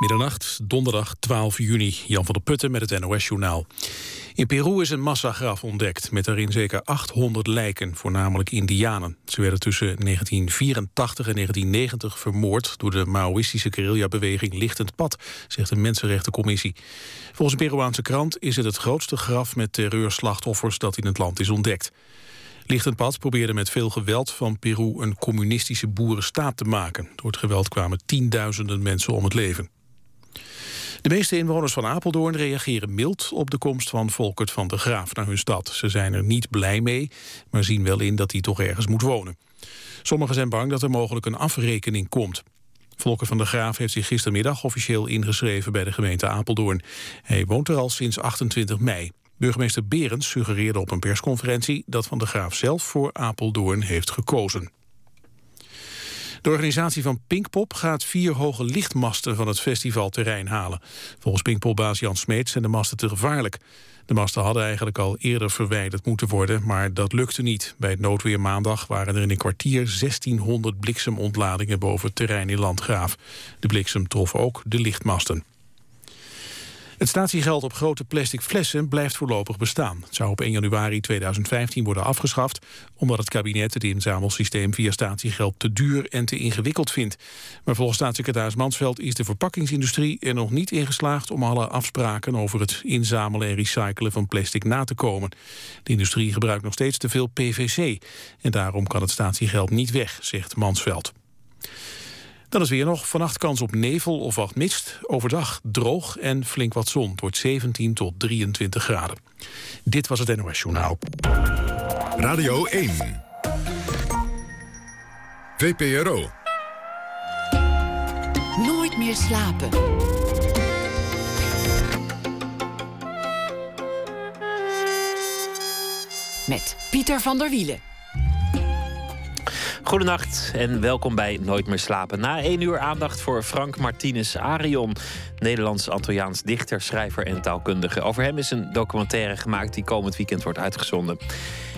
Middernacht, donderdag 12 juni. Jan van der Putten met het NOS-journaal. In Peru is een massagraf ontdekt, met daarin zeker 800 lijken, voornamelijk indianen. Ze werden tussen 1984 en 1990 vermoord door de Maoïstische guerrilla-beweging Lichtend Pad, zegt een mensenrechtencommissie. Volgens een Peruaanse krant is het het grootste graf met terreurslachtoffers dat in het land is ontdekt. Lichtend Pad probeerde met veel geweld van Peru een communistische boerenstaat te maken. Door het geweld kwamen tienduizenden mensen om het leven. De meeste inwoners van Apeldoorn reageren mild op de komst van Volkert van de Graaf naar hun stad. Ze zijn er niet blij mee, maar zien wel in dat hij toch ergens moet wonen. Sommigen zijn bang dat er mogelijk een afrekening komt. Volker van der Graaf heeft zich gistermiddag officieel ingeschreven bij de gemeente Apeldoorn. Hij woont er al sinds 28 mei. Burgemeester Berends suggereerde op een persconferentie dat Van der Graaf zelf voor Apeldoorn heeft gekozen. De organisatie van Pinkpop gaat vier hoge lichtmasten van het festivalterrein halen. Volgens Pinkpopbaas Jan Smeets zijn de masten te gevaarlijk. De masten hadden eigenlijk al eerder verwijderd moeten worden, maar dat lukte niet. Bij het noodweer maandag waren er in een kwartier 1600 bliksemontladingen boven het terrein in Landgraaf. De bliksem trof ook de lichtmasten. Het statiegeld op grote plastic flessen blijft voorlopig bestaan. Het zou op 1 januari 2015 worden afgeschaft... omdat het kabinet het inzamelsysteem via statiegeld te duur en te ingewikkeld vindt. Maar volgens staatssecretaris Mansveld is de verpakkingsindustrie er nog niet in geslaagd... om alle afspraken over het inzamelen en recyclen van plastic na te komen. De industrie gebruikt nog steeds te veel PVC. En daarom kan het statiegeld niet weg, zegt Mansveld. Dan is weer nog vannacht kans op nevel of wat mist. Overdag droog en flink wat zon. Het wordt 17 tot 23 graden. Dit was het NOS Journaal. Radio 1. VPRO. Nooit meer slapen. Met Pieter van der Wielen. Goedenacht en welkom bij Nooit meer slapen. Na één uur aandacht voor Frank Martinez Arion, Nederlands-Antilliaans dichter, schrijver en taalkundige. Over hem is een documentaire gemaakt die komend weekend wordt uitgezonden.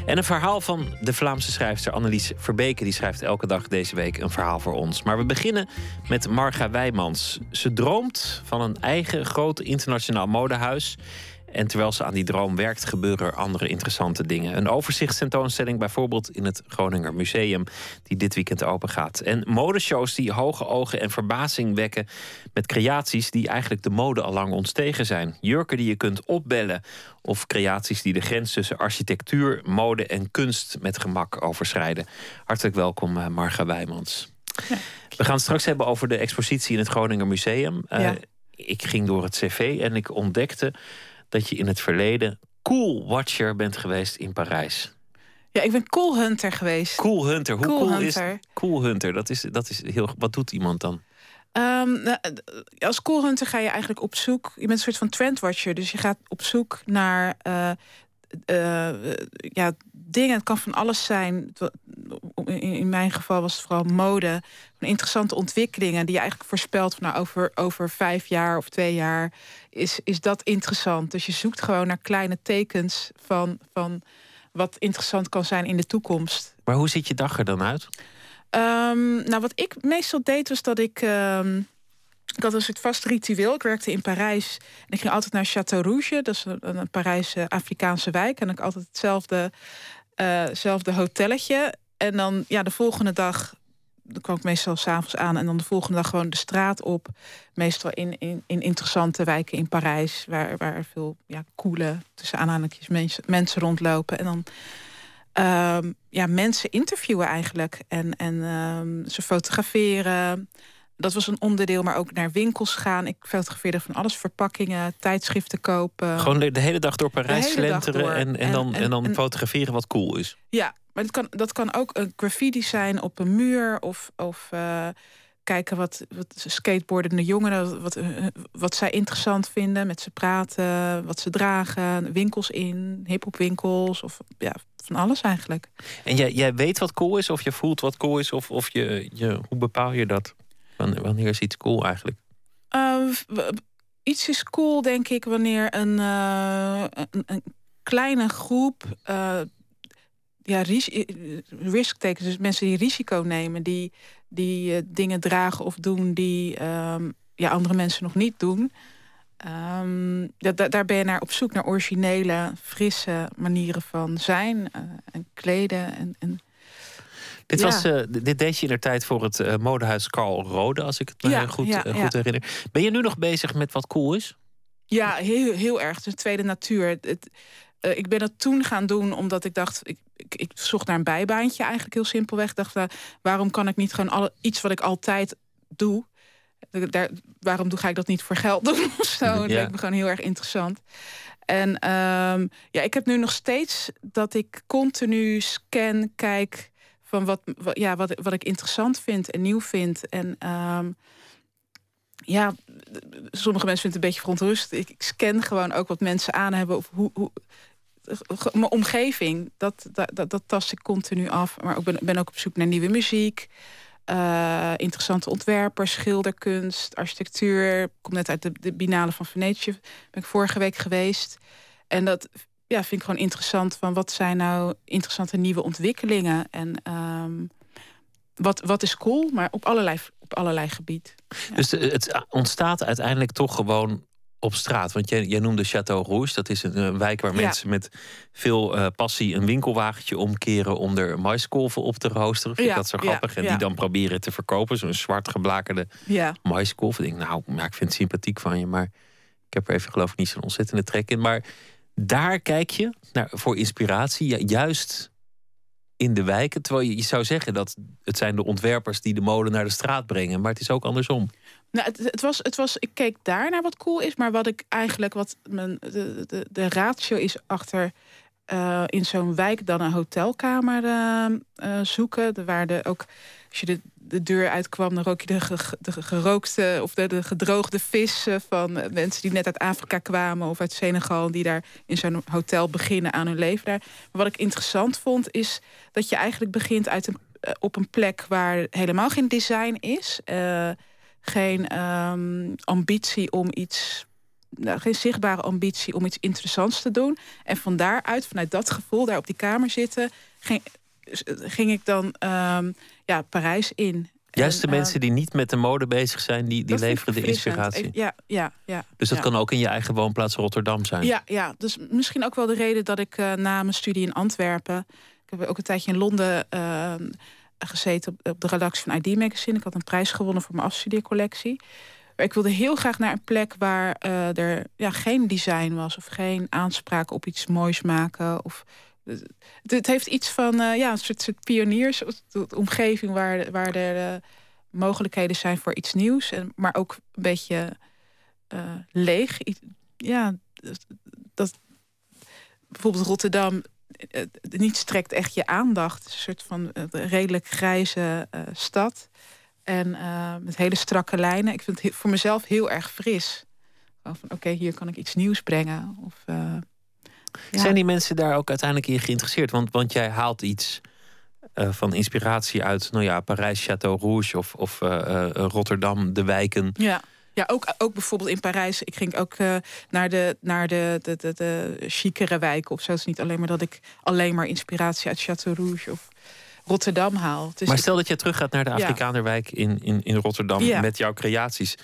En een verhaal van de Vlaamse schrijfster Annelies Verbeke. Die schrijft elke dag deze week een verhaal voor ons. Maar we beginnen met Marga Wijmans. Ze droomt van een eigen groot internationaal modehuis. En terwijl ze aan die droom werkt, gebeuren er andere interessante dingen. Een overzichtstentoonstelling bijvoorbeeld in het Groninger Museum, die dit weekend open gaat. En modeshows die hoge ogen en verbazing wekken met creaties die eigenlijk de mode al lang ontstegen zijn. Jurken die je kunt opbellen of creaties die de grens tussen architectuur, mode en kunst met gemak overschrijden. Hartelijk welkom, eh, Marga Wijmans. We gaan het straks hebben over de expositie in het Groninger Museum. Uh, Ik ging door het cv en ik ontdekte dat je in het verleden cool watcher bent geweest in Parijs. Ja, ik ben cool hunter geweest. Cool hunter. Hoe cool, is cool hunter? Dat is, dat is heel. Wat doet iemand dan? Um, als cool hunter ga je eigenlijk op zoek. Je bent een soort van trendwatcher. Dus je gaat op zoek naar uh, uh, ja, dingen. Het kan van alles zijn. In mijn geval was het vooral mode. Interessante ontwikkelingen die je eigenlijk voorspelt van nou, over, over vijf jaar of twee jaar is, is dat interessant. Dus je zoekt gewoon naar kleine tekens van, van wat interessant kan zijn in de toekomst. Maar hoe ziet je dag er dan uit? Um, nou, wat ik meestal deed was dat ik. Um, ik had een soort vast ritueel. Ik werkte in Parijs en ik ging altijd naar Château Rouge. Dat is een, een Parijse Afrikaanse wijk. En ik altijd hetzelfde, uh, hotelletje. En dan ja, de volgende dag dan kwam ik meestal s'avonds aan en dan de volgende dag gewoon de straat op. Meestal in, in, in interessante wijken in Parijs, waar, waar veel ja, coole, tussen aanhalingstekens, mensen, mensen rondlopen. En dan um, ja, mensen interviewen eigenlijk. En, en um, ze fotograferen. Dat was een onderdeel, maar ook naar winkels gaan. Ik fotografeerde van alles, verpakkingen, tijdschriften kopen. Gewoon de, hele dag door Parijs slenteren en, en, dan, en, dan fotograferen wat cool is. Ja, maar dat kan, dat kan ook een graffiti zijn op een muur of, of uh, kijken wat, wat skateboardende jongeren, wat, eh, wat zij interessant vinden, met ze praten, wat ze dragen, winkels in, hiphopwinkels of ja, van alles eigenlijk. En jij, jij weet wat cool is, of je voelt wat cool is, of, of je, je, hoe bepaal je dat? Wanneer is iets cool eigenlijk? Uh, iets is cool, denk ik, wanneer een, uh, een, kleine groep uh, ja, risk dus mensen die risico nemen, die, die uh, dingen dragen of doen die, um, ja, andere mensen nog niet doen. Um, daar ben je naar op zoek naar originele, frisse manieren van zijn en kleden. En, en dit, was, dit deed je in de tijd voor het modehuis Carl Rode, als ik het me goed, goed herinner. Ben je nu nog bezig met wat cool is? Ja, heel, heel erg. Het is een tweede natuur. Het, uh, ik ben het toen gaan doen omdat ik dacht... Ik, ik, ik zocht naar een bijbaantje eigenlijk heel simpelweg. Ik dacht, waarom kan ik niet gewoon alle, iets wat ik altijd doe... Daar, waarom doe, ga ik dat niet voor geld doen of zo? Dat ja. leek me gewoon heel erg interessant. En um, ja, ik heb nu nog steeds dat ik continu scan, kijk van wat, ja, wat, wat ik interessant vind en nieuw vind. En um, ja, sommige mensen vinden het een beetje verontrust. Ik, ik scan gewoon ook wat mensen aan hebben. Of hoe, hoe, mijn omgeving, dat, dat, dat, tast ik continu af. Maar ik ben, ben ook op zoek naar nieuwe muziek. Uh, interessante ontwerpers, schilderkunst, architectuur. Ik kom net uit de, de Binale van Venetië. Ben ik vorige week geweest. En dat ja, vind ik gewoon interessant. Van wat zijn nou interessante nieuwe ontwikkelingen? En um, wat, wat is cool, maar op allerlei, op allerlei gebied. Dus het ontstaat uiteindelijk toch gewoon op straat. Want jij, jij noemde Chateau Rouge. Dat is een, wijk waar mensen met veel uh, passie een winkelwagentje omkeren om er maiskolven op te roosteren. Vind ja, dat zo grappig? en die dan proberen te verkopen. Zo'n zwart geblakerde ja. maiskolf. Ik denk, nou, ja, ik vind het sympathiek van je, maar ik heb er even geloof ik niet zo'n ontzettende trek in. Maar daar kijk je naar, voor inspiratie. juist in de wijken. Terwijl je, je zou zeggen dat het zijn de ontwerpers die de molen naar de straat brengen. Maar het is ook andersom. Nou, het, het, was, het was, ik keek daar naar wat cool is. Maar wat ik eigenlijk, wat mijn, de, de, de ratio is achter uh, in zo'n wijk dan een hotelkamer uh, uh, zoeken. De ook, als je de de deur uitkwam, dan rook je de, de gerookte of de, de, gedroogde vis van mensen die net uit Afrika kwamen of uit Senegal, die daar in zo'n hotel beginnen aan hun leven daar. Maar wat ik interessant vond, is dat je eigenlijk begint uit een, eh, op een plek waar helemaal geen design is. Uh, geen um, ambitie om iets nou, geen zichtbare ambitie om iets interessants te doen. En van daaruit, vanuit dat gevoel, daar op die kamer zitten... ging, ik dan um, ja, Parijs in. Juist de mensen ehm, die niet met de mode bezig zijn, die, die leveren de inspiratie. Ja, ja, ja. Dus dat kan ook in je eigen woonplaats Rotterdam zijn. Ja, ja, dus misschien ook wel de reden dat ik uh, na mijn studie in Antwerpen. Ik heb ook een tijdje in Londen uh, gezeten op, op, de redactie van ID Magazine. Ik had een prijs gewonnen voor mijn afstudeercollectie. Maar ik wilde heel graag naar een plek waar uh, er ja, geen design was of geen aanspraak op iets moois maken. Of het heeft iets van uh, ja, een soort, soort pioniers, omgeving waar, waar er uh, mogelijkheden zijn voor iets nieuws. En, maar ook een beetje uh, leeg. Ja, dat, bijvoorbeeld Rotterdam niet strekt echt je aandacht. Een soort van redelijk grijze stad. En met hele strakke lijnen. Ik vind het voor mezelf heel erg fris. Van oké, hier kan ik iets nieuws brengen. Of zijn die mensen daar ook uiteindelijk in geïnteresseerd? Want, want jij haalt iets uh, van inspiratie uit, nou ja, Parijs, Château Rouge of, of uh, uh, Rotterdam, de wijken. Ja. Ja, ook, ook bijvoorbeeld in Parijs. Ik ging ook naar, de, naar de, de, de, de chicere wijken of zo. Het is niet alleen maar dat ik alleen maar inspiratie uit Château Rouge of Rotterdam haal. maar stel dat je terug gaat naar de Afrikanerwijk in, in, in Rotterdam ja. met jouw creaties.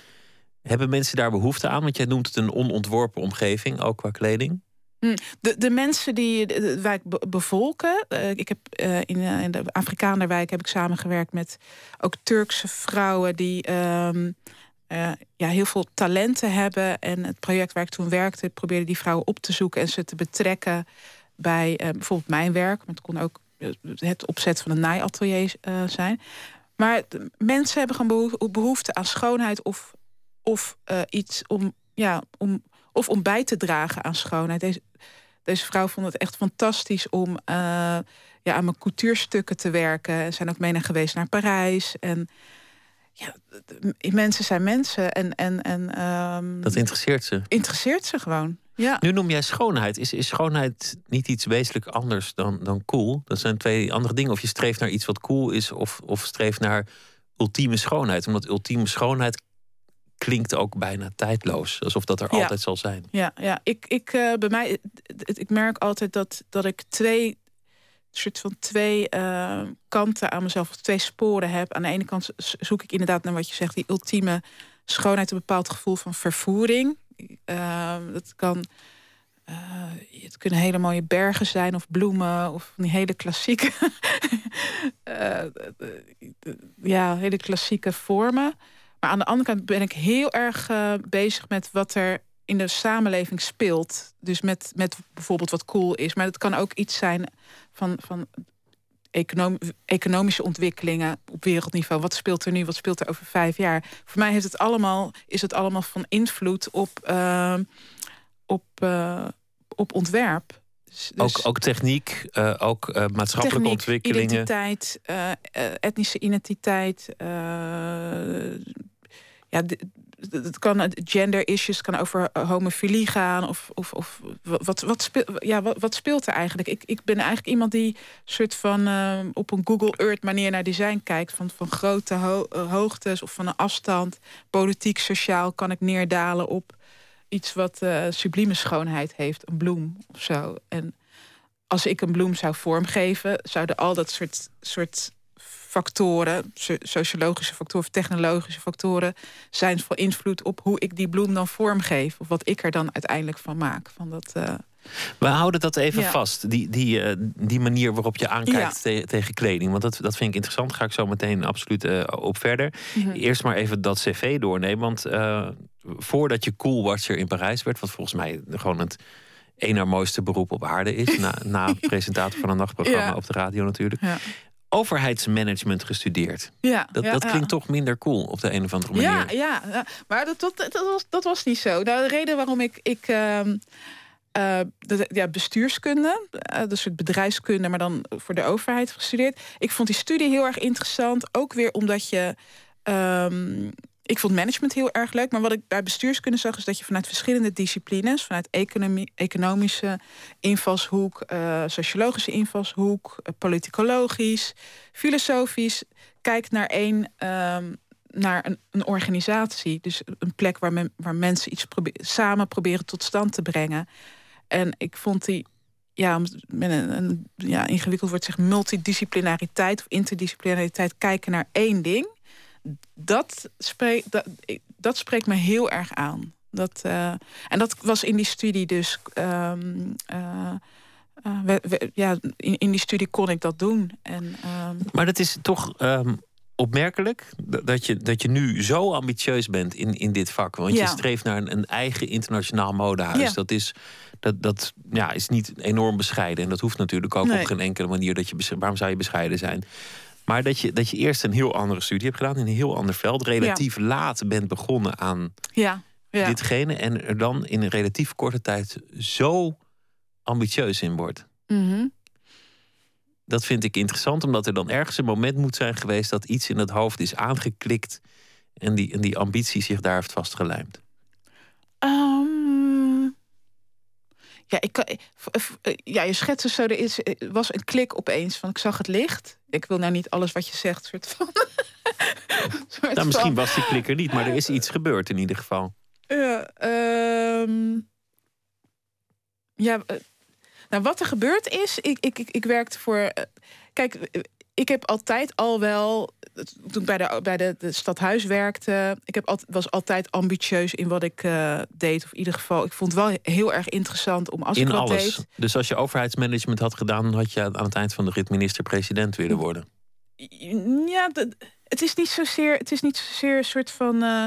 Hebben mensen daar behoefte aan? Want jij noemt het een onontworpen omgeving, ook qua kleding. Hm. De, de mensen die de wijk bevolken. Uh, ik heb uh, in, uh, in, de Afrikanerwijk heb ik samengewerkt met ook Turkse vrouwen die um, ja, heel veel talenten hebben. En het project waar ik toen werkte, probeerde die vrouwen op te zoeken en ze te betrekken bij bijvoorbeeld mijn werk. Het kon ook het opzet van een naaiatelier zijn. Maar mensen hebben gewoon behoefte aan schoonheid of, of iets om, ja, om of om bij te dragen aan schoonheid. Deze, deze vrouw vond het echt fantastisch om uh, ja, aan mijn coutuurstukken te werken. Ze zijn ook mee naar geweest naar Parijs. En ja, mensen zijn mensen. En, en, en, um, dat interesseert ze. Interesseert ze gewoon. Ja. Nu noem jij schoonheid. Is, is schoonheid niet iets wezenlijk anders dan, dan cool? Dat zijn twee andere dingen. Of je streeft naar iets wat cool is, of, of streeft naar ultieme schoonheid. Omdat ultieme schoonheid klinkt ook bijna tijdloos. Alsof dat er altijd zal zijn. Ja, ja. Ik, ik, uh, bij mij, ik merk altijd dat, dat ik twee soort van twee uh, kanten aan mezelf, of twee sporen heb. Aan de ene kant zoek ik inderdaad naar wat je zegt, die ultieme schoonheid een bepaald gevoel van vervoering. Ehm, dat kan. Uh, het kunnen hele mooie bergen zijn of bloemen of die hele klassieke, ja, hele klassieke vormen. Maar aan de andere kant ben ik heel erg uh, bezig met wat er in de samenleving speelt. Dus met, met bijvoorbeeld wat cool is. Maar het kan ook iets zijn van, van econom, economische ontwikkelingen op wereldniveau. Wat speelt er nu? Wat speelt er over vijf jaar? Voor mij heeft het allemaal, is het allemaal van invloed op, uh, op, uh, op ontwerp. Dus, ook, dus ook techniek, uh, ook uh, maatschappelijke techniek, ontwikkelingen. Identiteit, etnische identiteit. ja, het kan gender issues kan over homofilie gaan of, of, of wat, wat, speelt, ja, wat, wat, speelt er eigenlijk? Ik, ik ben eigenlijk iemand die soort van op een Google Earth manier naar design kijkt van, van grote ho hoogtes of van een afstand, politiek, sociaal kan ik neerdalen op iets wat uh, sublieme schoonheid heeft, een bloem of zo. En als ik een bloem zou vormgeven, zouden al dat soort, soort factoren, sociologische factoren, technologische factoren, zijn van invloed op hoe ik die bloem dan vormgeef. Of wat ik er dan uiteindelijk van maak. Van dat, uh... We houden dat even vast, die, die, uh, die manier waarop je aankijkt te tegen kleding. Want dat, dat vind ik interessant, ga ik zo meteen absoluut uh, op verder. Mhm. Eerst maar even dat cv doornemen, want voordat je coolwatcher in Parijs werd, wat volgens mij gewoon het ene mooiste beroep op aarde is, na, na presentator van een nachtprogramma op de radio natuurlijk. Ja overheidsmanagement gestudeerd. Ja, dat, dat klinkt toch minder cool op de een of andere manier. Ja, ja, maar dat, dat, dat, was, dat was niet zo. Nou, de reden waarom ik. ik uh, uh, ja, bestuurskunde, uh, dus het bedrijfskunde, maar dan voor de overheid gestudeerd. Ik vond die studie heel erg interessant. Ook weer omdat je um, ik vond management heel erg leuk. Maar wat ik bij bestuurskunde zag, is dat je vanuit verschillende disciplines, vanuit economie, economische invalshoek, uh, sociologische invalshoek, uh, politicologisch, filosofisch, kijkt naar één. Um, naar een, organisatie. Dus een plek waar, men, waar mensen iets probe samen proberen tot stand te brengen. En ik vond die, ja, met een, een ja, ingewikkeld wordt zich multidisciplinariteit of interdisciplinariteit kijken naar één ding dat, spreekt dat, dat spreekt me heel erg aan. Dat, uh, en dat was in die studie dus. Um, uh, uh, we, we, ja, in, in die studie kon ik dat doen. En, um... Maar dat is toch um, opmerkelijk dat je, dat je nu zo ambitieus bent in, in dit vak. Want ja. je streeft naar een, een, eigen internationaal modehuis. Ja. Dat, is, dat, dat ja, is niet enorm bescheiden. En dat hoeft natuurlijk ook nee. op geen enkele manier. Dat je, waarom zou je bescheiden zijn? Maar dat je, dat je eerst een heel andere studie hebt gedaan in een heel ander veld. Relatief ja. laat bent begonnen aan ja. Ja. ditgene. En er dan in een relatief korte tijd zo ambitieus in wordt. Mm -hmm. Dat vind ik interessant, omdat er dan ergens een moment moet zijn geweest dat iets in het hoofd is aangeklikt. En die, en die ambitie zich daar heeft vastgelijmd. Um, ja, ik, eh, ja, je schetsen zo, er is, was een klik opeens van ik zag het licht. Ik wil nou niet alles wat je zegt, soort van. soort nou, misschien was die klik er niet, maar er is iets gebeurd in ieder geval. Ja, um, ja nou, wat er gebeurd is, ik, ik, ik, ik werkte voor. Uh, kijk, ik heb altijd al wel, toen ik bij de, bij de, de stadhuis werkte, ik heb altijd, was altijd ambitieus in wat ik uh, deed. Of in ieder geval, ik vond het wel heel erg interessant om als in ik dat alles. deed. Dus als je overheidsmanagement had gedaan, dan had je aan het eind van de rit minister-president willen worden. Ja, het is niet zozeer, het is niet zozeer een soort van. Uh,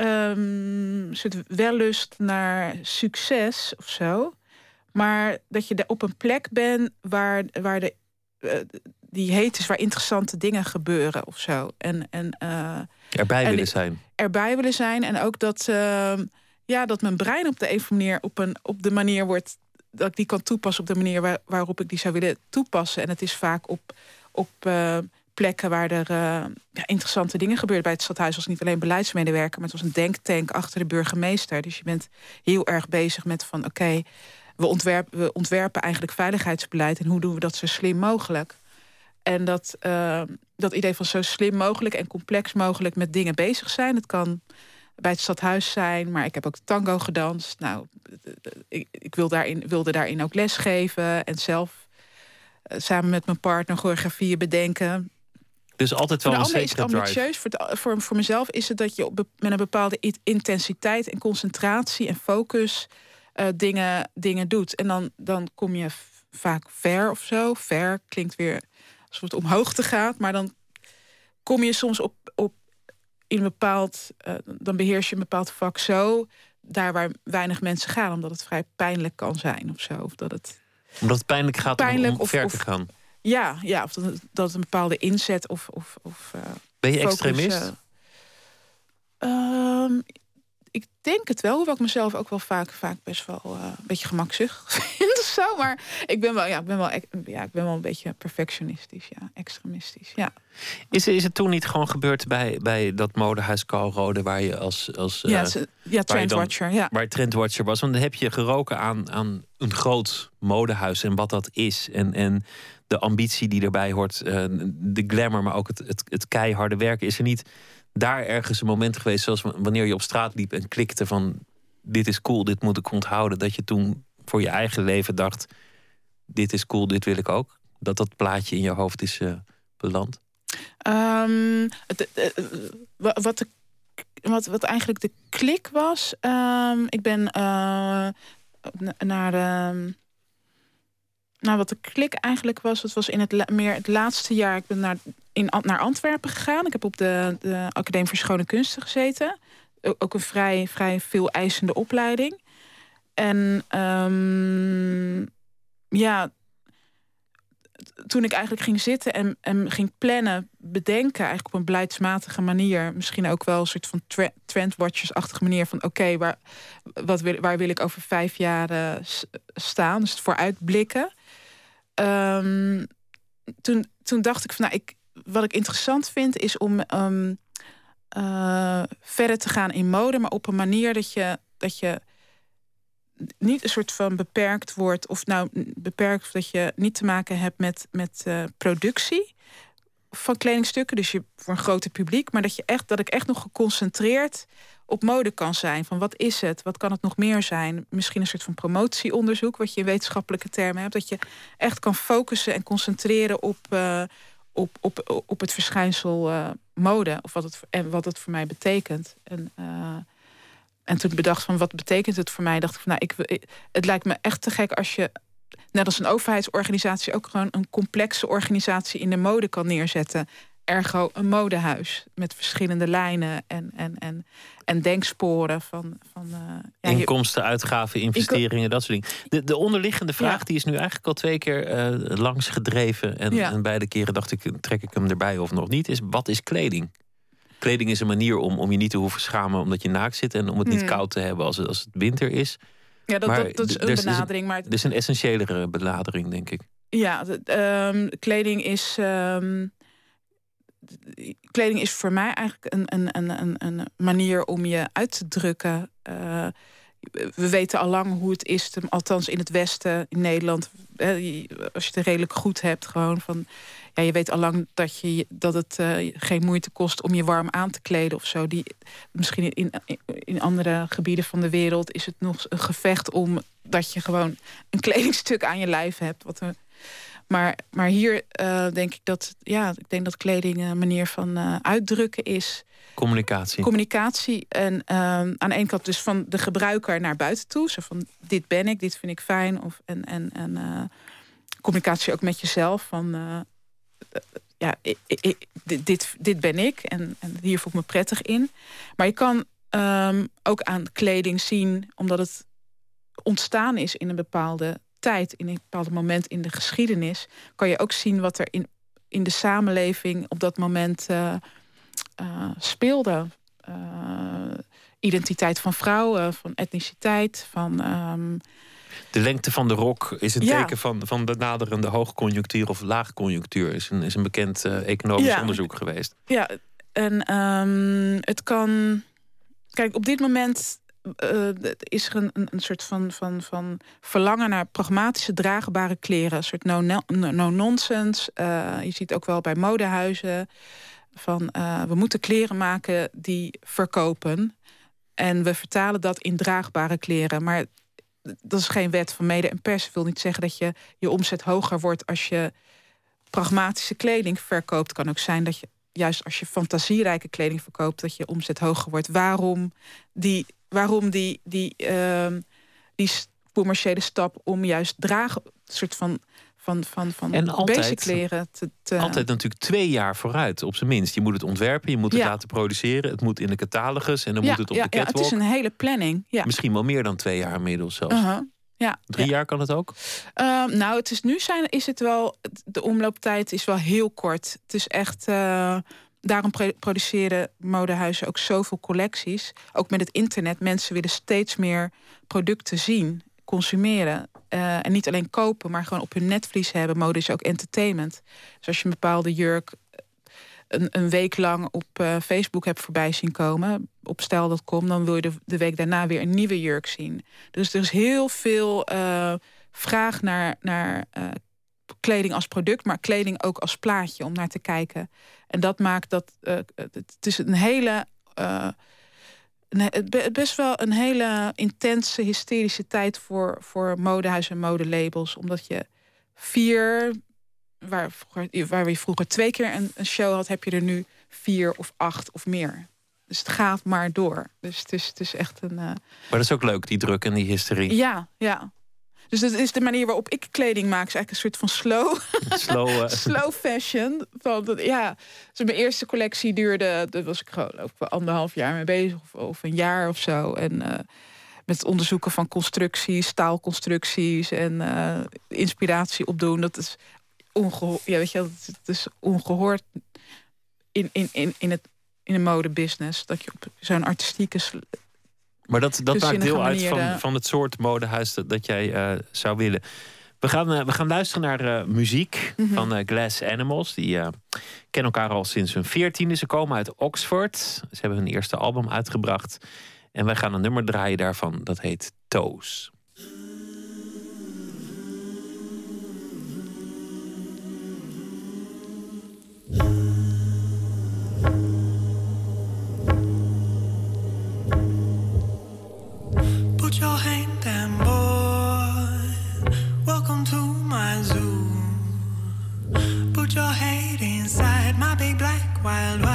um, soort wellust naar succes of zo. Maar dat je op een plek bent waar, waar de, die heet is waar interessante dingen gebeuren of zo. En, en, uh, erbij willen zijn. Erbij willen zijn. En ook dat, uh, ja, dat mijn brein op de een of andere manier op, een, op de manier wordt dat ik die kan toepassen op de manier waar, waarop ik die zou willen toepassen. En het is vaak op, op uh, plekken waar er ja, interessante dingen gebeuren. Bij het stadhuis was niet alleen beleidsmedewerker, maar het was een denktank achter de burgemeester. Dus je bent heel erg bezig met van oké, okay, we, ontwerpen, we ontwerpen eigenlijk veiligheidsbeleid en hoe doen we dat zo slim mogelijk. En dat, uh, dat idee van zo slim mogelijk en complex mogelijk met dingen bezig zijn. Het kan bij het stadhuis zijn, maar ik heb ook tango gedanst. Nou, ik, ik wil daarin, wilde daarin ook lesgeven en zelf uh, samen met mijn partner choreografieën bedenken. Dus altijd wel voor een de ander is het zekere ambitieus. Voor, het- voor, voor mezelf is het dat je op, met een bepaalde intensiteit en concentratie en focus eh, dingen, dingen doet. En dan, dan kom je vaak ver of zo. Ver klinkt weer alsof het omhoog te gaat. Maar dan kom je soms op, op in een bepaald. eh, dan beheers je een bepaald vak zo. Daar waar weinig mensen gaan, omdat het vrij pijnlijk kan zijn of zo. Of dat het. Omdat het pijnlijk gaat om- Pijnlijk om, of- ver te gaan. Ja, ja of dat, dat het een bepaalde inzet of. of, of eh, Ben je focus, extremist? eh, ehm, ik denk het wel, hoewel ik mezelf ook wel vaak, vaak best wel eh, een beetje gemakzuchtig vind of zo. Maar ik ben wel, ja, ik ben wel, ex- ja, ik ben wel een beetje perfectionistisch, ja, extremistisch. Ja. Is, is het toen niet gewoon gebeurd bij, bij dat modehuis Calrode... waar je als, als ja, eh, ja trendwatcher, ja. waar trendwatcher was. Want dan heb je geroken aan, aan een groot modehuis en wat dat is. En, en de ambitie die erbij hoort, eh, de glamour, maar ook het, het, het keiharde werken. Is er niet daar ergens een moment geweest, zoals wanneer je op straat liep en klikte van dit is cool, dit moet ik onthouden. Dat je toen voor je eigen leven dacht, dit is cool, dit wil ik ook. Dat dat plaatje in je hoofd is eh, beland. Ehm, eh, eh, wa- wat, wat, wat eigenlijk de klik was. ehm, ik ben na- naar de. Nou, wat de klik eigenlijk was, het was in het meer het laatste jaar. Ik ben naar, in, naar Antwerpen gegaan. Ik heb op de, de Academie voor Schone Kunsten gezeten. Ook een vrij, vrij veel eisende opleiding. En ehm, ja, toen ik eigenlijk ging zitten en, en ging plannen, bedenken, eigenlijk op een beleidsmatige manier, misschien ook wel een soort van tre- trendwatchers-achtige manier van oké, waar, wat wil, waar wil ik over vijf jaar staan? Dus vooruitblikken. Ehm, toen, toen dacht ik van nou, ik, wat ik interessant vind is om ehm, eh, verder te gaan in mode, maar op een manier dat je, dat je niet een soort van beperkt wordt, of nou beperkt dat je niet te maken hebt met, met eh, productie van kledingstukken, dus je voor een groter publiek, maar dat je echt dat ik echt nog geconcentreerd op mode kan zijn. Van wat is het? Wat kan het nog meer zijn? Misschien een soort van promotieonderzoek, wat je in wetenschappelijke termen hebt, dat je echt kan focussen en concentreren op, eh, op, op, op het verschijnsel eh, mode, of wat het en wat het voor mij betekent. En, eh, en toen bedacht van wat betekent het voor mij, dacht ik van nou, ik- het lijkt me echt te gek als je net als een overheidsorganisatie ook gewoon een complexe organisatie in de mode kan neerzetten. Ergo een modehuis met verschillende lijnen en, en, en, en denksporen van. van eh, ja, Inkomsten, uitgaven, investeringen, dat soort dingen. De, de onderliggende vraag Ja. die is nu eigenlijk al twee keer eh, langs gedreven. En, Ja. en beide keren dacht ik, trek ik hem erbij of nog niet. Is wat is kleding? Kleding is een manier om, om je niet te hoeven schamen omdat je naakt zit. En om het niet Hmm. koud te hebben als het, als het winter is. Ja, dat, dat, dat is een is- is een- benadering. Maar het- Dus een essentiëlere benadering, denk ik. Ja, ehm, kleding is. ehm, kleding is voor mij eigenlijk een, een, een, een, een manier om je uit te drukken. Eh, we weten al lang hoe het is, althans in het Westen, in Nederland. als je het redelijk goed hebt, gewoon van. Ja, je weet al lang dat, je, dat het eh, geen moeite kost om je warm aan te kleden of zo. Die, misschien in, in andere gebieden van de wereld is het nog een gevecht om dat je gewoon een kledingstuk aan je lijf hebt. Wat een, maar, maar hier eh, denk ik dat, ja, ik denk dat kleding een manier van eh, uitdrukken is. Communicatie. Communicatie. En ehm, aan de ene kant dus van de gebruiker naar buiten toe. Zo van, dit ben ik, dit vind ik fijn. Of, en en, en eh, communicatie ook met jezelf. Van, ja, ik, ik- dit, dit, dit ben ik. En, en hier voel ik me prettig in. Maar je kan ehm, ook aan kleding zien, omdat het ontstaan is in een bepaalde tijd, in een bepaald moment in de geschiedenis, kan je ook zien wat er in, in de samenleving op dat moment eh, eh, speelde. Eh, identiteit van vrouwen, van etniciteit, van. ehm, De lengte van de rok is een Ja. teken van, van de naderende hoogconjunctuur of laagconjunctuur. Is een, is een bekend economisch Ja. onderzoek geweest. Ja, en ehm, het kan. Kijk, op dit moment eh, is er een, een, soort van, van, van verlangen naar pragmatische, draagbare kleren. Een soort no- no- no-nonsense. Eh, je ziet ook wel bij modehuizen van eh, we moeten kleren maken die verkopen. En we vertalen dat in draagbare kleren. Maar dat is geen wet van mede en pers. Dat wil niet zeggen dat je je omzet hoger wordt als je pragmatische kleding verkoopt. kan ook zijn dat je juist als je fantasierijke kleding verkoopt, dat je omzet hoger wordt. Waarom die, waarom die, die, uh, die commerciële stap om juist dragen, soort van van, van, van en altijd, kleren. Te, Altijd natuurlijk twee jaar vooruit, op zijn minst. Je moet het ontwerpen, je moet het laten produceren. Het moet in de catalogus en dan moet het op de catwalk. Ja, het is een hele planning. Ja. Misschien wel meer dan twee jaar inmiddels zelfs. Uh Ja, Drie jaar kan het ook? Ehm, nou, het is nu zijn, is het wel. De omlooptijd is wel heel kort. Het is echt. Uh, daarom produceren modehuizen ook zoveel collecties. Ook met het internet. Mensen willen steeds meer producten zien, consumeren. Uh, en niet alleen kopen, maar gewoon op hun netvlies hebben. Mode is ook entertainment. Dus als je een bepaalde jurk een, een week lang op uh, Facebook hebt voorbij zien komen, op stijl.com, dan wil je de, week daarna weer een nieuwe jurk zien. Dus er is heel veel vraag naar, naar kleding als product, maar kleding ook als plaatje om naar te kijken. En dat maakt dat het is een hele best wel een hele intense, hysterische tijd voor, voor modehuis en modelabels. Omdat je vier, waar, vroeger, waar we vroeger twee keer een, een show had, heb je er nu vier of acht of meer. Dus het gaat maar door. Dus het is, het is echt een. Uh... Maar dat is ook leuk, die druk en die hysterie. Ja, ja. Dus dat is de manier waarop ik kleding maak. is eigenlijk een soort van slow, slow, uh... slow fashion. Van, ja, dus mijn eerste collectie duurde, daar was ik gewoon ook anderhalf jaar mee bezig. Of, of een jaar of zo. En uh, met het onderzoeken van constructies, staalconstructies en uh, inspiratie opdoen. Dat is ongehoord. Ja, weet je, dat is ongehoord in, in, in, in, het, in de modebusiness. Dat je op zo'n artistieke maar dat, dat maakt deel uit van, van het soort modehuis dat, dat jij uh, zou willen. We gaan, uh, we gaan luisteren naar uh, muziek mm -hmm. van Glass Animals. Die kennen elkaar al sinds hun veertiende. Ze komen uit Oxford. Ze hebben hun eerste album uitgebracht. En wij gaan een nummer draaien daarvan. Dat heet Toes. Wild wild.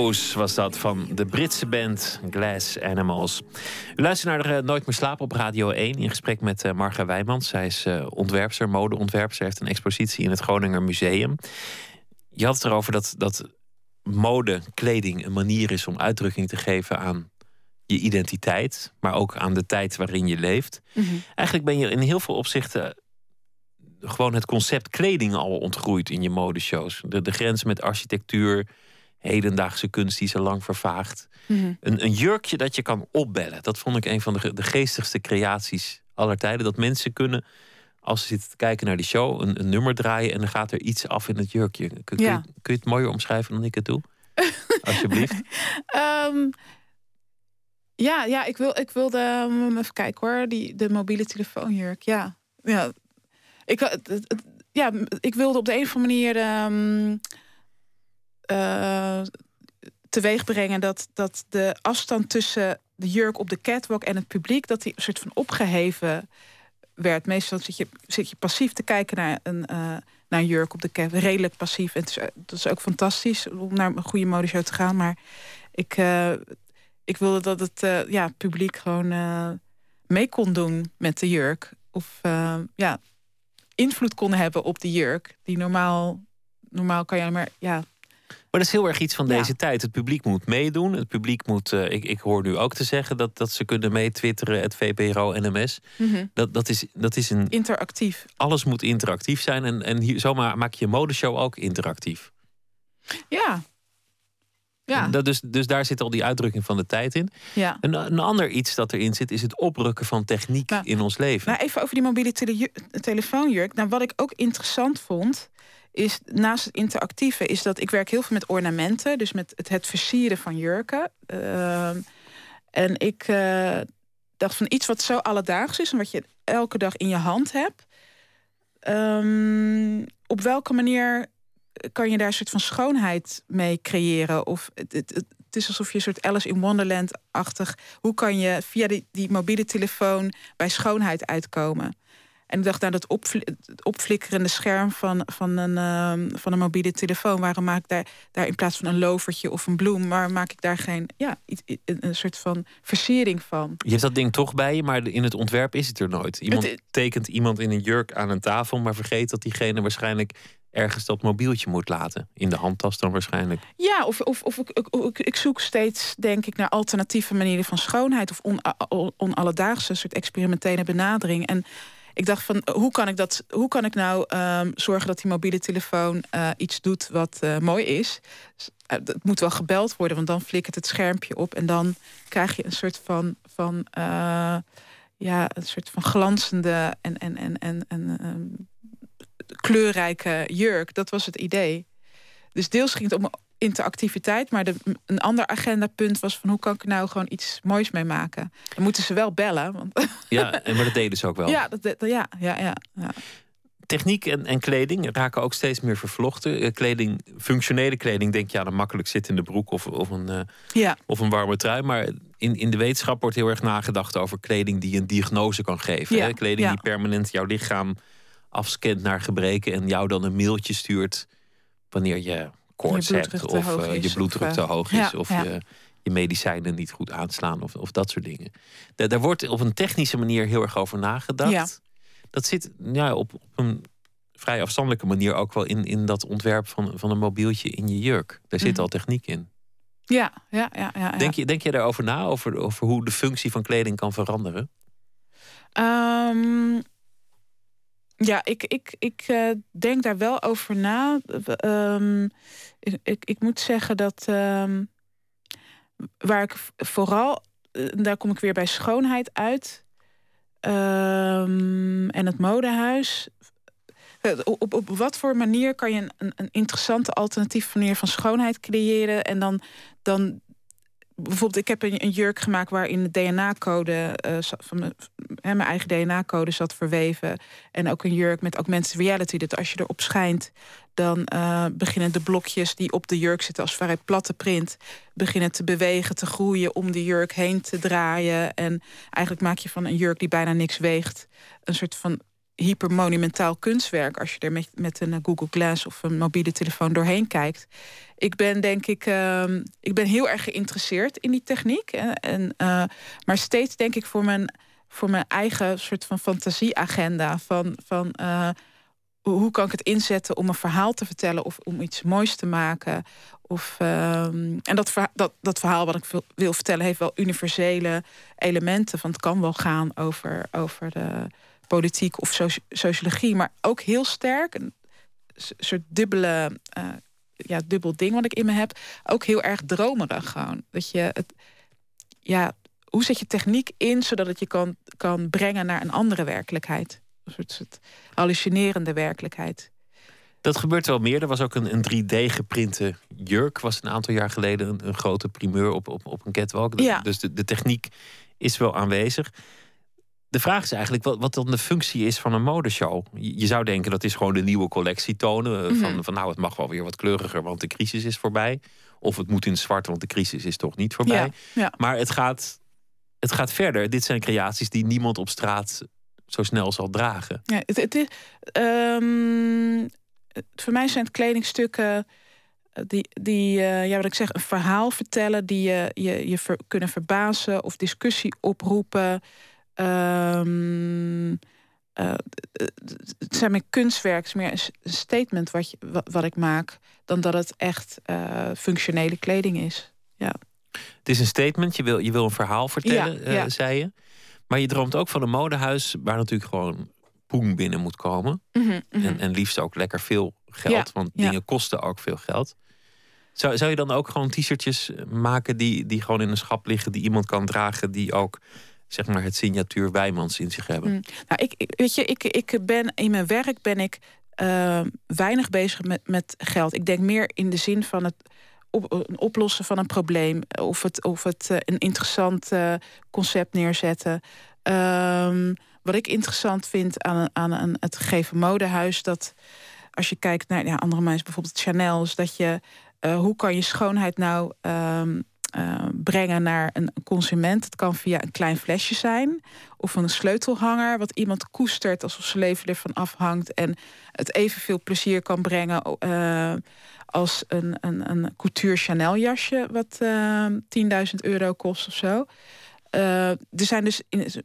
Was dat van de Britse band Glass Animals. U luistert naar uh, Nooit meer slapen op Radio 1 in gesprek met uh, Marga Wijmans. Zij is uh, ontwerpster, modeontwerpster. heeft een expositie in het Groninger Museum. Je had het erover dat, dat mode, kleding een manier is om uitdrukking te geven aan je identiteit, maar ook aan de tijd waarin je leeft. Mm -hmm. Eigenlijk ben je in heel veel opzichten gewoon het concept kleding al ontgroeid in je modeshows. De, de grens met architectuur, hedendaagse kunst die zo lang vervaagt. Mm een, een, jurkje dat je kan opbellen. Dat vond ik een van de, de geestigste creaties aller tijden. Dat mensen kunnen, als ze zitten te kijken naar die show, een, een nummer draaien en dan gaat er iets af in het jurkje. Kun, kun, Ja. je, kun je het mooier omschrijven dan ik het doe? Alsjeblieft. Ehm, ja, ja ik, wil, ik wilde um, even kijken hoor. Die, de mobiele telefoonjurk. Ja, ja. Ik, het- het- het- ja, ik wilde op de een of andere manier ehm eh, teweeg brengen dat, dat de afstand tussen de jurk op de catwalk en het publiek, dat die een soort van opgeheven werd. Meestal zit je, zit je passief te kijken naar een, eh, naar een jurk op de catwalk. Redelijk passief. En het is, dat is ook fantastisch om naar een goede modeshow te gaan. Maar ik, eh, ik wilde dat het eh, ja, publiek gewoon eh, mee kon doen met de jurk. Of eh, ja, invloed kon hebben op de jurk. Die normaal, normaal kan je maar ja, Maar dat is heel erg iets van Ja. deze tijd. Het publiek moet meedoen. Het publiek moet, eh, ik, ik hoor nu ook te zeggen dat, dat ze kunnen meetwitteren, het VPRO, NMS. Dat, dat, is, dat is een, interactief. alles moet interactief zijn. En, en hier, zomaar maak je je modeshow ook interactief. Ja. Ja, Dat, dus, dus daar zit al die uitdrukking van de tijd in. ja. Een, een ander iets dat erin zit, is het oprukken van techniek Nou, in ons leven. Nou, even over die mobiele tele- telefoonjurk. Nou, wat ik ook interessant vond, is naast het interactieve, is dat ik werk heel veel met ornamenten, dus met het, het versieren van jurken. Ehm, en ik eh, dacht van iets wat zo alledaags is en wat je elke dag in je hand hebt. Ehm, op welke manier kan je daar een soort van schoonheid mee creëren? Of het, het, is alsof je een soort Alice in Wonderland-achtig... hoe kan je via die, die mobiele telefoon bij schoonheid uitkomen? En ik dacht, nou, dat opflikkerende scherm van, van, een, ehm, van een mobiele telefoon... waarom maak ik daar, daar in plaats van een lovertje of een bloem... waarom maak ik daar geen, ja, iets, een, soort van versiering van? Je hebt dat ding toch bij je, maar in het ontwerp is het er nooit. Iemand Het- tekent iemand in een jurk aan een tafel, maar vergeet dat diegene waarschijnlijk ergens dat mobieltje moet laten. In de handtas dan waarschijnlijk. Ja, of, of, of ik, ik, ik, ik zoek steeds, denk ik, naar alternatieve manieren van schoonheid of on, on- onalledaagse soort experimentele benadering. En ik dacht van, hoe kan ik, dat, hoe kan ik nou ehm, zorgen dat die mobiele telefoon eh, iets doet wat eh, mooi is? Eh, het moet wel gebeld worden, want dan flikkert het schermpje op en dan krijg je een soort van, van eh, ja, een soort van glanzende en, en, en, en, en ehm, kleurrijke jurk. Dat was het idee. Dus deels ging het om interactiviteit, maar de, een ander agendapunt was van hoe kan ik er nou gewoon iets moois mee maken? Dan moeten ze wel bellen, want Ja, en maar dat deden ze ook wel. ja, dat, ja, ja, ja, ja. Techniek en, en kleding raken ook steeds meer vervlochten. Eh, Kleding, functionele kleding, denk je aan een makkelijk zittende broek of, of, een, eh, ja. of een warme trui. Maar in, in de wetenschap wordt heel erg nagedacht over kleding die een diagnose kan geven. Ja, Hè? Kleding die permanent jouw lichaam afscant naar gebreken en jou dan een mailtje stuurt wanneer je koorts Je hebt bloeddruk te of hoog eh, is, je bloeddruk of, te eh, hoog ja, is of ja. je, je medicijnen niet goed aanslaan of, of dat soort dingen. Daar, daar wordt op een technische manier heel erg over nagedacht. Ja. Dat zit ja, op, op een vrij afstandelijke manier ook wel in, in dat ontwerp van, van een mobieltje in je jurk. Daar zit Mhm. al techniek in. Ja, ja, ja, ja, ja. Denk, je, denk je daarover na, over, over hoe de functie van kleding kan veranderen? Ehm, ja, ik, ik, ik eh, denk daar wel over na. Ehm, ik, ik, moet zeggen dat ehm, waar ik vooral, eh, daar kom ik weer bij schoonheid uit. Ehm, en het modehuis. Eh, Op, op, wat voor manier kan je een, een, een interessante alternatieve manier van schoonheid creëren? En dan, dan bijvoorbeeld, ik heb een, een jurk gemaakt waarin de DNA-code eh, van mijn eigen DNA-code zat verweven. En ook een jurk met augmented reality. Dat als je erop schijnt, dan eh, beginnen de blokjes die op de jurk zitten als vrij platte print, beginnen te bewegen, te groeien, om de jurk heen te draaien. En eigenlijk maak je van een jurk die bijna niks weegt, een soort van hypermonumentaal kunstwerk als je er met, met een Google Glass of een mobiele telefoon doorheen kijkt. Ik ben denk ik, ehm, ik ben heel erg geïnteresseerd in die techniek. En, en uh, maar steeds denk ik voor mijn, voor mijn eigen soort van fantasieagenda. Van, van uh, hoe kan ik het inzetten om een verhaal te vertellen of om iets moois te maken? Of, um, en dat, dat, dat verhaal wat ik wil vertellen heeft wel universele elementen. Van het kan wel gaan over, over de politiek of sociologie, maar ook heel sterk een soort dubbele, uh, ja, dubbel ding wat ik in me heb. Ook heel erg dromerig gewoon. Dat je het, ja, hoe zet je techniek in zodat het je kan, kan brengen naar een andere werkelijkheid? Een soort, soort hallucinerende werkelijkheid. Dat gebeurt wel meer. Er was ook een, een 3D-geprinte jurk. Was een aantal jaar geleden een, een grote primeur op, op, op een catwalk. Ja. Dus de, de techniek is wel aanwezig. De vraag is eigenlijk wat, wat dan de functie is van een modeshow. Je, zou denken dat is gewoon de nieuwe collectie tonen. Eh, van, mhm. van nou, het mag wel weer wat kleuriger, want de crisis is voorbij. Of het moet in het zwart, want de crisis is toch niet voorbij. Ja, Maar het gaat, het gaat verder. Dit zijn creaties die niemand op straat zo snel zal dragen. Ja, het, het, um, voor mij zijn het kledingstukken eh, die, die uh, ja, wat ik zeg, een verhaal vertellen, die je, je, je ver, kunnen verbazen of discussie oproepen. Um, uh, het zijn meer kunstwerk, het is meer een statement wat, je, wat, ik maak, dan dat het echt uh, functionele kleding is. Ja. Het is een statement, je wil, je wil een verhaal vertellen, ja, ja. zei je. Maar je droomt ook van een modehuis waar natuurlijk gewoon poen binnen moet komen. Mm -hmm, mm -hmm. En, en liefst ook lekker veel geld, ja, want dingen kosten ook veel geld. Zou, zou je dan ook gewoon t-shirtjes maken die, die gewoon in een schap liggen, die iemand kan dragen, die ook zeg maar het signatuur Wijmans in zich hebben? Mm. Nou, ik, weet je, ik, ik ben in mijn werk ben ik uh, weinig bezig met, met geld. Ik denk meer in de zin van het op, oplossen van een probleem of het, of het uh, een interessant uh, concept neerzetten. Um, wat ik interessant vind aan, aan, aan het gegeven modehuis, dat als je kijkt naar ja, andere mensen, bijvoorbeeld Chanel, is dat je hoe kan je schoonheid nou um, uh, brengen naar een consument? Het kan via een klein flesje zijn of een sleutelhanger, wat iemand koestert alsof zijn leven ervan afhangt en het evenveel plezier kan brengen uh, als een, een, een couture Chanel jasje, wat 10.000 euro kost of zo. er zijn dus in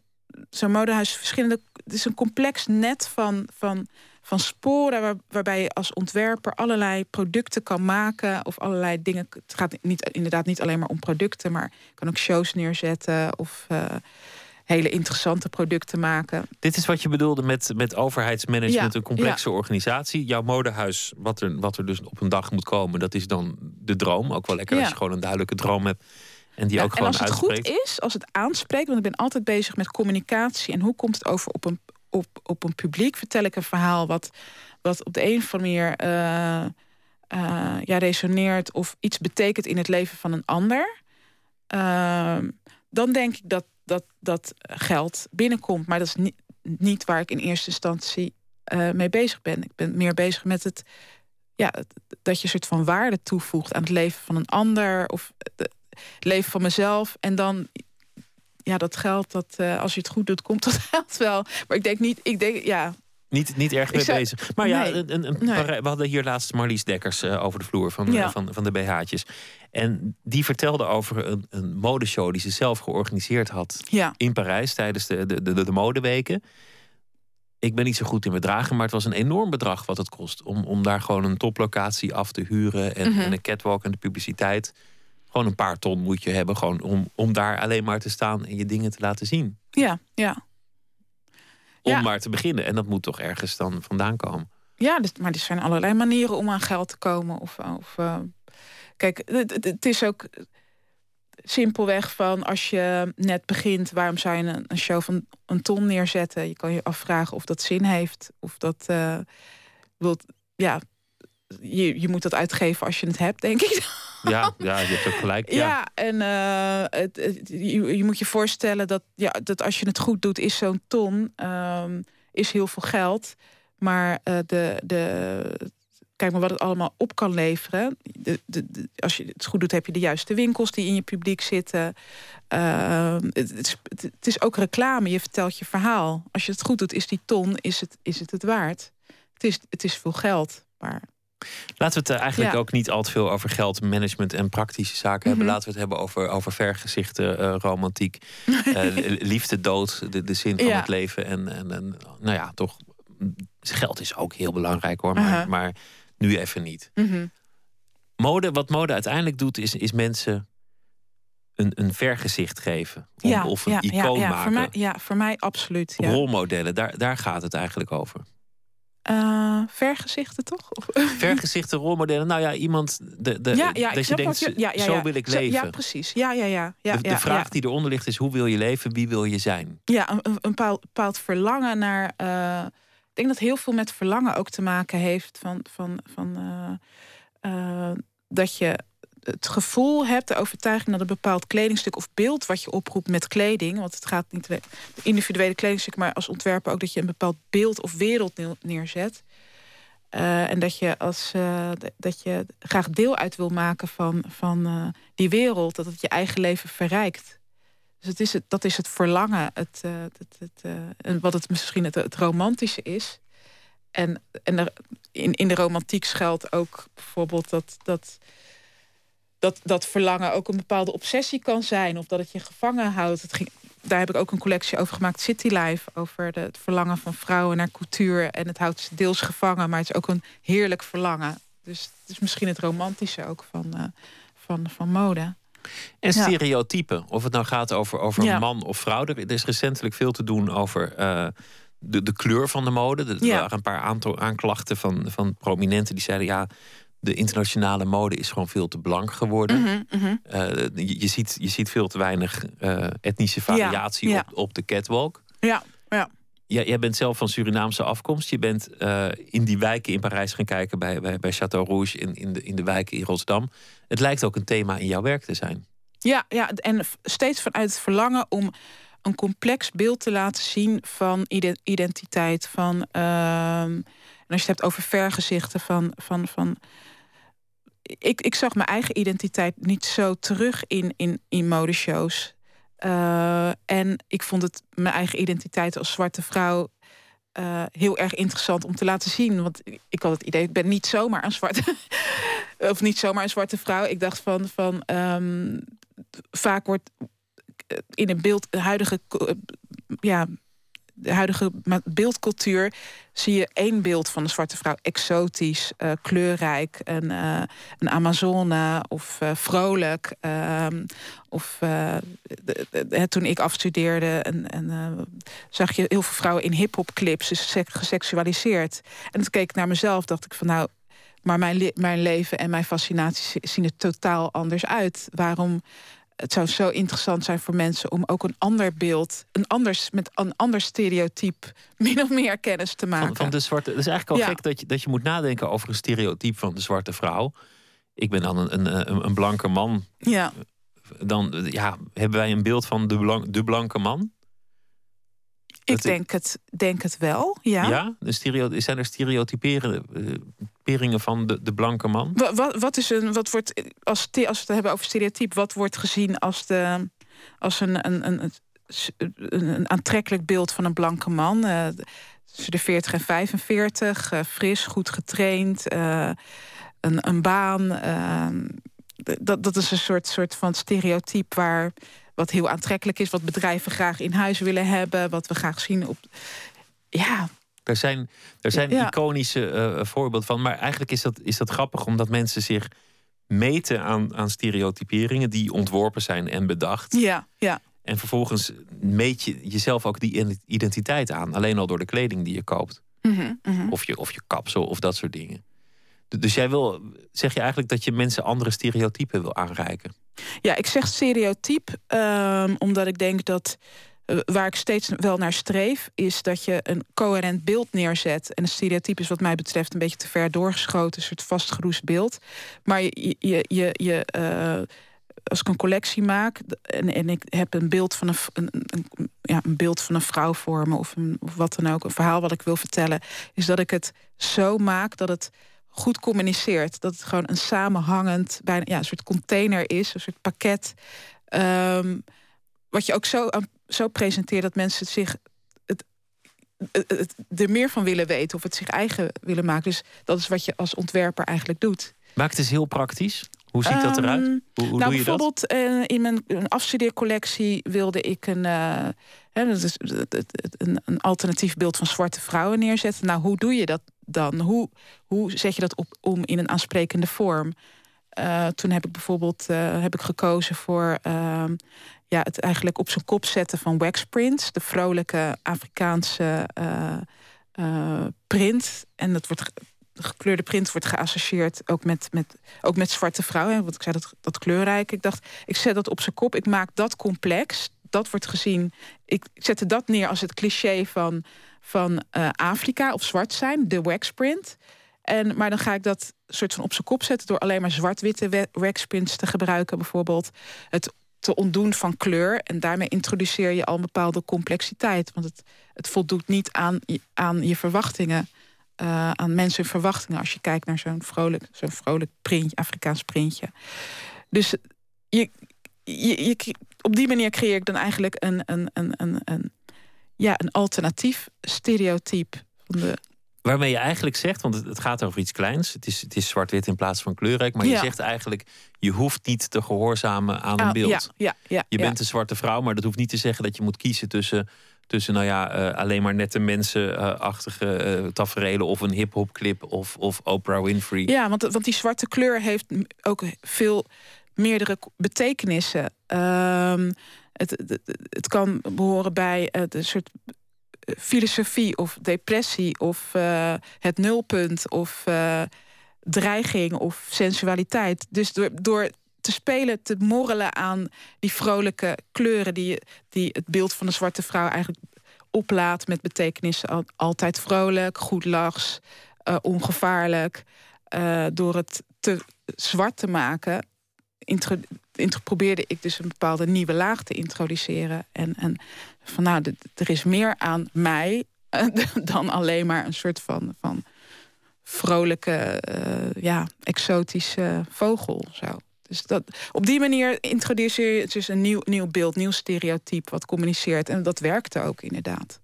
zo'n modehuis verschillende. Het is een complex net van, van, van sporen waar, waarbij je als ontwerper allerlei producten kan maken of allerlei dingen. Het gaat niet, inderdaad niet alleen maar om producten, maar je kan ook shows neerzetten of uh, hele interessante producten maken. Dit is wat je bedoelde met, met overheidsmanagement, ja, een complexe ja. organisatie. Jouw modehuis, wat er, wat er dus op een dag moet komen, dat is dan de droom. Ook wel lekker Ja. als je gewoon een duidelijke droom hebt. En die Ja, ook en als het uitspreekt. goed is, als het aanspreekt, want ik ben altijd bezig met communicatie en hoe komt het over op een, op, op een publiek? Vertel ik een verhaal wat, wat op de een of andere manier eh, eh, ja, resoneert of iets betekent in het leven van een ander? Ehm, dan denk ik dat, dat dat geld binnenkomt. Maar dat is niet, niet waar ik in eerste instantie eh, mee bezig ben. Ik ben meer bezig met het, ja, dat je een soort van waarde toevoegt aan het leven van een ander of het leven van mezelf. En dan, ja, dat geld, dat, eh, als je het goed doet, komt dat geld wel. Maar ik denk niet, ik denk, ja, Niet, niet erg mee zou- bezig. Maar ja, Nee. een, een, een Nee. We hadden hier laatst Marlies Dekkers eh, over de vloer van, Ja. eh, van, van de BH'tjes. En die vertelde over een, een modeshow die ze zelf georganiseerd had ja. in Parijs tijdens de, de, de, de modeweken. Ik ben niet zo goed in bedragen, maar het was een enorm bedrag wat het kost. Om, om daar gewoon een toplocatie af te huren en, Mhm. en een catwalk en de publiciteit. Gewoon een paar ton moet je hebben, gewoon om, om daar alleen maar te staan en je dingen te laten zien. Ja, ja. Om Ja. maar te beginnen. En dat moet toch ergens dan vandaan komen. Ja, dus, maar er zijn allerlei manieren om aan geld te komen. Of, of, uh, kijk, het, het, het is ook simpelweg van als je net begint, waarom zou je een, een show van een ton neerzetten? Je kan je afvragen of dat zin heeft. Of dat uh, wilt, ja, je, je moet dat uitgeven als je het hebt, denk ik. Ja, ja je hebt gelijk. Ja, en uh, het, je, moet je voorstellen dat, ja, dat als je het goed doet, is zo'n ton um, is heel veel geld. Maar uh, de, de, kijk maar wat het allemaal op kan leveren. De, de, als je het goed doet, heb je de juiste winkels die in je publiek zitten. Het, het, is, het, is, ook reclame. Je vertelt je verhaal. Als je het goed doet, is die ton is het, is het, het waard. Het is, het is veel geld. Maar Laten we het eigenlijk ook niet al te veel over geld, management en praktische zaken hebben. Mhm. Laten we het hebben over, over vergezichten, uh, romantiek, uh, liefde, dood, de, de zin van Ja. het leven. En, en, en nou ja, toch, geld is ook heel belangrijk hoor, maar, Aha. maar nu even niet. Mhm. Mode, wat mode uiteindelijk doet, is, is mensen een, een vergezicht geven. Of, ja, of een icoon ja, ja, maken. Voor mij, ja, voor mij absoluut. Ja. Rolmodellen, daar, daar gaat het eigenlijk over. Eh, vergezichten toch? Vergezichten, rolmodellen. Nou ja, iemand de, de, ja, ja, dat je denkt, je- ja, ja, zo ja. wil ik leven. Ja, precies. Ja, ja, ja. ja, de, de vraag die eronder ligt is: hoe wil je leven? Wie wil je zijn? Ja, een, een bepaald, verlangen naar. eh, ik denk dat heel veel met verlangen ook te maken heeft van, van, van eh, dat je het gevoel hebt, de overtuiging dat een bepaald kledingstuk of beeld wat je oproept met kleding, want het gaat niet om individuele kledingstuk, maar als ontwerper ook dat je een bepaald beeld of wereld neer- neerzet. Eh, en dat je, als, eh, dat je graag deel uit wil maken van, van eh, die wereld, dat het je eigen leven verrijkt. Dus het is het, dat is het verlangen, het, het, wat het misschien het, romantische is. En, en in, in de romantiek schuilt ook bijvoorbeeld dat, dat, dat, dat verlangen ook een bepaalde obsessie kan zijn. Of dat het je gevangen houdt. Het ging, daar heb ik ook een collectie over gemaakt, City Life. Over de, het verlangen van vrouwen naar couture. En het houdt ze deels gevangen, maar het is ook een heerlijk verlangen. Dus het is misschien het romantische ook van, eh, van, van mode. En Ja. stereotypen. Of het nou gaat over, over Ja. man of vrouw. Er, is recentelijk veel te doen over eh, de, de kleur van de mode. Er Ja. waren een paar aantal aanklachten van, van prominenten die zeiden: ja, de internationale mode is gewoon veel te blank geworden. Mhm, mhm. Eh, je, je, ziet, je ziet veel te weinig eh, etnische variatie ja. Op, op de catwalk. Ja, ja. Jij, jij bent zelf van Surinaamse afkomst. Je bent eh, in die wijken in Parijs gaan kijken bij, bij, bij Château Rouge in, in, de, in de wijken in Rotterdam. Het lijkt ook een thema in jouw werk te zijn. Ja, ja, en steeds vanuit het verlangen om een complex beeld te laten zien van ide- identiteit. Van, ehm, en als je het hebt over vergezichten van. van, van ik, ik zag mijn eigen identiteit niet zo terug in, in, in modeshows. Eh, en ik vond het mijn eigen identiteit als zwarte vrouw eh, heel erg interessant om te laten zien. Want ik had het idee, ik ben niet zomaar een zwarte. of niet zomaar een zwarte vrouw. Ik dacht van. van ehm, vaak wordt eh, in een beeld, de huidige, ja, de huidige beeldcultuur zie je één beeld van een zwarte vrouw. Exotisch, eh, kleurrijk, een, eh, een Amazone of eh, vrolijk. ehm, of de- de- de- toen ik afstudeerde en, zag je heel veel vrouwen in hip-hop clips, dus sek- geseksualiseerd. En toen keek ik naar mezelf, dacht ik van nou, maar mijn, mijn leven en mijn fascinaties zi- zien er totaal anders uit. Waarom? Het zou zo interessant zijn voor mensen om ook een ander beeld, een anders met een ander stereotype, min of meer kennis te maken. Van, van de zwarte. Het is eigenlijk al Ja. gek dat je, dat je moet nadenken over een stereotype van de zwarte vrouw. Ik ben dan een, een, een, een blanke man. Ja, Dan ja, hebben wij een beeld van de, blank, de blanke man. Ik denk het, denk het wel. Ja. Ja, de stereo, zijn er stereotyperingen van de, de blanke man? Wa- Wat, wat is een, wat wordt, als, als we het hebben over stereotype, wat wordt gezien als, de, als een, een, een, een, aantrekkelijk beeld van een blanke man? eh, tussen de 40 en 45, eh, fris, goed getraind, eh, een, een baan. eh, dat, dat is een soort, soort van stereotype waar wat heel aantrekkelijk is, wat bedrijven graag in huis willen hebben, wat we graag zien op. Ja, Er zijn, er zijn Ja. iconische eh, voorbeelden van. Maar eigenlijk is dat, is dat grappig omdat mensen zich meten aan, aan stereotyperingen die ontworpen zijn en bedacht. ja, ja. En vervolgens meet je jezelf ook die identiteit aan. Alleen al door de kleding die je koopt. Mhm, mhm. Of je, of je kapsel of dat soort dingen. Dus jij wil, zeg je eigenlijk dat je mensen andere stereotypen wil aanreiken? Ja, ik zeg stereotyp, ehm, omdat ik denk dat eh, waar ik steeds wel naar streef, is dat je een coherent beeld neerzet. En een stereotype is wat mij betreft een beetje te ver doorgeschoten, een soort vastgeroest beeld. Maar je, je, je, eh, als ik een collectie maak en, en ik heb een beeld van een, een, ja, een beeld van een vrouw voor me of, of wat dan ook, een verhaal wat ik wil vertellen, is dat ik het zo maak dat het goed communiceert. Dat het gewoon een samenhangend, bijna ja, een soort container is, een soort pakket. Ehm, wat je ook zo, zo presenteert dat mensen zich het, het, er meer van willen weten of het zich eigen willen maken. Dus dat is wat je als ontwerper eigenlijk doet. Maakt het heel praktisch? Hoe ziet dat eruit? Ehm, hoe, hoe nou, doe je bijvoorbeeld dat? eh, in mijn een afstudeercollectie wilde ik een, eh, hè, is, een, een alternatief beeld van zwarte vrouwen neerzetten. Nou, hoe doe je dat dan? Hoe, hoe zet je dat op, om in een aansprekende vorm? Uh, toen heb ik bijvoorbeeld heb ik gekozen voor uh, ja, het eigenlijk op zijn kop zetten van waxprints, de vrolijke Afrikaanse print. En dat wordt gekleurde print wordt geassocieerd ook met, met, ook met zwarte vrouwen. Want ik zei dat, dat kleurrijk. Ik dacht, ik zet dat op zijn kop. Ik maak dat complex. Dat wordt gezien. Ik zette dat neer als het cliché van, van uh, Afrika of zwart zijn, de waxprint. En, maar dan ga ik dat soort van op zijn kop zetten door alleen maar zwart-witte waxprints te gebruiken, bijvoorbeeld. Het te ontdoen van kleur. En daarmee introduceer je al een bepaalde complexiteit. Want het, het voldoet niet aan, aan je verwachtingen uh, aan mensen verwachtingen als je kijkt naar zo'n vrolijk, zo'n vrolijk printje, Afrikaans printje. Dus je, je, je, op die manier creëer ik dan eigenlijk een, een, een, een, een, ja, een alternatief stereotype van de. Waarmee je eigenlijk zegt, want het gaat over iets kleins. Het is, het is zwart-wit in plaats van kleurrijk. Maar Ja. je zegt eigenlijk, je hoeft niet te gehoorzamen aan een Ah, beeld. Ja, ja, ja, Je bent een zwarte vrouw, maar dat hoeft niet te zeggen dat je moet kiezen tussen, tussen nou ja, eh, alleen maar nette mensenachtige eh taferelen of een hip-hop clip of, of Oprah Winfrey. Ja, want, want die zwarte kleur heeft ook veel meerdere betekenissen. Ehm, het, het, kan behoren bij de soort eh, filosofie of depressie of het nulpunt of dreiging of sensualiteit. Dus door, door te spelen, te morrelen aan die vrolijke kleuren die, die het beeld van de zwarte vrouw eigenlijk oplaat met betekenissen al- altijd vrolijk, goed lachs, eh, ongevaarlijk. Eh, door het te zwart te maken, intro- probeerde ik dus een bepaalde nieuwe laag te introduceren. En, en van nou, er is meer aan mij eh, dan alleen maar een soort van, van vrolijke, ja, exotische vogel. Zo. Dus dat, op die manier introduceer je dus een nieuw, nieuw beeld, nieuw stereotype wat communiceert. En dat werkte ook inderdaad.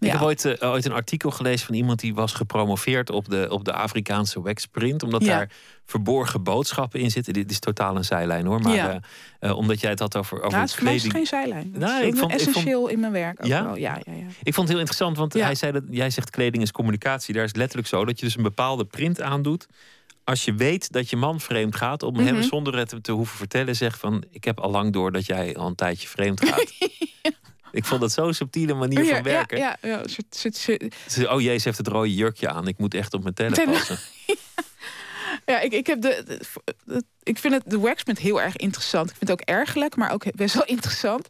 Ik heb ooit, eh, ooit een artikel gelezen van iemand die was gepromoveerd op de, op de Afrikaanse waxprint. Omdat Ja. daar verborgen boodschappen in zitten. Dit is totaal een zijlijn hoor. Maar Ja. eh, eh, omdat jij het had over, over Nou, het is geen zijlijn. Dat Nou, is ik vond- ik vond- essentieel in mijn werk ook Ja? wel. Ja, ja. Ik vond het heel interessant, want hij zei dat jij zegt kleding is communicatie. Daar is letterlijk zo dat je dus een bepaalde print aandoet. Als je weet dat je man vreemd gaat, om hem Mhm. zonder het te hoeven vertellen, zegt van ik heb al lang door dat jij al een tijdje vreemd gaat. Ik vond dat zo'n subtiele manier Ja, van werken. Ja, ja, ja, Ze- Oh, Jezus heeft het rode jurkje aan. Ik moet echt op mijn tellen passen. ja ik, ik, heb de, de- de- ik vind het de waxprint heel erg interessant. Ik vind het ook ergelijk, maar ook best wel interessant.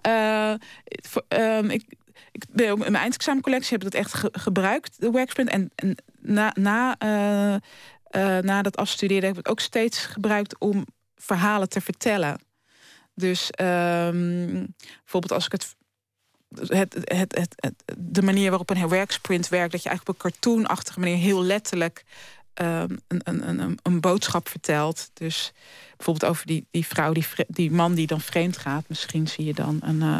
Eh, voor- ehm, ik, in mijn eindexamencollectie heb ik dat echt ge- gebruikt, de waxprint. En, en na, na, eh, eh, na dat afstuderen heb ik het ook steeds gebruikt om verhalen te vertellen. Dus ehm, bijvoorbeeld als ik het het, het, het, de manier waarop een waxprint werkt, dat je eigenlijk op een cartoonachtige manier heel letterlijk ehm, een, een, een- een, boodschap vertelt. Dus bijvoorbeeld over die, die vrouw, die, die man die dan vreemd gaat. Misschien zie je dan een, eh,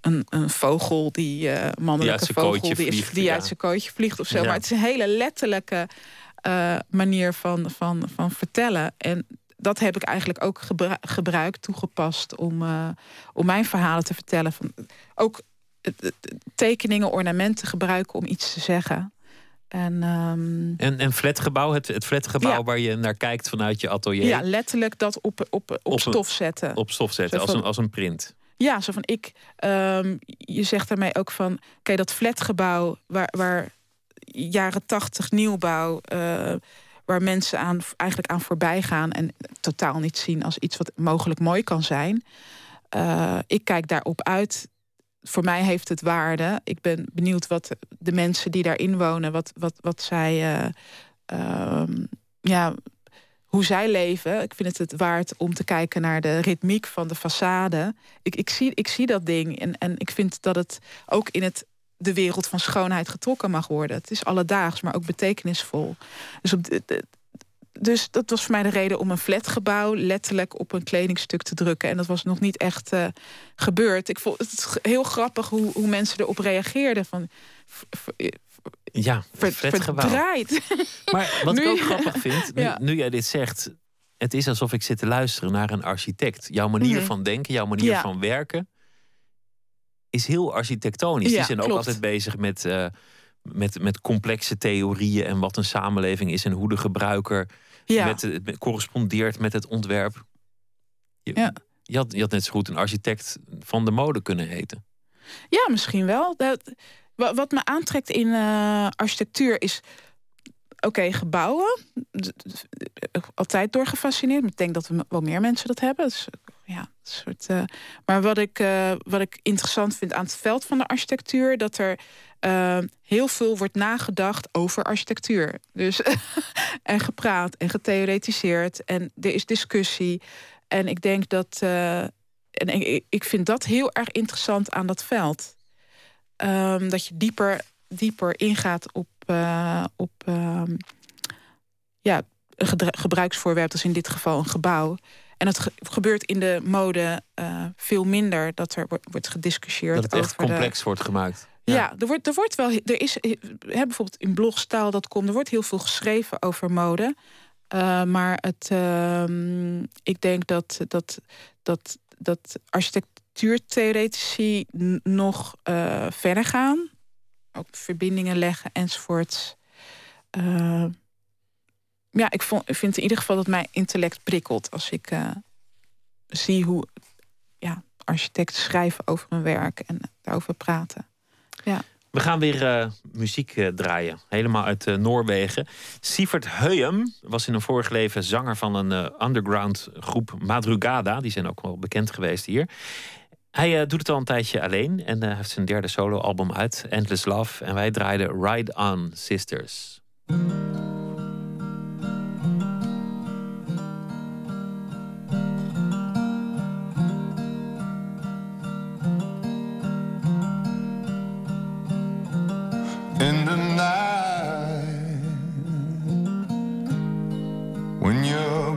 een, een vogel, die eh, mannelijke vogel, die, vliegt, die ja. uit zijn kooitje vliegt of zo. Ja. Maar het is een hele letterlijke eh, manier van, van, van vertellen. En dat heb ik eigenlijk ook gebru- gebruikt, toegepast om, eh, om mijn verhalen te vertellen. Van, ook eh, tekeningen, ornamenten gebruiken om iets te zeggen. En ehm, En, en flatgebouw, het, het flatgebouw Ja. waar je naar kijkt vanuit je atelier. ja, letterlijk dat op, op, op, stof zetten. Op stof zetten, Zo als van- een, als een print. Ja, zo van ik. ehm, je zegt daarmee ook van. Kijk, dat flatgebouw waar, waar jaren tachtig nieuwbouw. eh, waar mensen aan, eigenlijk aan voorbij gaan. en totaal niet zien als iets wat mogelijk mooi kan zijn. Eh, ik kijk daarop uit. Voor mij heeft het waarde. Ik ben benieuwd wat de mensen die daarin wonen. wat, wat, wat zij. ehm, ja, hoe zij leven. Ik vind het het waard om te kijken naar de ritmiek van de façade. Ik, ik, zie, ik zie dat ding en, en ik vind dat het ook in het de wereld van schoonheid getrokken mag worden. Het is alledaags, maar ook betekenisvol. Dus, op de, dus dat was voor mij de reden om een flatgebouw letterlijk op een kledingstuk te drukken. En dat was nog niet echt uh, gebeurd. Ik vond het heel grappig hoe, hoe mensen erop reageerden. Van, ja, flatgebouw. Verdraaid. Maar wat ik ook grappig vind, nu, nu, jij dit zegt... het is alsof ik zit te luisteren naar een architect. Jouw manier van denken, jouw manier van werken... is heel architectonisch. Die zijn ook altijd bezig met... Uh, met, met complexe theorieën en wat een samenleving is en hoe de gebruiker ja. met, het correspondeert met het ontwerp. Je, ja. je, had, je had net zo goed een architect van de mode kunnen heten. Ja, misschien wel. Dat, wat me aantrekt in uh, architectuur is. Oké, gebouwen. Altijd door gefascineerd. Ik denk dat er wel meer mensen dat hebben. Ja, soort, uh, maar wat ik, uh, wat ik interessant vind aan het veld van de architectuur, dat er uh, heel veel wordt nagedacht over architectuur. Dus en gepraat en getheoretiseerd en er is discussie. En ik denk dat. En ik, ik vind dat heel erg interessant aan dat veld. Um, dat je dieper, dieper ingaat op, op um, ja, een gebruiksvoorwerp, dus in dit geval een gebouw. En het gebeurt in de mode uh, veel minder dat er wordt, gediscussieerd. Dat het echt complex wordt gemaakt. Ja, er, wordt, er wordt wel. Er is hè, bijvoorbeeld in blogstaal.com, er wordt heel veel geschreven over mode. Uh, maar het, uh, ik denk dat, dat, dat, dat architectuurtheoretici nog uh, verder gaan. Ook verbindingen leggen enzovoorts. Ja, ik, vind in ieder geval dat mijn intellect prikkelt als ik zie hoe ja, architecten schrijven over hun werk en daarover praten. Ja. We gaan weer uh, muziek uh, draaien, helemaal uit Noorwegen. Sievert Heuyem was in een vorig leven zanger van een underground groep Madrugada. Die zijn ook wel bekend geweest hier. Hij doet het al een tijdje alleen en heeft zijn derde soloalbum uit, Endless Love. En wij draaiden Ride On Sisters.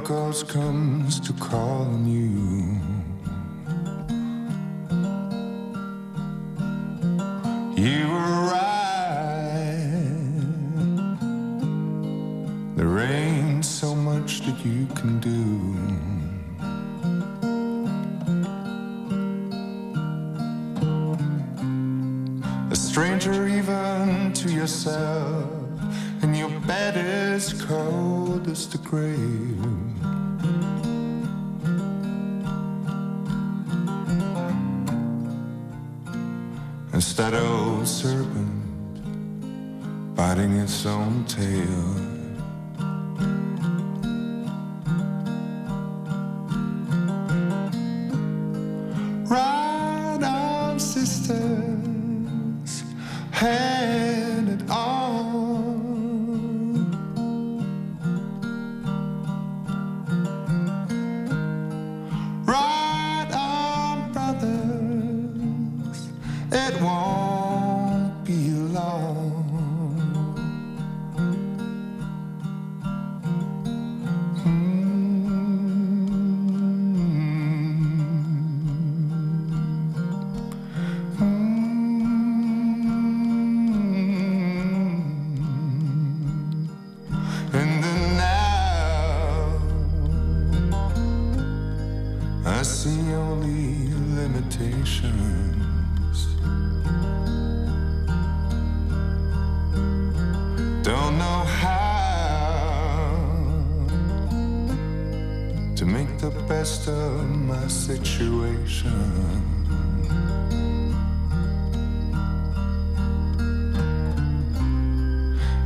Ghost comes to call on you. You arrive. There ain't so much that you can do. A stranger even to yourself, and your bed is cold as the grave. It's that old serpent biting its own tail. limitations. Don't know how to make the best of my situation.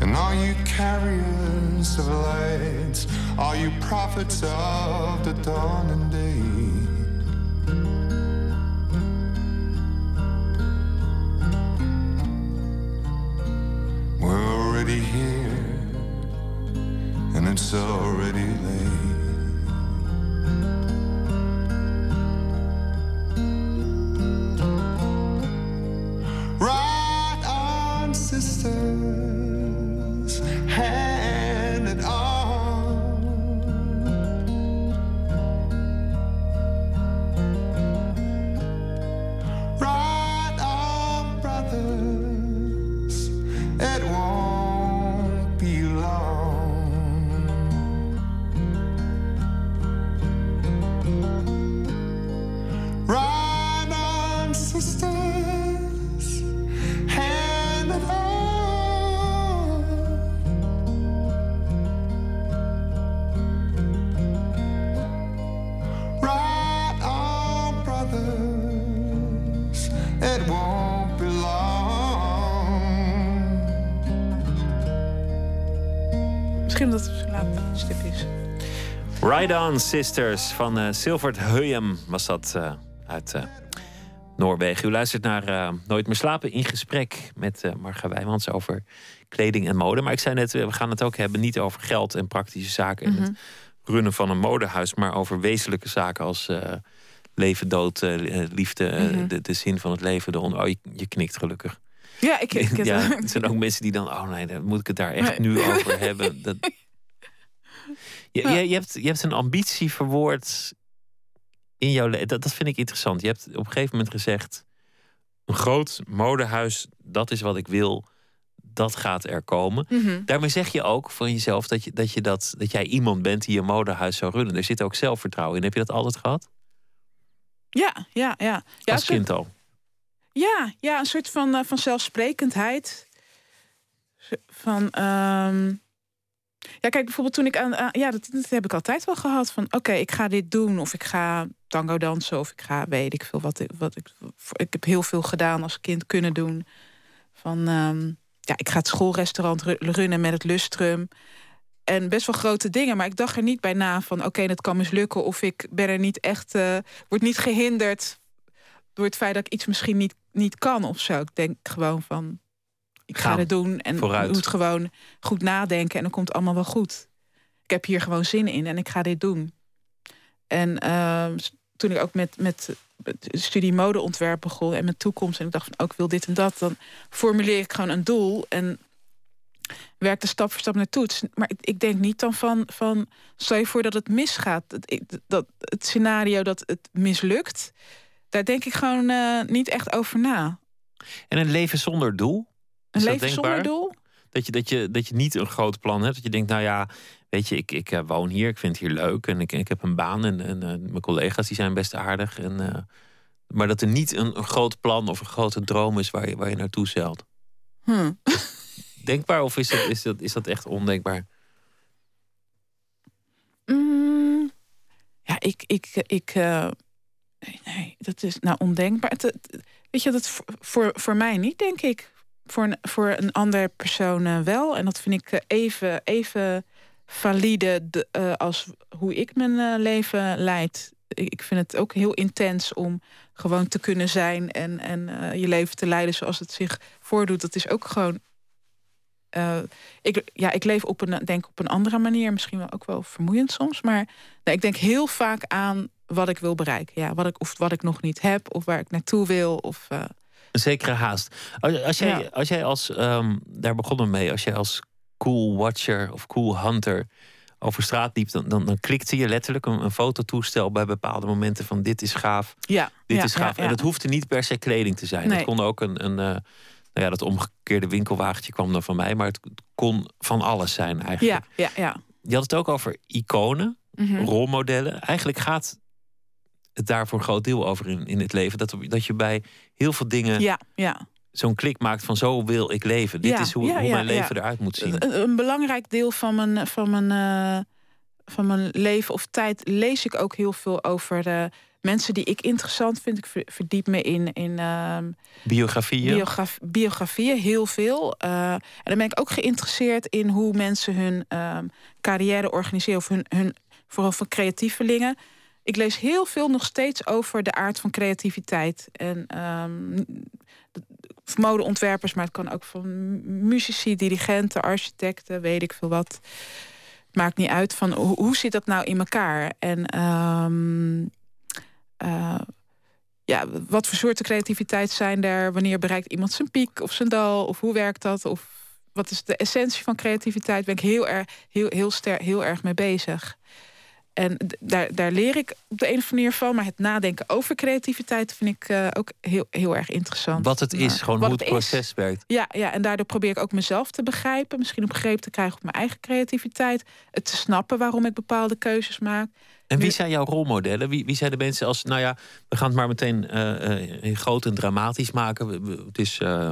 And all you carriers of lights, all you prophets of the dawning day. Ride On Sisters van uh, Silvert Heuyem was dat uh, uit uh, Noorwegen. U luistert naar Nooit meer slapen in gesprek met Marga Wijmans over kleding en mode. Maar ik zei net, we gaan het ook hebben niet over geld en praktische zaken en mm -hmm. het runnen van een modehuis, maar over wezenlijke zaken als leven, dood, liefde, mm -hmm. de, de, zin van het leven. De oh, je, je knikt gelukkig. Ja, ik, ik ja, er zijn ook mensen die dan, oh nee, dan moet ik het daar echt nu over hebben. Dat, je, je, je, hebt, je hebt een ambitie verwoord in jouw leven. Dat, dat vind ik interessant. Je hebt op een gegeven moment gezegd: een groot modehuis, dat is wat ik wil. Dat gaat er komen. Mm -hmm. Daarmee zeg je ook van jezelf dat, je, dat, je dat, dat jij iemand bent die een modehuis zou runnen. Er zit ook zelfvertrouwen in. Heb je dat altijd gehad? Ja, ja, ja. ja Als kind al? Ja, ja, een soort van, uh, van zelfsprekendheid. Van. Um... Ja, kijk, bijvoorbeeld toen ik aan. ja, dat, dat, heb ik altijd wel gehad. Van oké, ik ga dit doen. Of ik ga tango dansen. Of ik ga weet ik veel wat. Wat ik, ik heb heel veel gedaan als kind kunnen doen. Van um, ja, ik ga het schoolrestaurant runnen met het lustrum. En best wel grote dingen. Maar ik dacht er niet bij na van oké, dat kan mislukken. Of ik ben er niet echt. Uh, word niet gehinderd door het feit dat ik iets misschien niet, niet kan of zo. Ik denk gewoon van, ik ga het doen en Vooruit. moet gewoon goed nadenken en dan komt het allemaal wel goed. Ik heb hier gewoon zin in en ik ga dit doen. En uh, toen ik ook met, met studie modeontwerp begon en mijn toekomst en ik dacht van, ook oh, wil dit en dat, dan formuleer ik gewoon een doel en werk er stap voor stap naartoe. Maar ik, ik denk niet dan van, van, stel je voor dat het misgaat, dat, dat het scenario dat het mislukt daar denk ik gewoon uh, niet echt over na. En een leven zonder doel? Is een leven zonder doel? Dat je, dat, je, dat je niet een groot plan hebt. Dat je denkt, nou ja, weet je, ik, ik uh, woon hier, ik vind het hier leuk en ik, ik heb een baan en, en uh, mijn collega's die zijn best aardig. En, maar dat er niet een, een, groot plan of een grote droom is waar je, waar je naartoe zeilt. Hmm. Denkbaar of is dat, is, dat, is dat echt ondenkbaar? Mm, ja, ik. ik, ik Nee, nee, dat is nou ondenkbaar. Het, het, weet je, dat voor, voor mij niet, denk ik. Voor een, voor een ander persoon uh, wel. En dat vind ik even, even valide de, uh, als hoe ik mijn leven leid. Ik, vind het ook heel intens om gewoon te kunnen zijn en, en je leven te leiden zoals het zich voordoet. Dat is ook gewoon. ik, ja, ik leef op een, denk op een andere manier. Misschien wel ook wel vermoeiend soms. Maar nee, ik denk heel vaak aan wat ik wil bereiken. Ja, wat ik, of wat ik nog niet heb, of waar ik naartoe wil. Of. Een zekere haast. Als, als, jij, ja. als jij als, um, daar begonnen mee, als jij als cool watcher of cool hunter over straat liep, dan, dan, dan klikte je letterlijk een, een fototoestel bij bepaalde momenten van dit is gaaf, ja, dit ja, is gaaf. Ja, en dat hoefde niet per se kleding te zijn. Nee. Het kon ook een, een uh, nou ja, dat omgekeerde winkelwagentje kwam dan van mij, maar het kon van alles zijn eigenlijk. Ja, ja, ja. Je had het ook over iconen, mm -hmm. rolmodellen. Eigenlijk gaat het daar voor een groot deel over in, in het leven. Dat, dat je bij heel veel dingen ja, ja. zo'n klik maakt van zo wil ik leven. Dit ja, is hoe, ja, hoe mijn leven eruit moet zien. Een, een, belangrijk deel van mijn, van, mijn, uh, van mijn leven of tijd lees ik ook heel veel over uh, mensen die ik interessant vind. Ik verdiep me in, in uh, biografieën. Biograf, biografieën, heel veel. Uh, en dan ben ik ook geïnteresseerd in hoe mensen hun carrière organiseren of hun, hun vooral van creatievelingen ik lees heel veel nog steeds over de aard van creativiteit. En um, modeontwerpers, maar het kan ook van muzici, dirigenten, architecten, weet ik veel wat. Maakt niet uit van hoe, zit dat nou in elkaar? En um, uh, ja, wat voor soorten creativiteit zijn er? Wanneer bereikt iemand zijn piek of zijn dal? Of hoe werkt dat? Of wat is de essentie van creativiteit? Ben ik heel erg, heel, heel, heel erg mee bezig. En daar, daar leer ik op de een of andere manier van. Maar het nadenken over creativiteit vind ik uh, ook heel, heel erg interessant. Wat het is, gewoon hoe het, het proces is. werkt. Ja, ja, en daardoor probeer ik ook mezelf te begrijpen. Misschien een begreep te krijgen op mijn eigen creativiteit. Het te snappen waarom ik bepaalde keuzes maak. En wie zijn jouw rolmodellen? Wie, wie zijn de mensen als, nou ja, we gaan het maar meteen uh, groot en dramatisch maken. Het is, uh,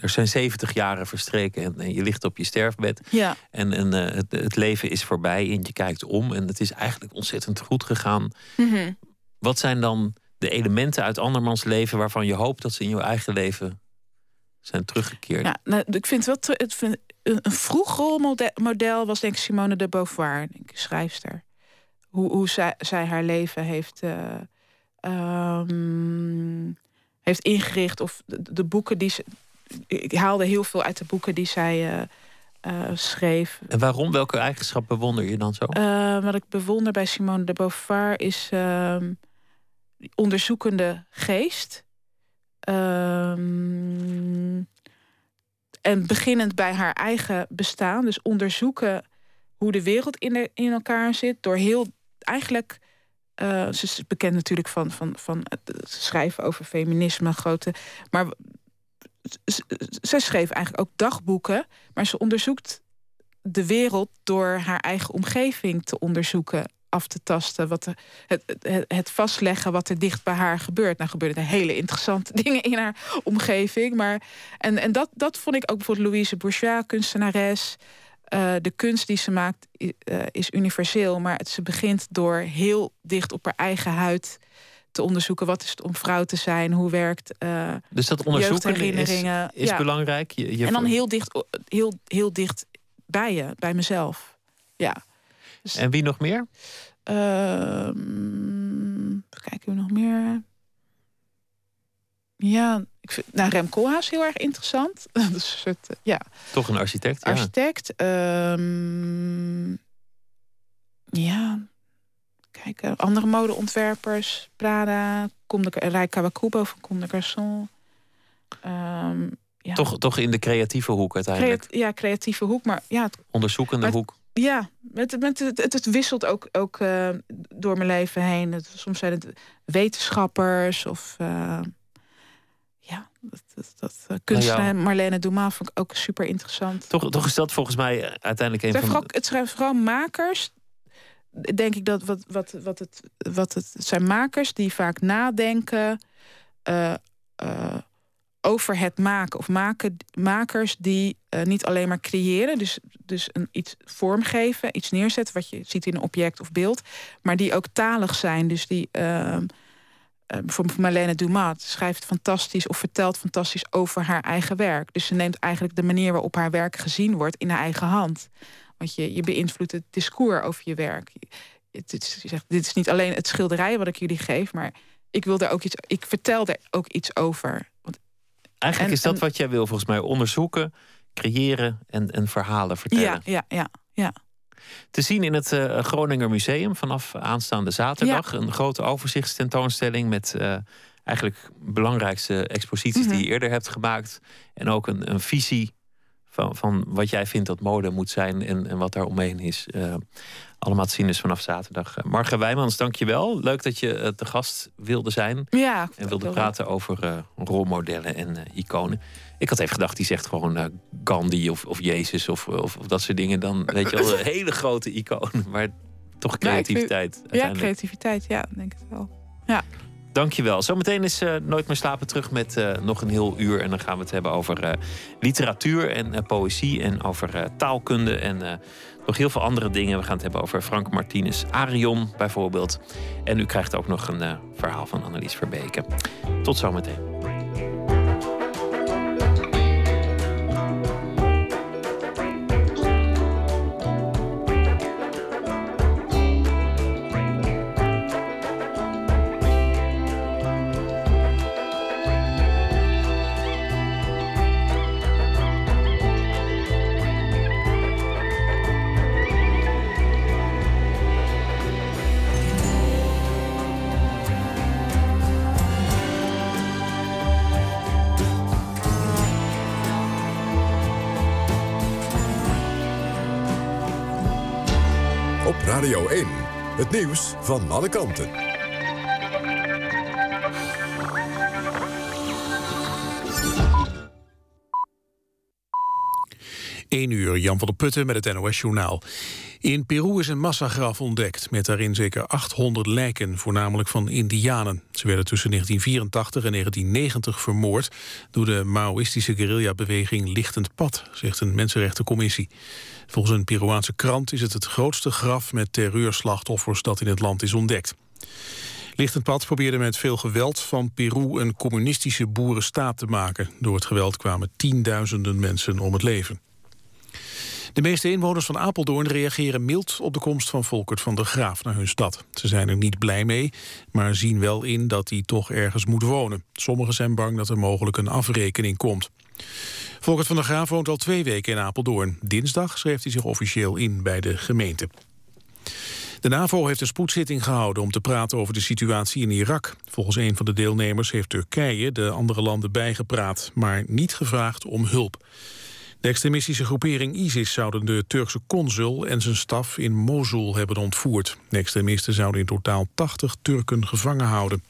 er zijn 70 jaren verstreken en, en, je ligt op je sterfbed. Ja. En, en het, het, leven is voorbij en je kijkt om en het is eigenlijk ontzettend goed gegaan. Mm -hmm. Wat zijn dan de elementen uit andermans leven waarvan je hoopt dat ze in je eigen leven zijn teruggekeerd. Ja, nou, ik vind wel het vind, een vroeg rolmodel was denk ik Simone de Beauvoir, denk ik, schrijfster. Hoe, hoe zij, zij haar leven heeft, eh, ehm, heeft ingericht. Of de, de boeken die ze. Ik haalde heel veel uit de boeken die zij eh, eh, schreef. En waarom? Welke eigenschap bewonder je dan zo? Wat ik bewonder bij Simone de Beauvoir is ehm, onderzoekende geest. Ehm, en beginnend bij haar eigen bestaan. Dus onderzoeken hoe de wereld in, de, in elkaar zit. Door heel eigenlijk. eh, ze is bekend natuurlijk van, van, van het schrijven over feminisme, grote. Maar z- z- zij schreef eigenlijk ook dagboeken. Maar ze onderzoekt de wereld door haar eigen omgeving te onderzoeken, af te tasten, wat er, het, het, het vastleggen wat er dicht bij haar gebeurt. Nou gebeuren er hele interessante dingen in haar omgeving, maar en, en dat, dat vond ik ook bijvoorbeeld Louise Bourgeois, kunstenares. Eh, de kunst die ze maakt eh, is universeel, maar het, ze begint door heel dicht op haar eigen huid te onderzoeken wat is het om vrouw te zijn, hoe werkt eh, dus dat onderzoeken is, is Ja. belangrijk. Je, je en dan heel dicht, heel, heel dicht bij je, bij mezelf. Ja. En wie nog meer? Ehm kijken we nog meer. Ja, ik vind nou, Rem Koolhaas heel erg interessant. Dat is een soort, eh, ja, Toch een architect? Ja. architect. Ehm, ja, kijk, eh, andere modeontwerpers. Prada, Rai Kawakubo van Comme de Garçon. Ehm, ja. Toch, toch in de creatieve hoek uiteindelijk. Creat- ja, creatieve hoek. Maar ja, het Onderzoekende Maar- hoek. Ja, het, met, het, wisselt ook, ook eh, door mijn leven heen. Het, soms zijn het wetenschappers of... dat, dat, dat uh, kunstenaar Marlene Dumas vond ik ook super interessant. Toch, toch is dat volgens mij eh, uiteindelijk een Het van vooral, het zijn vooral makers, denk ik dat wat, wat, wat, het, wat het, het zijn makers die vaak nadenken eh, eh, over het maken. Of maken, makers die eh, niet alleen maar creëren, dus, dus een, iets vormgeven, iets neerzetten wat je ziet in een object of beeld, maar die ook talig zijn. Dus die. Eh, bijvoorbeeld Marlene Dumas schrijft fantastisch of vertelt fantastisch over haar eigen werk. Dus ze neemt eigenlijk de manier waarop haar werk gezien wordt in haar eigen hand. Want je, je beïnvloedt het discours over je werk. Het, je zegt, dit is niet alleen het schilderij wat ik jullie geef, maar ik wil daar ook iets. Ik vertel er ook iets over. Want, Eigenlijk en- is dat en- wat jij wil volgens mij. Onderzoeken, creëren en, en verhalen vertellen. ja, ja, ja, ja. Te zien in het eh, Groninger Museum vanaf aanstaande zaterdag. Een grote overzichtstentoonstelling met eh, eigenlijk belangrijkste exposities Mhm. die je eerder hebt gemaakt. En ook een, een visie van, van wat jij vindt dat mode moet zijn en, en wat daar omheen is. Eh, allemaal te zien is vanaf zaterdag. Uh, Marga Wijmans, dank je wel. Leuk dat je uh, te gast wilde zijn. Ja, En wilde praten over uh, rolmodellen en uh, iconen. Ik had even gedacht, die zegt gewoon uh, Gandhi of, of Jezus of, of, of, dat soort dingen. Dan weet je wel, een hele grote icoon. Maar toch creativiteit. Ja, creativiteit, ja, denk ik wel. Ja. Dankjewel. Zometeen is uh, Nooit meer slapen terug met uh, nog een heel uur. En dan gaan we het hebben over uh, literatuur en poëzie. En over taalkunde en nog heel veel andere dingen. We gaan het hebben over Frank Martinez Arion bijvoorbeeld. En u krijgt ook nog een verhaal van Annelies Verbeke. Tot zometeen. Nieuws van alle kanten. Eén uur, Jan van der Putten met het NOS-journaal. In Peru is een massagraf ontdekt met daarin zeker 800 lijken, voornamelijk van indianen. Ze werden tussen 1984 en 1990 vermoord door de Maoïstische guerrillabeweging Lichtend Pad, zegt een mensenrechtencommissie. Volgens een Peruaanse krant is het het grootste graf met terreurslachtoffers dat in het land is ontdekt. Lichtend Pad probeerde met veel geweld van Peru een communistische boerenstaat te maken. Door het geweld kwamen tienduizenden mensen om het leven. De meeste inwoners van Apeldoorn reageren mild op de komst van Volkert van der Graaf naar hun stad. Ze zijn er niet blij mee, maar zien wel in dat hij toch ergens moet wonen. Sommigen zijn bang dat er mogelijk een afrekening komt. Volkert van der Graaf woont al twee weken in Apeldoorn. Dinsdag schreef hij zich officieel in bij de gemeente. De NAVO heeft een spoedzitting gehouden om te praten over de situatie in Irak. Volgens een van de deelnemers heeft Turkije de andere landen bijgepraat, maar niet gevraagd om hulp. De extremistische groepering ISIS zouden de Turkse consul en zijn staf in Mosul hebben ontvoerd. De extremisten zouden in totaal 80 Turken gevangen houden.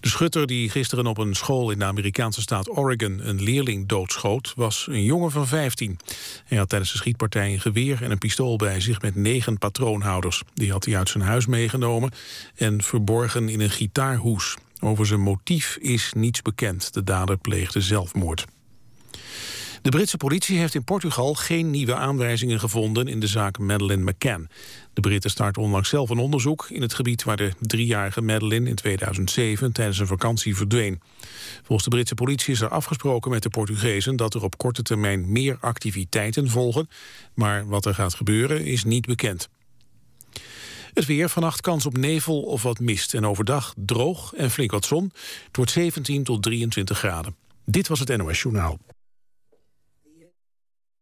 De schutter die gisteren op een school in de Amerikaanse staat Oregon een leerling doodschoot, was een jongen van 15. Hij had tijdens de schietpartij een geweer en een pistool bij zich met negen patroonhouders. Die had hij uit zijn huis meegenomen en verborgen in een gitaarhoes. Over zijn motief is niets bekend. De dader pleegde zelfmoord. De Britse politie heeft in Portugal geen nieuwe aanwijzingen gevonden in de zaak Madeleine McCann. De Britten starten onlangs zelf een onderzoek in het gebied waar de driejarige Madeleine in 2007 tijdens een vakantie verdween. Volgens de Britse politie is er afgesproken met de Portugezen dat er op korte termijn meer activiteiten volgen, maar wat er gaat gebeuren is niet bekend. Het weer, vannacht kans op nevel of wat mist en overdag droog en flink wat zon. Het wordt 17 tot 23 graden. Dit was het NOS Journaal.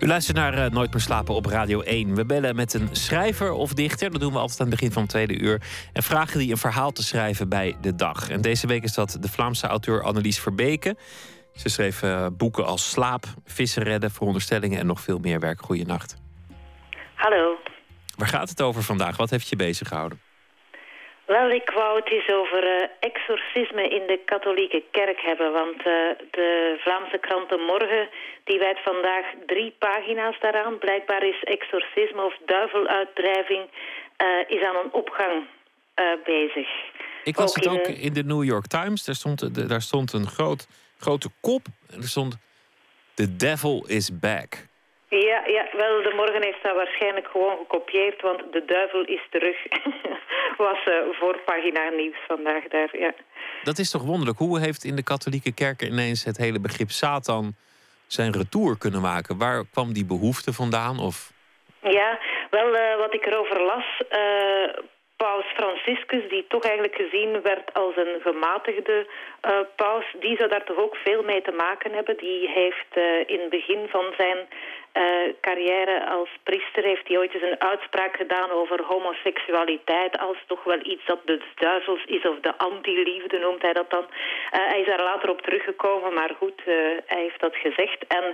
U luistert naar uh, Nooit meer slapen op Radio 1. We bellen met een schrijver of dichter. Dat doen we altijd aan het begin van het tweede uur. En vragen die een verhaal te schrijven bij de dag. En deze week is dat de Vlaamse auteur Annelies Verbeke. Ze schreef uh, boeken als Slaap, Vissen redden, Veronderstellingen en nog veel meer werk. Goeienacht. Hallo. Waar gaat het over vandaag? Wat heeft je bezig gehouden? Wel, ik wou het eens over uh, exorcisme in de katholieke kerk hebben. Want uh, de Vlaamse krant De Morgen die wijdt vandaag drie pagina's daaraan. Blijkbaar is exorcisme of duiveluitdrijving is aan een opgang bezig. Ik las het ook in de New York Times. Daar stond, daar stond een groot grote kop. Er stond: The devil is back. Ja, ja, wel, de morgen heeft dat waarschijnlijk gewoon gekopieerd, want de duivel is terug. Was uh, voorpagina nieuws vandaag daar, ja. Dat is toch wonderlijk? Hoe heeft in de katholieke kerk ineens het hele begrip Satan zijn retour kunnen maken? Waar kwam die behoefte vandaan? Of... Ja, wel, uh, wat ik erover las, uh, paus Franciscus, die toch eigenlijk gezien werd als een gematigde uh, paus, die zou daar toch ook veel mee te maken hebben. Die heeft uh, in het begin van zijn carrière als priester heeft hij ooit eens een uitspraak gedaan over homoseksualiteit als toch wel iets dat de duivels is of de anti-liefde noemt hij dat dan. hij is daar later op teruggekomen, maar goed, hij heeft dat gezegd. En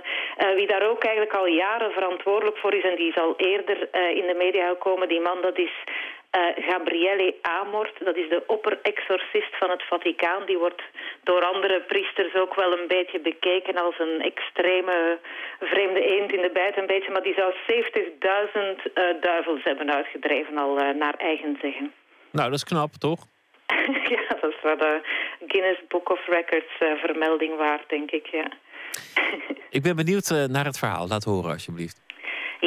wie daar ook eigenlijk al jaren verantwoordelijk voor is en die is al eerder in de media gekomen, die man dat is uh, Gabriele Amort, dat is de opperexorcist van het Vaticaan. Die wordt door andere priesters ook wel een beetje bekeken als een extreme vreemde eend in de bijt een beetje. Maar die zou 70.000 uh, duivels hebben uitgedreven al uh, naar eigen zeggen. Nou, dat is knap, toch? ja, dat is wel de Guinness Book of Records vermelding waard, denk ik, ja. ik ben benieuwd naar het verhaal. Laat horen, alsjeblieft.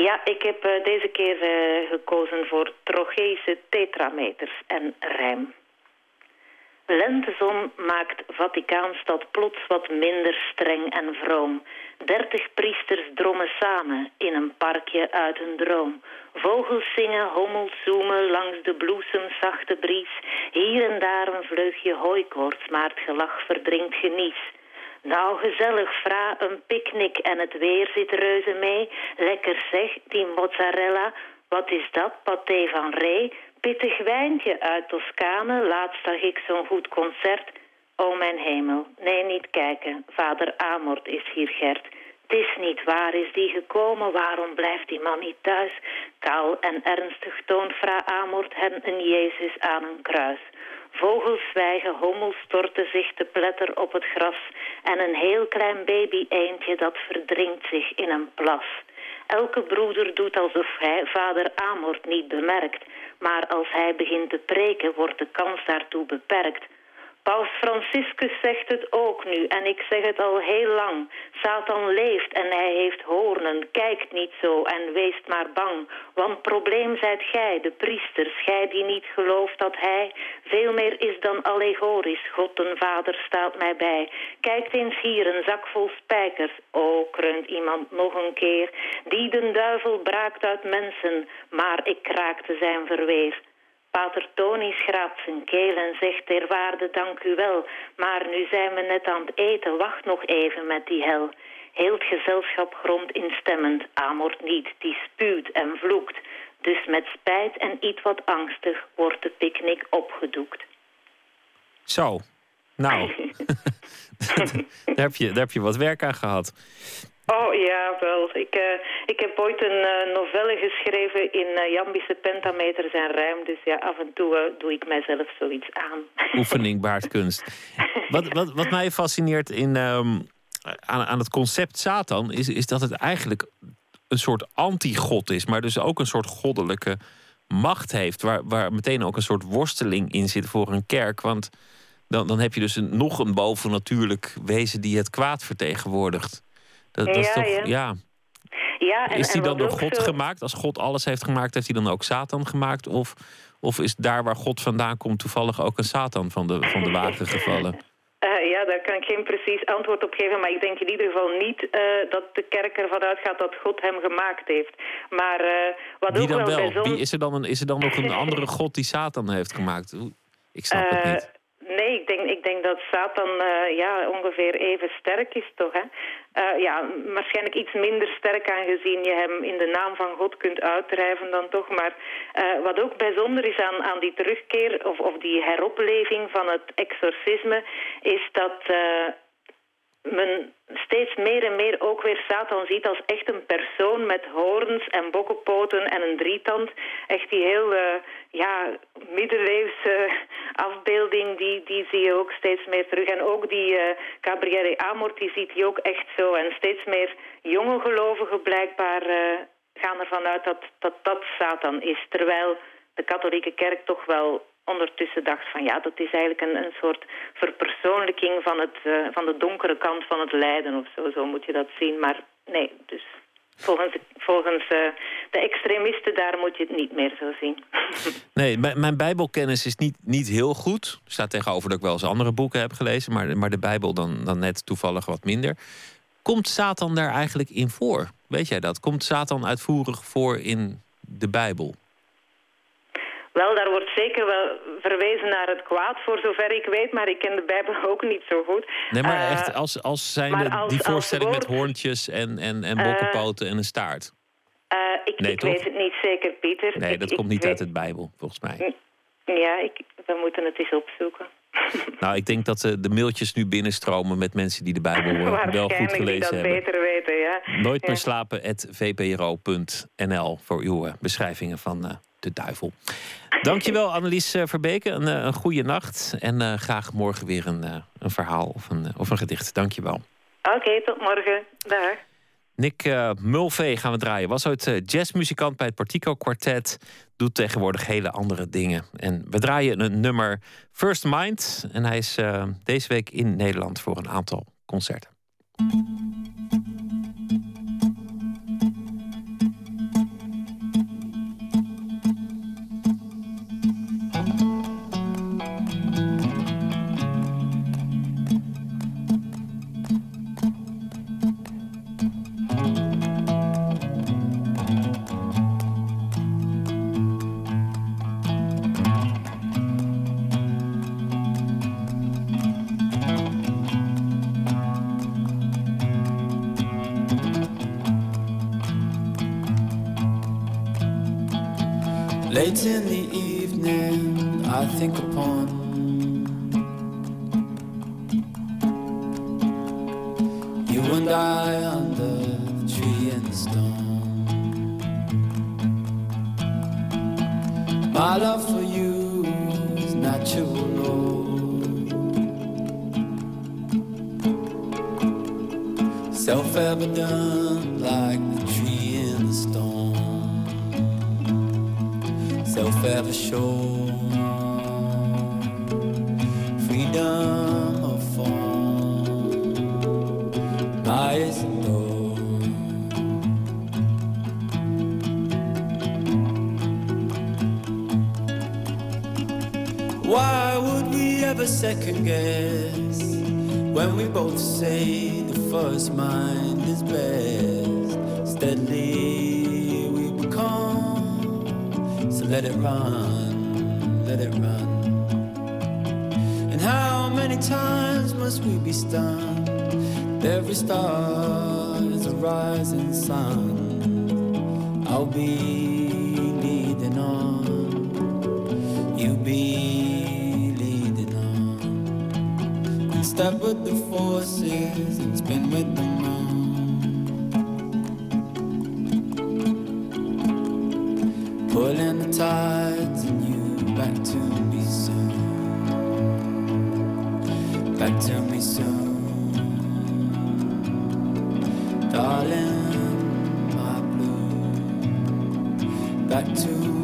Ja, ik heb uh, deze keer uh, gekozen voor trocheïsche tetrameters en rijm. Lentezon maakt Vaticaanstad plots wat minder streng en vroom. Dertig priesters drommen samen in een parkje uit een droom. Vogels zingen, hommels zoomen langs de bloesemzachte bries. Hier en daar een vleugje hooikoorts, maar het gelach verdringt genies. Nou, gezellig, vra een picknick en het weer zit reuze mee. Lekker zeg, die mozzarella. Wat is dat, paté van Ree? Pittig wijntje uit Toscane, laatst zag ik zo'n goed concert. O mijn hemel, nee, niet kijken, vader Amort is hier Gert. Het is niet waar, is die gekomen, waarom blijft die man niet thuis? Kaal en ernstig toont vrouw Amort hem een Jezus aan een kruis. Vogels zwijgen, hommels storten zich te pletter op het gras en een heel klein baby eendje dat verdrinkt zich in een plas. Elke broeder doet alsof hij vader Amort niet bemerkt. Maar als hij begint te preken, wordt de kans daartoe beperkt. Paus Franciscus zegt het ook nu en ik zeg het al heel lang. Satan leeft en hij heeft hoornen. Kijkt niet zo en weest maar bang. Want probleem zijt gij, de priesters, gij die niet gelooft dat hij veel meer is dan allegorisch. God Vader staat mij bij. Kijkt eens hier, een zak vol spijkers. O, kreunt iemand nog een keer. Die den duivel braakt uit mensen, maar ik kraakte zijn verweef. Pater Tony schraapt zijn keel en zegt ter waarde dank u wel. Maar nu zijn we net aan het eten, wacht nog even met die hel. Heel het gezelschap gromt instemmend, Amort niet, die spuwt en vloekt. Dus met spijt en iets wat angstig wordt de picknick opgedoekt. Zo, nou, daar, heb je, daar heb je wat werk aan gehad. Oh ja, wel. Ik, uh, ik heb ooit een uh, novelle geschreven in uh, Jambische pentameters en rijm. Dus ja, af en toe doe ik mijzelf zoiets aan. Oefening baart kunst. wat, wat, wat mij fascineert in, um, aan, aan het concept Satan... Is, is dat het eigenlijk een soort anti-god is... maar dus ook een soort goddelijke macht heeft... Waar, waar meteen ook een soort worsteling in zit voor een kerk. Want dan, dan heb je dus een, nog een bovennatuurlijk wezen... die het kwaad vertegenwoordigt. Dat, dat is toch, ja. ja. ja en, is die dan door God zo- gemaakt? Als God alles heeft gemaakt, heeft hij dan ook Satan gemaakt? Of, of is daar waar God vandaan komt toevallig ook een Satan van de, van de wagen gevallen? Eh, ja, daar kan ik geen precies antwoord op geven. Maar ik denk in ieder geval niet eh, dat de kerk ervan uitgaat dat God hem gemaakt heeft. Maar eh, wat Wie ook dan wel, wel? bijzonder... Wie, is, er dan een, is er dan nog een andere God die Satan heeft gemaakt? Ik snap het niet. Nee, ik denk, ik denk dat Satan eh, ja, ongeveer even sterk is, toch? Hè? Eh, ja, waarschijnlijk iets minder sterk aangezien je hem in de naam van God kunt uitdrijven dan toch. Maar eh, wat ook bijzonder is aan, aan die terugkeer of, of die heropleving van het exorcisme, is dat men steeds meer en meer ook weer Satan ziet als echt een persoon met hoorns en bokkenpoten en een drietand. Echt die heel ja, middeleeuwse afbeelding, die, die zie je ook steeds meer terug. En ook die eh Gabriele Amort, die ziet hij ook echt zo. En steeds meer jonge gelovigen blijkbaar eh, gaan ervan uit dat, dat dat Satan is. Terwijl de katholieke kerk toch wel ondertussen dacht van ja, dat is eigenlijk een, een soort verpersoonlijking van, het, eh, van de donkere kant van het lijden of zo. Zo moet je dat zien. Maar nee, dus volgens, volgens eh, de extremisten daar moet je het niet meer zo zien. Nee, mijn Bijbelkennis is niet, niet heel goed. Staat tegenover dat ik wel eens andere boeken heb gelezen, maar, maar de Bijbel dan, dan net toevallig wat minder. Komt Satan daar eigenlijk in voor? Weet jij dat? Komt Satan uitvoerig voor in de Bijbel? Wel, daar wordt zeker wel verwezen naar het kwaad, voor zover ik weet, maar ik ken de Bijbel ook niet zo goed. Nee, maar Eh, echt als, als zijn als- die voorstelling met hoorntjes en, en, en Eh, bokkenpoten en een staart. eh, ik Nee, ik weet het niet zeker, Pieter. Nee, Ik- dat ik komt niet weet- uit het Bijbel, volgens mij. Ja, ik, we moeten het eens opzoeken. Nou, ik denk dat de, de mailtjes nu binnenstromen met mensen die de Bijbel eh, wel goed gelezen dat hebben. beter weten, ja. Nooit meer slapen, vpro.nl voor uw eh, beschrijvingen van eh, de duivel. Dankjewel, Annelies eh, Verbeke. Een, eh, een goede nacht. En eh, graag morgen weer een, eh, een verhaal of een, of een gedicht. Dankjewel. Oké, tot morgen. Dag. Nick eh Mulvey gaan we draaien. Was ooit eh, jazzmuzikant bij het Partico Quartet. Doet tegenwoordig hele andere dingen. En we draaien een nummer First Mind. En hij is eh, deze week in Nederland voor een aantal concerten. Late in the evening, I think upon you and I under the tree and the stone. My love for you is natural. Self evident Ever sure. Freedom of form. Lies door. Why would we ever second guess when we both say the first mind is best? Steadily let it run, let it run. And how many times must we be stunned? Every star is a rising sun. I'll be leading on. you'll be leading on. And step with the forces and spin with the moon. Pulling the tides and you back to me soon. Back to me soon. Darling, my blue. Back to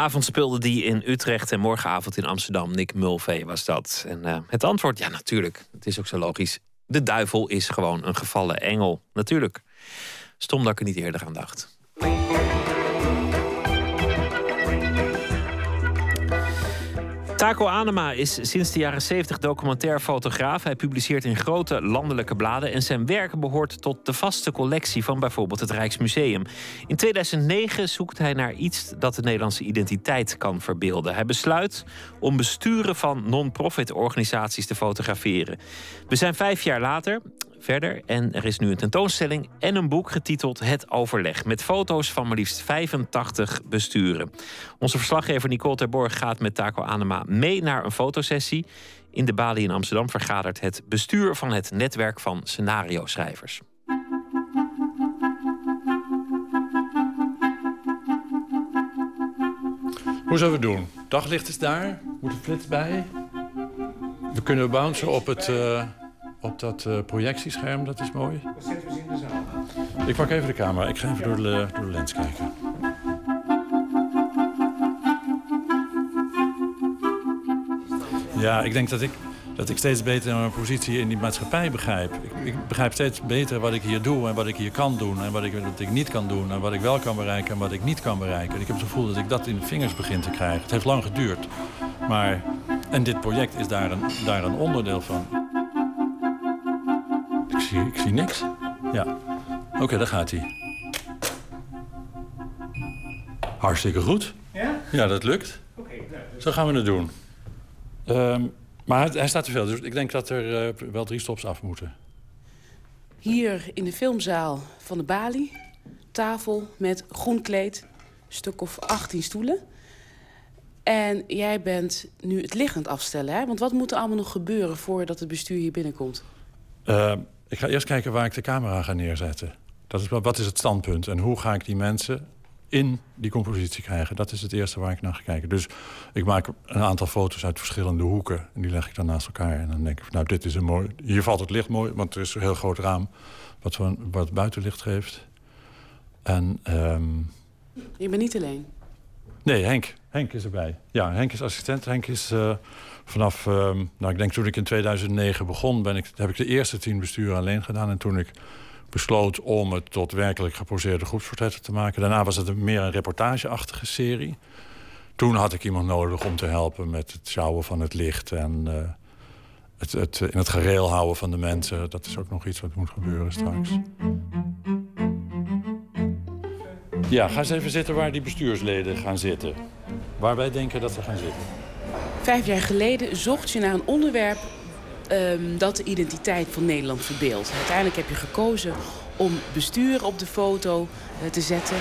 Vanavond speelde die in Utrecht en morgenavond in Amsterdam. Nick Mulvey was dat. En eh, het antwoord, ja natuurlijk, het is ook zo logisch. De duivel is gewoon een gevallen engel. Natuurlijk. Stom dat ik er niet eerder aan dacht. Taco Anema is sinds de jaren 70 documentair fotograaf. Hij publiceert in grote landelijke bladen en zijn werk behoort tot de vaste collectie van bijvoorbeeld het Rijksmuseum. In 2009 zoekt hij naar iets dat de Nederlandse identiteit kan verbeelden. Hij besluit om besturen van non-profit organisaties te fotograferen. We zijn vijf jaar later verder en er is nu een tentoonstelling en een boek getiteld Het Overleg met foto's van maar liefst 85 besturen. Onze verslaggever Nicole Terborg gaat met Taco Anema mee naar een fotosessie. In de Bali in Amsterdam vergadert het bestuur van het netwerk van scenario-schrijvers. Hoe zullen we doen? Daglicht is daar. Moet er flits bij. We kunnen bouncen op, het, eh, op dat eh, projectiescherm. Dat is mooi. Dat zetten we ze in de zaal. Ik pak even de camera. Ik ga even door de, door de lens kijken. Ja, ik denk dat ik, dat ik steeds beter mijn positie in die maatschappij begrijp. Ik, ik begrijp steeds beter wat ik hier doe en wat ik hier kan doen... en wat ik, wat ik niet kan doen en wat ik wel kan bereiken en wat ik niet kan bereiken. En ik heb het gevoel dat ik dat in de vingers begin te krijgen. Het heeft lang geduurd, maar... En dit project is daar een, daar een onderdeel van. Ik zie, ik zie niks. Ja. Oké, daar gaat hij. Hartstikke goed. Ja? Ja, dat lukt. Oké, nou, dus Zo gaan we het doen. Ehm, maar hij, hij staat te veel, dus ik denk dat er eh, wel drie stops af moeten. Hier in de filmzaal van de Bali. Tafel met groen kleed. Stuk of 18 stoelen. En jij bent nu het liggend afstellen, hè? Want wat moet er allemaal nog gebeuren voordat het bestuur hier binnenkomt? Ehm, ik ga eerst kijken waar ik de camera ga neerzetten. Dat is, wat is het standpunt en hoe ga ik die mensen in die compositie krijgen? Dat is het eerste waar ik naar ga kijken. Dus ik maak een aantal foto's uit verschillende hoeken... en die leg ik dan naast elkaar. En dan denk ik, nou, dit is een mooi... Hier valt het licht mooi, want er is een heel groot raam... wat, van, wat buitenlicht geeft. En... ehm, Je bent niet alleen. Nee, Henk. Henk is erbij. Ja, Henk is assistent. Henk is eh, vanaf, ehm, nou ik denk toen ik in 2009 begon, ben ik, heb ik de eerste tien besturen alleen gedaan. En toen ik besloot om het tot werkelijk geposeerde groepsportretten te maken. Daarna was het meer een reportageachtige serie. Toen had ik iemand nodig om te helpen met het sjouwen van het licht en eh, het, het in het gereel houden van de mensen. Dat is ook nog iets wat moet gebeuren straks. Ja, ga eens even zitten waar die bestuursleden gaan zitten. Waar wij denken dat ze gaan zitten. Vijf jaar geleden zocht je naar een onderwerp ehm, dat de identiteit van Nederland verbeeldt. Uiteindelijk heb je gekozen om bestuur op de foto eh, te zetten.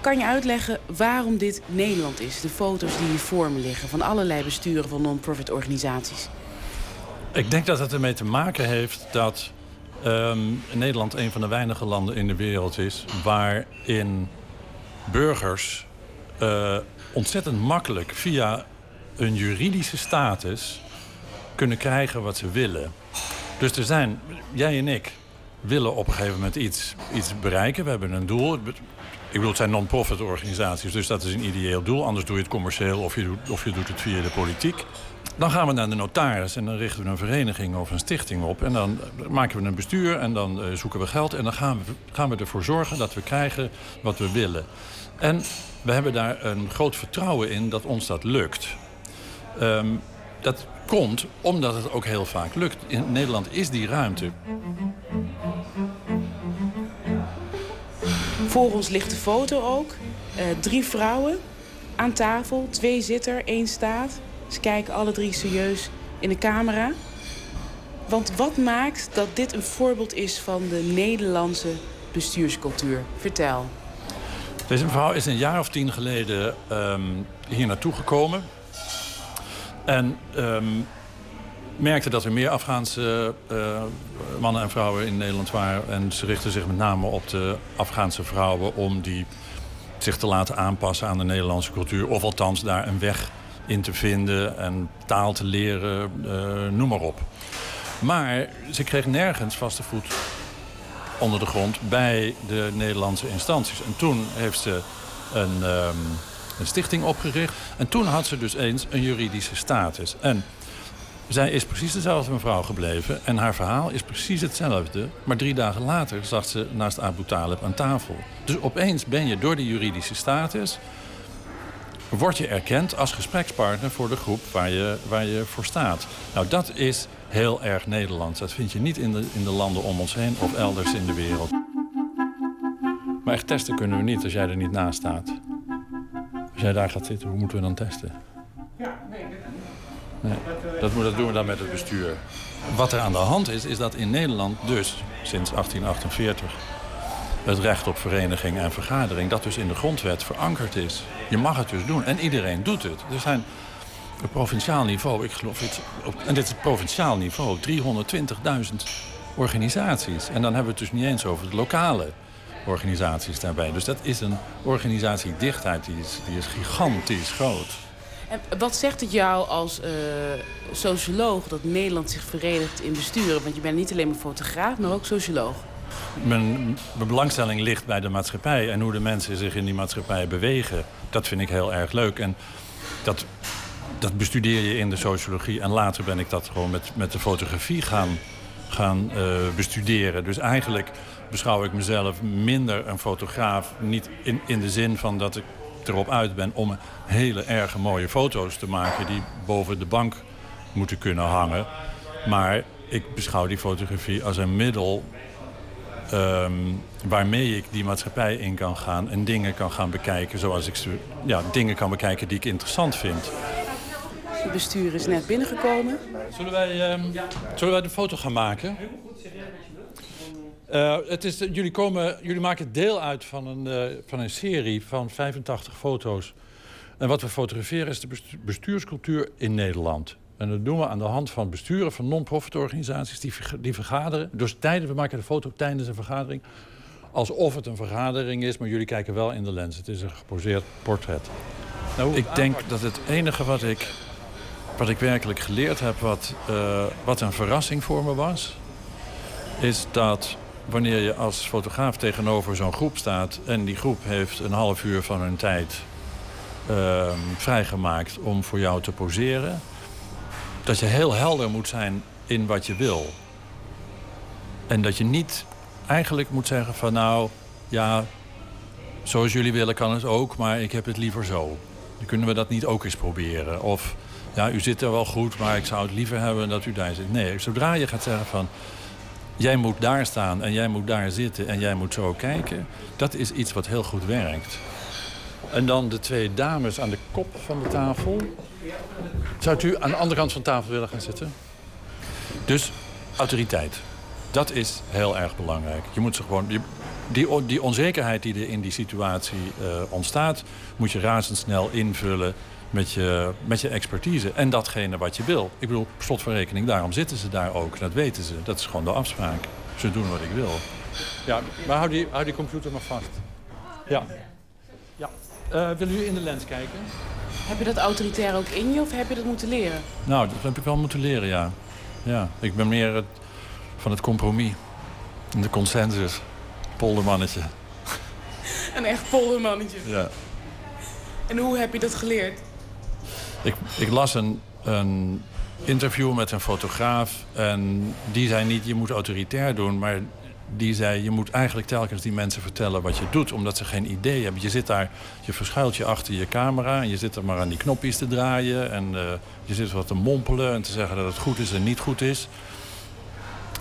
Kan je uitleggen waarom dit Nederland is? De foto's die hier voor me liggen van allerlei besturen van non-profit organisaties. Ik denk dat het ermee te maken heeft dat ehm, Nederland een van de weinige landen in de wereld is waarin burgers eh, ontzettend makkelijk via een juridische status kunnen krijgen wat ze willen. Dus er zijn, jij en ik willen op een gegeven moment iets, iets bereiken. We hebben een doel. Ik bedoel, het zijn non-profit organisaties, dus dat is een ideeel doel. Anders doe je het commercieel of je, doet, of je doet het via de politiek. Dan gaan we naar de notaris en dan richten we een vereniging of een stichting op. En dan maken we een bestuur en dan uh, zoeken we geld. En dan gaan we, gaan we ervoor zorgen dat we krijgen wat we willen. En we hebben daar een groot vertrouwen in dat ons dat lukt. Um, dat komt omdat het ook heel vaak lukt. In Nederland is die ruimte. Voor ons ligt de foto ook. Uh, drie vrouwen aan tafel. Twee zitten één staat. Ze kijken alle drie serieus in de camera. Want wat maakt dat dit een voorbeeld is van de Nederlandse bestuurscultuur? Vertel. Deze mevrouw is een jaar of tien geleden um, hier naartoe gekomen. En um, merkte dat er meer Afghaanse uh, mannen en vrouwen in Nederland waren. En ze richtten zich met name op de Afghaanse vrouwen om die zich te laten aanpassen aan de Nederlandse cultuur. Of althans daar een weg in te vinden en taal te leren, uh, noem maar op. Maar ze kreeg nergens vaste voet onder de grond bij de Nederlandse instanties. En toen heeft ze een, um, een stichting opgericht. En toen had ze dus eens een juridische status. En zij is precies dezelfde mevrouw gebleven. En haar verhaal is precies hetzelfde. Maar drie dagen later zat ze naast Abu Talib aan tafel. Dus opeens ben je door die juridische status... word je erkend als gesprekspartner voor de groep waar je, waar je voor staat. Nou, dat is heel erg Nederlands. Dat vind je niet in de, in de landen om ons heen of elders in de wereld. Maar echt testen kunnen we niet als jij er niet naast staat. Als jij daar gaat zitten, hoe moeten we dan testen? Ja, nee, Nee, dat, dat doen we dan met het bestuur. Wat er aan de hand is, is dat in Nederland dus sinds 1848 het recht op vereniging en vergadering, dat dus in de grondwet verankerd is. Je mag het dus doen en iedereen doet het. Er zijn op provinciaal niveau, ik geloof het, op, en dit is het provinciaal niveau, 320.000 organisaties. En dan hebben we het dus niet eens over de lokale organisaties daarbij. Dus dat is een organisatiedichtheid die is, die is gigantisch groot. En wat zegt het jou als uh, socioloog dat Nederland zich verenigt in besturen? Want je bent niet alleen maar fotograaf, maar ook socioloog. Mijn, mijn, belangstelling ligt bij de maatschappij en hoe de mensen zich in die maatschappij bewegen. Dat vind ik heel erg leuk. En dat, dat bestudeer je in de sociologie. En later ben ik dat gewoon met, met de fotografie gaan, gaan uh, bestuderen. Dus eigenlijk beschouw ik mezelf minder een fotograaf. Niet in, in de zin van dat ik erop uit ben om hele erg mooie foto's te maken... die boven de bank moeten kunnen hangen. Maar ik beschouw die fotografie als een middel... Um, waarmee ik die maatschappij in kan gaan en dingen kan gaan bekijken... zoals ik ja, dingen kan bekijken die ik interessant vind. Het bestuur is net binnengekomen. Zullen wij, um, zullen wij de foto gaan maken? Uh, het is, jullie, komen, jullie maken deel uit van een, uh, van een serie van 85 foto's. En wat we fotograferen is de bestuurscultuur in Nederland. En dat doen we aan de hand van besturen van non-profit organisaties die, die vergaderen. Dus tijdens, we maken de foto tijdens een vergadering. Alsof het een vergadering is, maar jullie kijken wel in de lens. Het is een geposeerd portret. Nou, ik denk dat het enige wat ik, wat ik werkelijk geleerd heb, wat, uh, wat een verrassing voor me was, is dat wanneer je als fotograaf tegenover zo'n groep staat... en die groep heeft een half uur van hun tijd uh, vrijgemaakt om voor jou te poseren... dat je heel helder moet zijn in wat je wil. En dat je niet eigenlijk moet zeggen van nou... ja, zoals jullie willen kan het ook, maar ik heb het liever zo. Dan kunnen we dat niet ook eens proberen. Of ja, u zit er wel goed, maar ik zou het liever hebben dat u daar zit. Nee, zodra je gaat zeggen van jij moet daar staan en jij moet daar zitten en jij moet zo kijken. Dat is iets wat heel goed werkt. En dan de twee dames aan de kop van de tafel. Zou u aan de andere kant van de tafel willen gaan zitten? Dus autoriteit. Dat is heel erg belangrijk. Je moet ze gewoon, die, die onzekerheid die er in die situatie eh, ontstaat... moet je razendsnel invullen met je, met je expertise. En datgene wat je wil. Ik bedoel, slot van rekening, daarom zitten ze daar ook. Dat weten ze. Dat is gewoon de afspraak. Ze doen wat ik wil. Ja, maar hou die, hou die computer maar vast. Ja. ja. Eh, willen jullie in de lens kijken? Heb je dat autoritair ook in je of heb je dat moeten leren? Nou, dat heb ik wel moeten leren, ja. ja. Ik ben meer het, van het compromis. En de consensus. Poldermannetje. Een echt poldermannetje. Ja. En hoe heb je dat geleerd? Ik, ik las een, een interview met een fotograaf. En die zei niet, je moet autoritair doen. Maar die zei, je moet eigenlijk telkens die mensen vertellen wat je doet. Omdat ze geen idee hebben. Je zit daar, je verschuilt je achter je camera. En je zit er maar aan die knopjes te draaien. En eh, je zit wat te mompelen en te zeggen dat het goed is en niet goed is.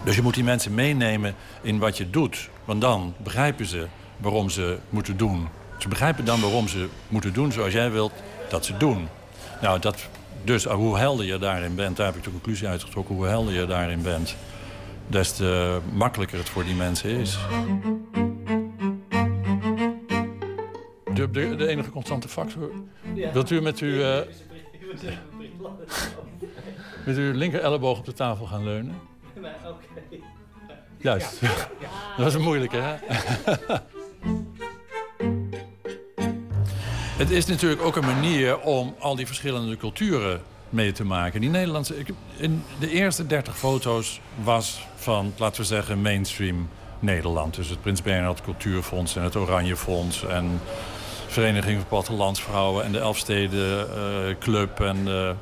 Dus je moet die mensen meenemen in wat je doet. Want dan begrijpen ze waarom ze moeten doen. Ze begrijpen dan waarom ze moeten doen zoals jij wilt dat ze doen. Nou, dat, dus uh, hoe helder je daarin bent, daar heb ik de conclusie uitgetrokken. Hoe helder je daarin bent, des te makkelijker het voor die mensen is. De, de, de enige constante factor. Wilt u met uw, eh, met uw linker elleboog op de tafel gaan leunen? Nee, oké. Juist. Dat was een moeilijke, hè? Het is natuurlijk ook een manier om al die verschillende culturen mee te maken. Die Nederlandse... In de eerste 30 foto's was van, laten we zeggen, mainstream Nederland. Dus het Prins Bernhard Cultuurfonds en het Oranje Fonds... en Vereniging van Plattelandsvrouwen en de Elfsteden eh, Club en de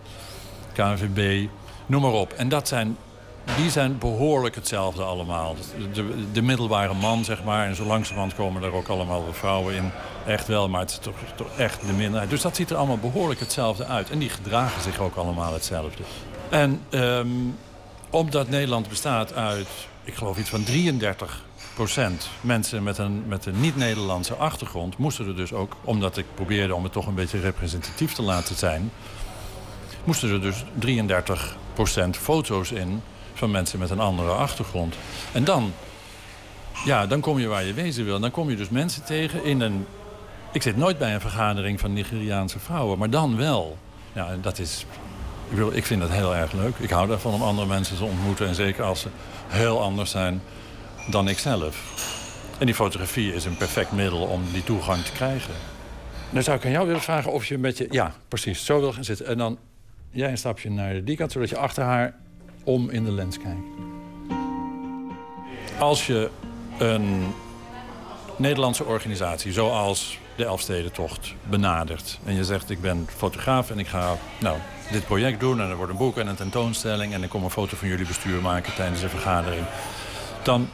KNVB. Noem maar op. En dat zijn die zijn behoorlijk hetzelfde allemaal. De, de, de middelbare man, zeg maar. En zo langzamerhand komen er ook allemaal vrouwen in. Echt wel, maar het is toch, toch echt de minderheid. Dus dat ziet er allemaal behoorlijk hetzelfde uit. En die gedragen zich ook allemaal hetzelfde. En ehm, omdat Nederland bestaat uit, ik geloof iets van 33% mensen met een, met een niet-Nederlandse achtergrond... moesten er dus ook, omdat ik probeerde om het toch een beetje representatief te laten zijn... moesten er dus 33% foto's in van mensen met een andere achtergrond. En dan, ja, dan kom je waar je wezen wil. Dan kom je dus mensen tegen in een... Ik zit nooit bij een vergadering van Nigeriaanse vrouwen, maar dan wel. Ja, en dat is... Ik, ik vind dat heel erg leuk. Ik hou ervan om andere mensen te ontmoeten. En zeker als ze heel anders zijn dan ikzelf. En die fotografie is een perfect middel om die toegang te krijgen. Dan zou ik aan jou willen vragen of je met je... Ja, precies, zo wil gaan zitten. En dan jij een stapje naar die kant, zodat je achter haar om in de lens kijkt. Als je een Nederlandse organisatie zoals de Elfstedentocht benadert... en je zegt, ik ben fotograaf en ik ga nou, dit project doen... en er wordt een boek en een tentoonstelling... en ik kom een foto van jullie bestuur maken tijdens een vergadering... dan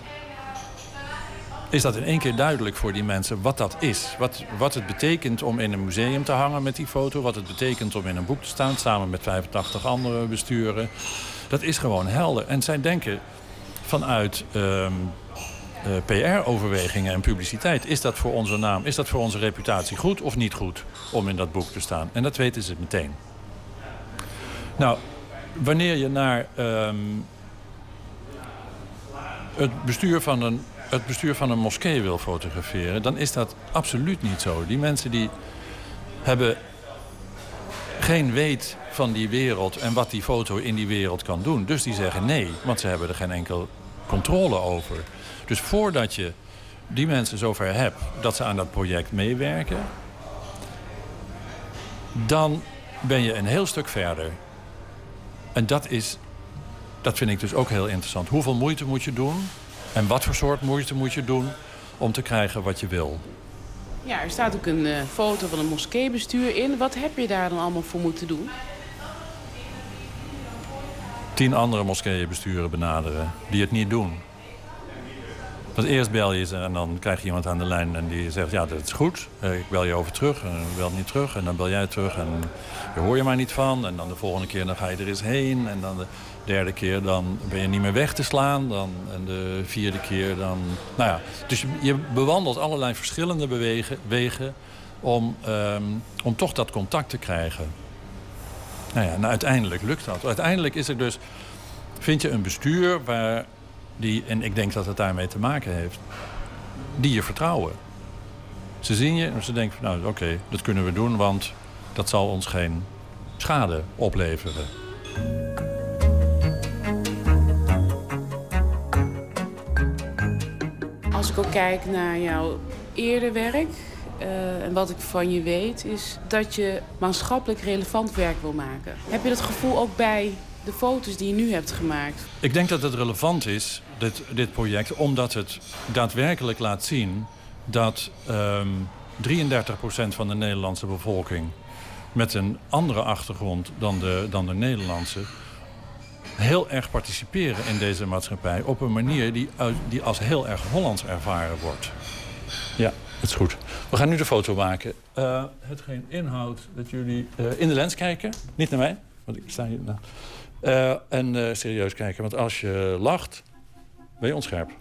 is dat in één keer duidelijk voor die mensen wat dat is. Wat, wat het betekent om in een museum te hangen met die foto. Wat het betekent om in een boek te staan samen met 85 andere besturen. Dat is gewoon helder. En zij denken vanuit ehm, eh, PR-overwegingen en publiciteit... is dat voor onze naam, is dat voor onze reputatie goed of niet goed om in dat boek te staan? En dat weten ze meteen. Nou, wanneer je naar ehm, het bestuur van een het bestuur van een moskee wil fotograferen... dan is dat absoluut niet zo. Die mensen die hebben geen weet van die wereld... en wat die foto in die wereld kan doen. Dus die zeggen nee, want ze hebben er geen enkel controle over. Dus voordat je die mensen zover hebt dat ze aan dat project meewerken... dan ben je een heel stuk verder. En dat, is, dat vind ik dus ook heel interessant. Hoeveel moeite moet je doen... En wat voor soort moeite moet je doen om te krijgen wat je wil? Ja, er staat ook een eh, foto van een moskeebestuur in. Wat heb je daar dan allemaal voor moeten doen? Tien andere moskeeënbesturen benaderen die het niet doen. Want eerst bel je ze en dan krijg je iemand aan de lijn en die zegt... ja, dat is goed, Eh, ik bel je over terug en bel niet terug. En dan bel jij terug en je hoor je maar niet van. En dan de volgende keer dan ga je er eens heen. En dan de derde keer dan ben je niet meer weg te slaan. Dan, en de vierde keer dan... Nou ja, dus je, je bewandelt allerlei verschillende bewegen, wegen om, ehm, om toch dat contact te krijgen. Nou ja, nou, uiteindelijk lukt dat. Uiteindelijk is er dus, vind je een bestuur waar die, en ik denk dat het daarmee te maken heeft, die je vertrouwen. Ze zien je en ze denken, van, nou oké, dat kunnen we doen, want dat zal ons geen schade opleveren. Als ik ook kijk naar jouw eerder werk... eh, en wat ik van je weet, is dat je maatschappelijk relevant werk wil maken. Heb je dat gevoel ook bij de foto's die je nu hebt gemaakt? Ik denk dat het relevant is, dit, dit project, omdat het daadwerkelijk laat zien dat ehm 33% van de Nederlandse bevolking met een andere achtergrond dan de, dan de Nederlandse heel erg participeren in deze maatschappij op een manier die, die als heel erg Hollands ervaren wordt. Ja, het is goed. We gaan nu de foto maken. Eh, hetgeen inhoudt dat jullie eh, in de lens kijken, niet naar mij, want ik sta hier. nou. Eh, en eh, serieus kijken, want als je lacht, ben je onscherp.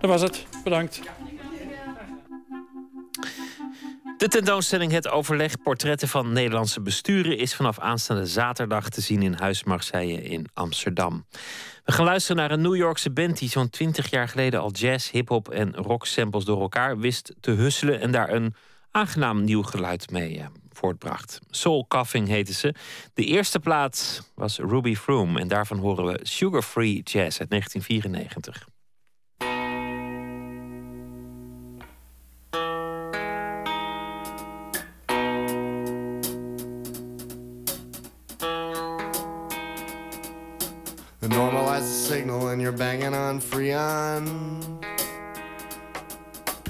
Dat was het. Bedankt. De tentoonstelling Het Overleg Portretten van Nederlandse besturen is vanaf aanstaande zaterdag te zien in Huis Marseille in Amsterdam. We gaan luisteren naar een New Yorkse band die zo'n 20 jaar geleden al jazz, hip-hop en rock samples door elkaar wist te husselen en daar een aangenaam nieuw geluid mee eh, voortbracht. Soul Coughing heette ze. De eerste plaat was Ruby Froome en daarvan horen we Sugar Free Jazz uit 1994. Normalize the signal and you're banging on.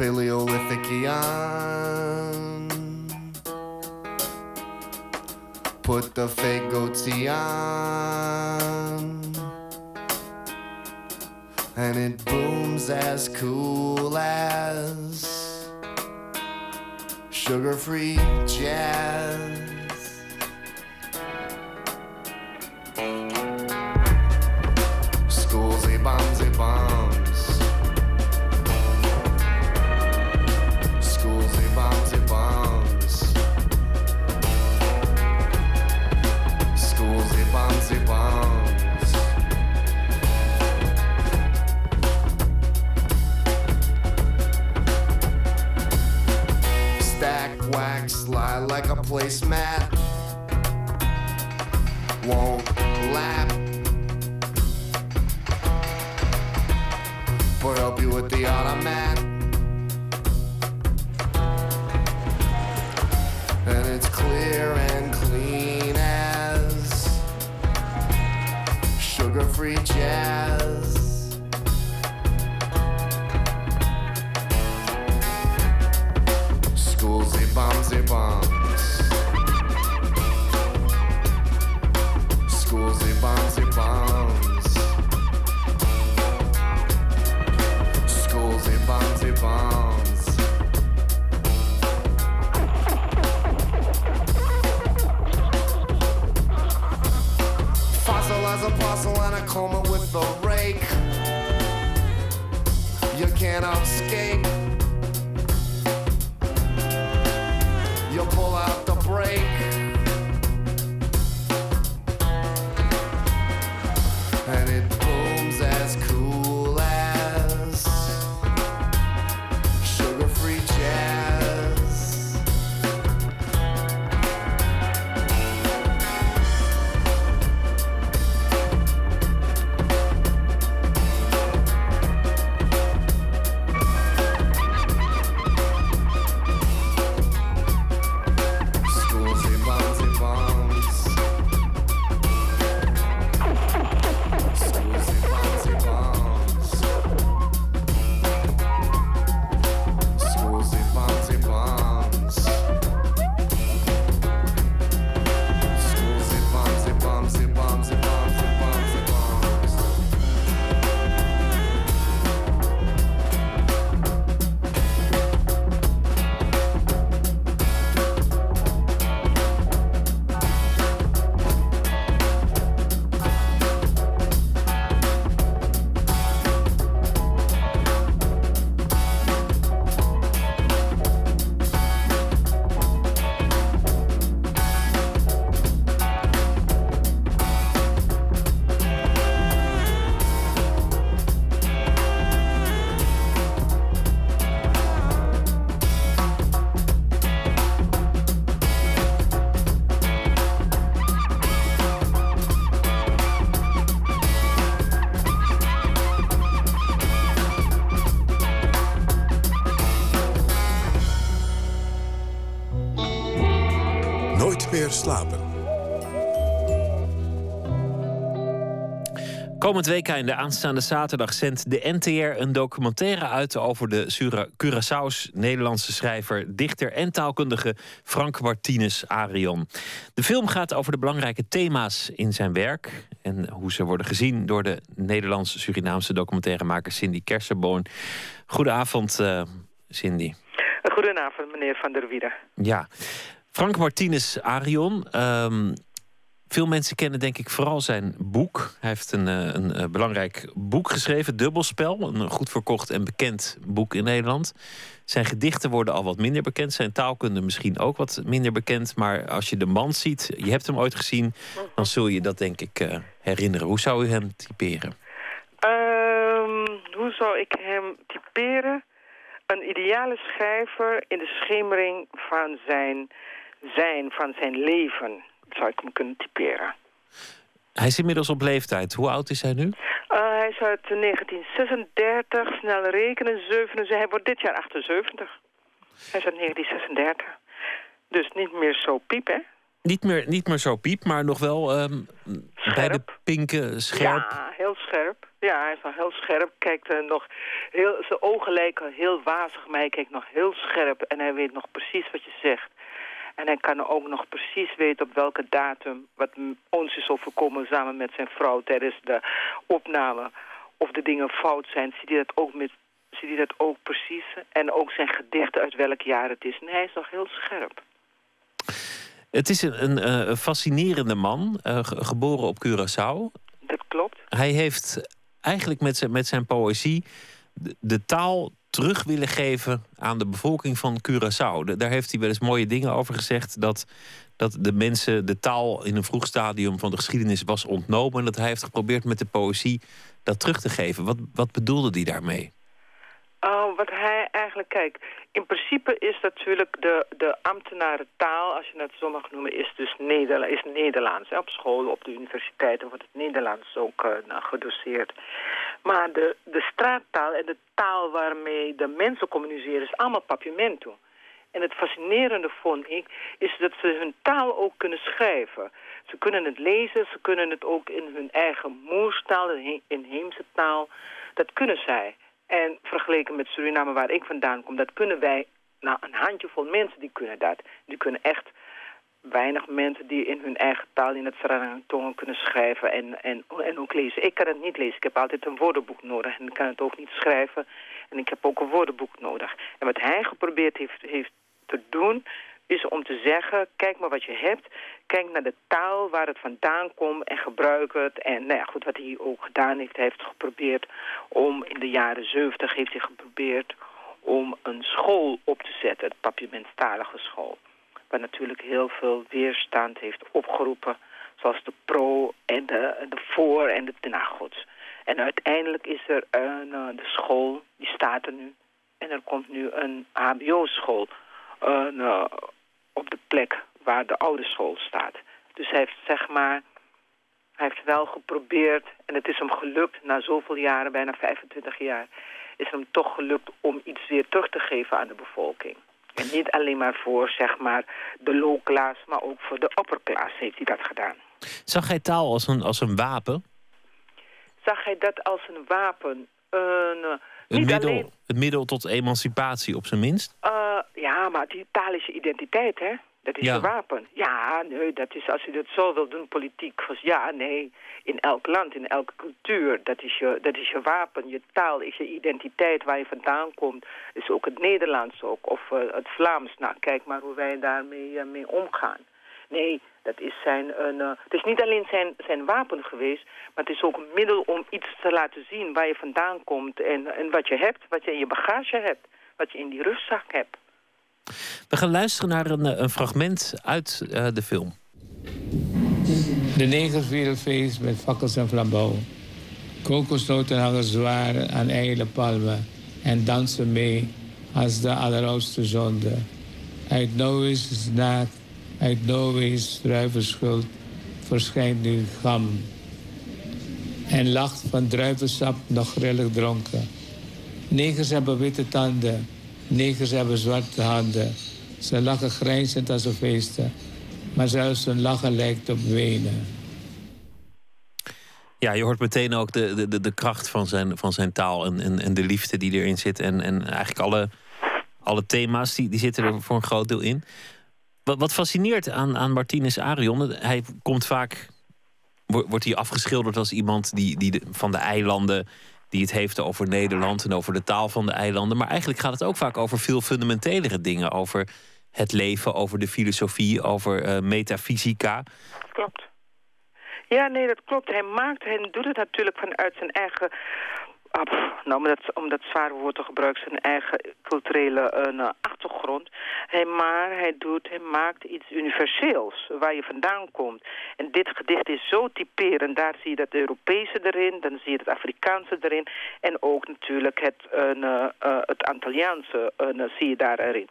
Paleolithic Eon. Put the fake goatee on. And it booms as cool as sugar free jazz. Wax, like a placemat. Won't lap or help you with the automat. And it's clear and clean as sugar free jazz. Schools, they bombs, coma with a rake. You can't escape. Komend weekend, de aanstaande zaterdag, zendt de NTR een documentaire uit over de Sura- Curaçao's Nederlandse schrijver, dichter en taalkundige Frank Martinez Arion. De film gaat over de belangrijke thema's in zijn werk en hoe ze worden gezien door de Nederlandse-Surinaamse documentairemaker Cindy Kersenboon. Goedenavond, eh, Cindy. Goedenavond, meneer Van der Wieden. Ja, Frank Martinez Arion. ehm, veel mensen kennen denk ik vooral zijn boek. Hij heeft een, eh, een, eh, belangrijk boek geschreven, Dubbelspel. Een goed verkocht en bekend boek in Nederland. Zijn gedichten worden al wat minder bekend. Zijn taalkunde misschien ook wat minder bekend. Maar als je de man ziet, je hebt hem ooit gezien... dan zul je dat denk ik eh, herinneren. Hoe zou u hem typeren? Ehm, hoe zou ik hem typeren? Een ideale schrijver in de schemering van zijn zijn, van zijn leven, zou ik hem kunnen typeren. Hij is inmiddels op leeftijd. Hoe oud is hij nu? Eh, hij is uit 1936, snel rekenen, 77. Hij wordt dit jaar 78. Hij is uit 1936. Dus niet meer zo piep, hè? Niet meer, niet meer zo piep, maar nog wel ehm, bij de pinken scherp. Ja, heel scherp. Ja, hij is nog heel scherp. Kijkt er nog heel, zijn ogen lijken heel wazig, maar hij kijkt nog heel scherp. En hij weet nog precies wat je zegt. En hij kan ook nog precies weten op welke datum... wat ons is overkomen samen met zijn vrouw tijdens de opname... of de dingen fout zijn, ziet hij dat ook, met, ziet hij dat ook precies. En ook zijn gedichten uit welk jaar het is. En hij is nog heel scherp. Het is een, een, eh, fascinerende man, eh, ge- geboren op Curaçao. Dat klopt. Hij heeft eigenlijk met zijn, met zijn poëzie de, de taal terug willen geven aan de bevolking van Curaçao. Daar heeft hij wel eens mooie dingen over gezegd. Dat, dat de mensen de taal in een vroeg stadium van de geschiedenis was ontnomen. En dat hij heeft geprobeerd met de poëzie dat terug te geven. Wat, wat bedoelde hij daarmee? Oh, wat hij eigenlijk, kijk, in principe is natuurlijk de, de ambtenarentaal, als je het zo mag noemen, is dus is Nederlands. Op school, op de universiteiten wordt het Nederlands ook nou, gedoseerd. Maar de, de straattaal en de taal waarmee de mensen communiceren is allemaal papiamento. En het fascinerende vond ik, is dat ze hun taal ook kunnen schrijven. Ze kunnen het lezen, ze kunnen het ook in hun eigen moerstaal, in he- inheemse taal. Dat kunnen zij. En vergeleken met Suriname, waar ik vandaan kom, dat kunnen wij, nou, een handjevol mensen die kunnen dat. Die kunnen echt weinig mensen die in hun eigen taal, in het Sarantongen kunnen schrijven en, en, en ook lezen. Ik kan het niet lezen. Ik heb altijd een woordenboek nodig en ik kan het ook niet schrijven. En ik heb ook een woordenboek nodig. En wat hij geprobeerd heeft, heeft te doen, is om te zeggen, kijk maar wat je hebt. Kijk naar de taal waar het vandaan komt en gebruik het. En nou ja, goed, wat hij ook gedaan heeft, heeft geprobeerd om in de jaren 70 heeft hij geprobeerd om een school op te zetten, het papiamenttalige school. Waar natuurlijk heel veel weerstand heeft opgeroepen, zoals de pro en de, de voor en de nou goed. En uiteindelijk is er een, eh, de school, die staat er nu. En er komt nu een hbo-school eh, op de plek waar de oude school staat. Dus hij heeft zeg maar, hij heeft wel geprobeerd en het is hem gelukt na zoveel jaren, bijna 25 jaar, is hem toch gelukt om iets weer terug te geven aan de bevolking. En niet alleen maar voor zeg maar de low class, maar ook voor de upper class heeft hij dat gedaan. Zag hij taal als een, als een wapen? Zag hij dat als een wapen? Een, eh, Een middel, alleen het middel tot emancipatie op zijn minst? Uh, ja, maar die taal is je identiteit, hè? Dat is Ja. je wapen. Ja, nee, dat is als je dat zo wil doen, politiek. Ja, nee, in elk land, in elke cultuur, dat is, je, dat is je wapen. Je taal is je identiteit, waar je vandaan komt. Is ook het Nederlands ook, of eh, het Vlaams. Nou, kijk maar hoe wij daarmee eh, mee omgaan. Nee, dat is zijn, een, eh, het is niet alleen zijn, zijn wapen geweest, maar het is ook een middel om iets te laten zien waar je vandaan komt en, en wat je hebt, wat je in je bagage hebt, wat je in die rugzak hebt. We gaan luisteren naar een, eh, een fragment uit eh, de film. De negers vieren feest met fakkels en flambouw. Kokosnoten hangen zwaar aan eile palmen en dansen mee als de alleroudste zonde. Uit Noë's naakt, uit Noë's druivenschuld verschijnt nu gam. En lacht van druivensap nog grillig dronken. Negers hebben witte tanden, negers hebben zwarte handen. Ze lachen grijnzend als ze feesten. maar zelfs zijn lachen lijkt op wenen. Ja, je hoort meteen ook de, de, de kracht van zijn, van zijn taal en, en, en de liefde die erin zit. En, en eigenlijk alle, alle thema's die, die zitten er voor een groot deel in. Wat, wat fascineert aan, aan Martinez Arion, hij komt vaak, wordt hij afgeschilderd als iemand die, die van de eilanden, die het heeft over Nederland en over de taal van de eilanden. Maar eigenlijk gaat het ook vaak over veel fundamentelere dingen. Over het leven, over de filosofie, over uh, metafysica. Klopt. Ja, nee, dat klopt. Hij maakt, hij doet het natuurlijk vanuit zijn eigen Ah, nou, om dat, om dat zware woord te gebruiken, zijn eigen culturele uh, achtergrond. Hij, maar hij, doet, hij maakt iets universeels, waar je vandaan komt. En dit gedicht is zo typerend. Daar zie je het Europese erin, dan zie je het Afrikaanse erin. En ook natuurlijk het, uh, uh, het Antilliaanse zie je daar erin.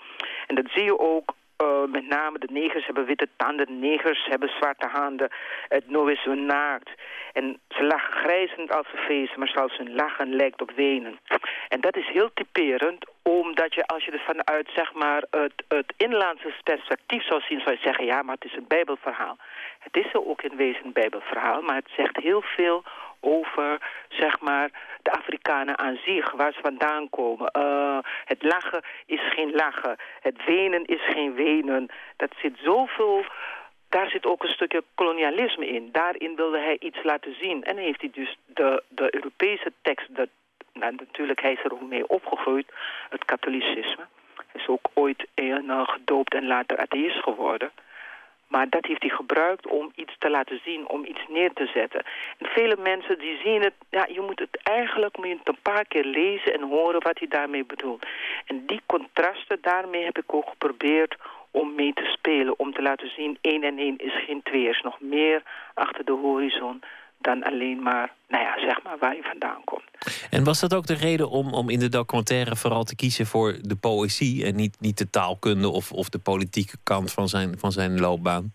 En dat zie je ook uh, met name de negers hebben witte tanden, de negers hebben zwarte handen. Het no is naakt. En ze lachen grijzend als ze feesten, maar zelfs hun lachen lijkt op wenen. En dat is heel typerend, omdat je als je er vanuit zeg maar, het, het inlandse perspectief zou zien, zou je zeggen, ja, maar het is een bijbelverhaal. Het is ook in wezen een bijbelverhaal, maar het zegt heel veel over zeg maar, de Afrikanen aan zich, waar ze vandaan komen. Uh, het lachen is geen lachen, het wenen is geen wenen. Dat zit zoveel... Daar zit ook een stukje kolonialisme in. Daarin wilde hij iets laten zien. En heeft hij dus de, de Europese tekst... Nou, natuurlijk, hij is er ook mee opgegroeid, het katholicisme. Hij is ook ooit uh, gedoopt en later atheïst geworden... Maar dat heeft hij gebruikt om iets te laten zien, om iets neer te zetten. En vele mensen die zien het, ja, je moet het eigenlijk moet een paar keer lezen en horen wat hij daarmee bedoelt. En die contrasten, daarmee heb ik ook geprobeerd om mee te spelen. Om te laten zien, één en één is geen twee. Er is nog meer achter de horizon dan alleen maar, nou ja, zeg maar waar je vandaan komt. En was dat ook de reden om, om in de documentaire vooral te kiezen voor de poëzie en niet, niet de taalkunde of, of de politieke kant van zijn, van zijn loopbaan?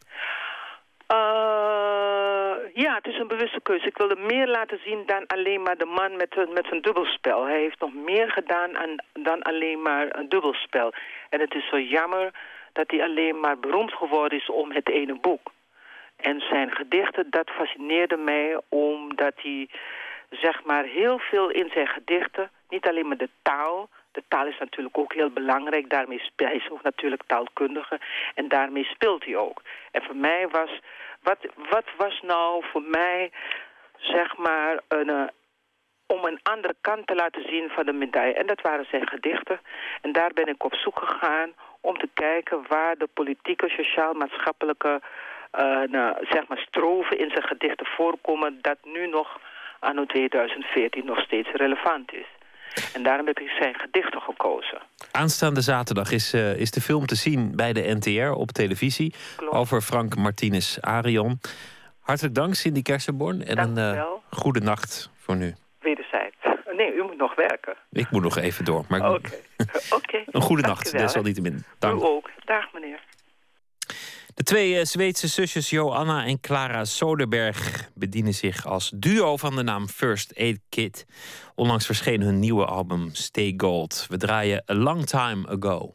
Uh, ja, het is een bewuste keuze. Ik wilde meer laten zien dan alleen maar de man met, met zijn dubbelspel. Hij heeft nog meer gedaan aan, dan alleen maar een dubbelspel. En het is zo jammer dat hij alleen maar beroemd geworden is om het ene boek. En zijn gedichten, dat fascineerde mij omdat hij zeg maar heel veel in zijn gedichten, niet alleen maar de taal, de taal is natuurlijk ook heel belangrijk, daarmee speelt hij natuurlijk taalkundige en daarmee speelt hij ook. En voor mij was, wat, wat was nou voor mij zeg maar een, uh, om een andere kant te laten zien van de medaille. En dat waren zijn gedichten. En daar ben ik op zoek gegaan om te kijken waar de politieke, sociaal-maatschappelijke nou, zeg maar stroven in zijn gedichten voorkomen... dat nu nog anno 2014 nog steeds relevant is. En daarom heb ik zijn gedichten gekozen. Aanstaande zaterdag is, uh, is de film te zien bij de NTR op televisie... over Frank Martinez Arion. Hartelijk dank, Cindy Kersenborn. En dank een uh, goede nacht voor nu. Wederzijds. Nee, u moet nog werken. Ik moet nog even door. Oké. Okay. okay. Een goede nacht, desalniettemin. Dank. U ook. Dag, meneer. De twee eh, Zweedse zusjes Joanna en Clara Soderberg bedienen zich als duo van de naam First Aid Kit. Onlangs verscheen hun nieuwe album Stay Gold. We draaien A Long Time Ago.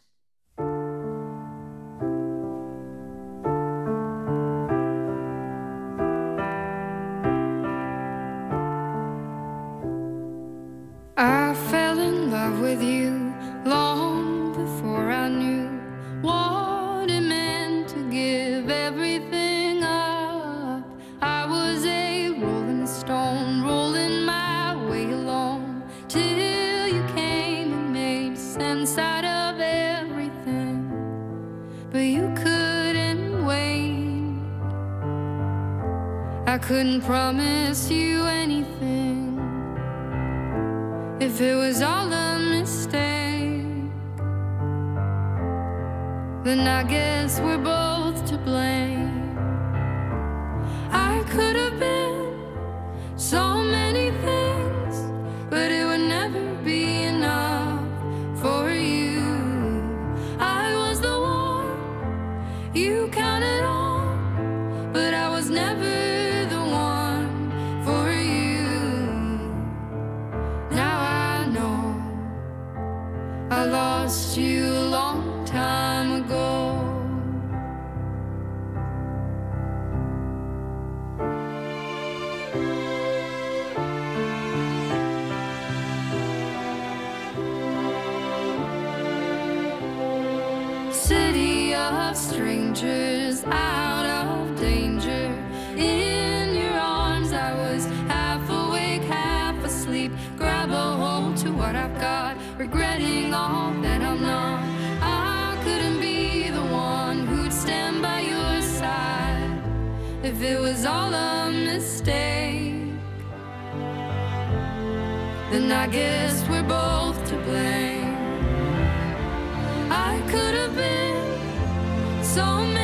I couldn't promise you anything if it was all a mistake. Then I guess we're both to blame. I could have been so many I lost you if it was all a mistake. Then I guess we're both to blame. I could have been so many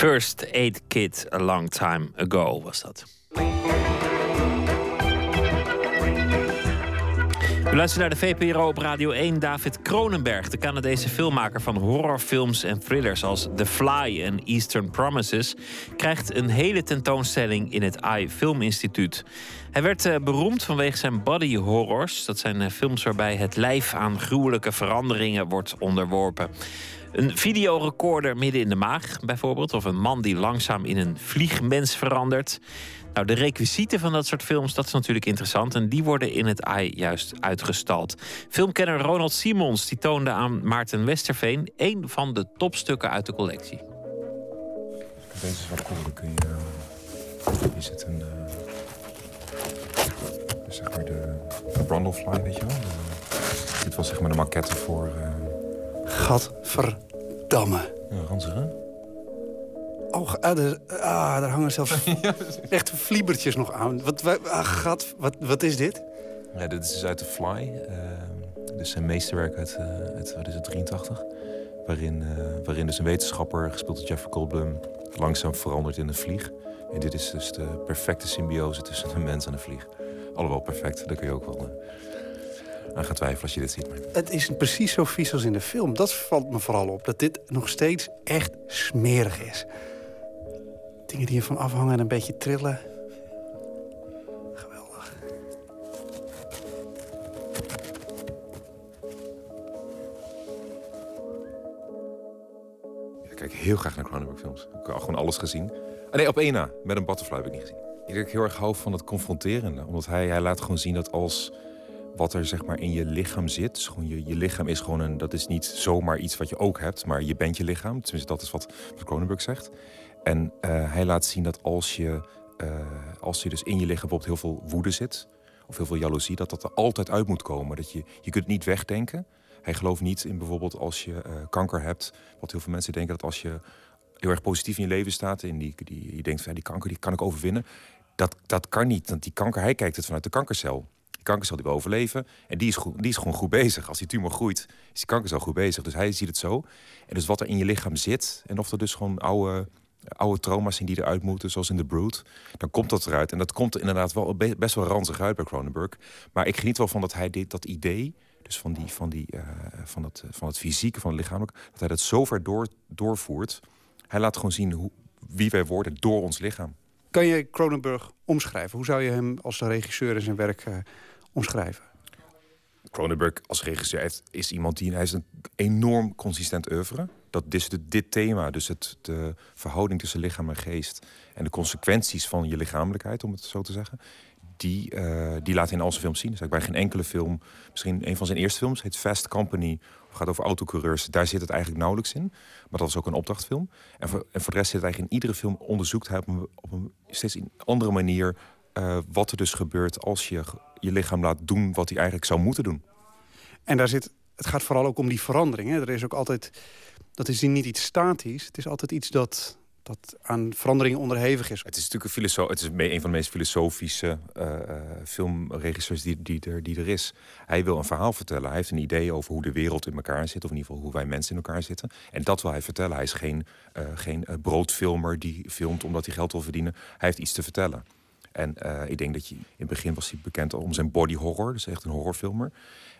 First Aid Kit a long time ago was dat. We luisteren naar de VPRO op Radio 1. David Cronenberg, de Canadese filmmaker van horrorfilms en thrillers als The Fly en Eastern Promises, krijgt een hele tentoonstelling in het AI Film Instituut. Hij werd eh, beroemd vanwege zijn body horrors. Dat zijn eh, films waarbij het lijf aan gruwelijke veranderingen wordt onderworpen. Een videorecorder midden in de maag, bijvoorbeeld. Of een man die langzaam in een vliegmens verandert. Nou, de requisieten van dat soort films, dat is natuurlijk interessant. En die worden in het AI juist uitgestald. Filmkenner Ronald Simons die toonde aan Maarten Westerveen... een van de topstukken uit de collectie. Deze is wel cool. Kun je... eh, Hier zit een... eh, zeg maar de, de Brundlefly, weet je wel? Dit was zeg maar de maquette voor... eh Gadverdamme. Ja, ranzig, hè? Oh, ah, daar, ah, daar hangen zelfs echt vliebertjes nog aan. Wat, wa- ah, gat, wat, wat is dit? Ja, dit is dus uit The Fly. eh, dus zijn meesterwerk uit, eh, uit wat is het, 83. Waarin, eh, waarin dus een wetenschapper, gespeeld door Jeffrey Goldblum... langzaam verandert in een vlieg. En dit is dus de perfecte symbiose tussen een mens en een vlieg. Alhoewel perfect, daar kun je ook wel eh, aan gaan twijfelen als je dit ziet. Het is precies zo vies als in de film. Dat valt me vooral op. Dat dit nog steeds echt smerig is. Dingen die ervan afhangen en een beetje trillen. Ik kijk heel graag naar Cronenberg films. Ik heb gewoon alles gezien. Ah, nee, op één na. Met een butterfly heb ik niet gezien. Ik denk heel erg hou van het confronterende. Omdat hij, hij laat gewoon zien dat als wat er zeg maar in je lichaam zit. Dus gewoon je, je lichaam is gewoon een... Dat is niet zomaar iets wat je ook hebt. Maar je bent je lichaam. Tenminste, dat is wat, wat Cronenberg zegt. En eh, hij laat zien dat als je, eh, als je dus in je lichaam bijvoorbeeld heel veel woede zit... of heel veel jaloezie, dat dat er altijd uit moet komen. Dat je, je kunt het niet wegdenken. Hij gelooft niet in bijvoorbeeld als je eh, kanker hebt... wat heel veel mensen denken dat als je heel erg positief in je leven staat... en die, die, je denkt van die kanker die kan ik overwinnen... Dat, dat kan niet, want die kanker, hij kijkt het vanuit de kankercel. Die kankercel die wil overleven en die is, die is gewoon goed bezig. Als die tumor groeit, is die kankercel goed bezig. Dus hij ziet het zo. En dus wat er in je lichaam zit... en of er dus gewoon oude oude trauma's zien die eruit moeten, zoals in The Brood. Dan komt dat eruit. En dat komt er inderdaad wel be- best wel ranzig uit bij Cronenberg. Maar ik geniet wel van dat hij dit, dat idee, dus van, die, van, die, eh, van, het, van het fysieke, van het lichamelijk, dat hij dat zo ver door, doorvoert. Hij laat gewoon zien hoe, wie wij worden door ons lichaam. Kan je Cronenberg omschrijven? Hoe zou je hem als regisseur in zijn werk eh, omschrijven? Cronenberg als regisseur is iemand die hij is een enorm consistent oeuvre. Dat de, dit thema, dus het, de verhouding tussen lichaam en geest en de consequenties van je lichamelijkheid, om het zo te zeggen, die, eh, die laat hij in al zijn films zien. Dus bij geen enkele film, misschien een van zijn eerste films, heet Fast Company, gaat over autocoureurs. Daar zit het eigenlijk nauwelijks in, maar dat is ook een opdrachtfilm. En voor, voor de rest zit eigenlijk in iedere film onderzoekt hij op een, op een steeds een andere manier eh, wat er dus gebeurt als je je lichaam laat doen wat hij eigenlijk zou moeten doen. En daar zit, het gaat vooral ook om die verandering. Hè? Er is ook altijd, dat is niet iets statisch. Het is altijd iets dat, dat aan veranderingen onderhevig is. Het is natuurlijk een filosoof. Het is een van de meest filosofische eh, eh, filmregisseurs die, die, er, die er is. Hij wil een verhaal vertellen. Hij heeft een idee over hoe de wereld in elkaar zit, of in ieder geval hoe wij mensen in elkaar zitten. En dat wil hij vertellen. Hij is geen, eh, geen broodfilmer die filmt omdat hij geld wil verdienen. Hij heeft iets te vertellen. En eh, ik denk dat je in het begin was hij bekend om zijn body horror, dus echt een horrorfilmer.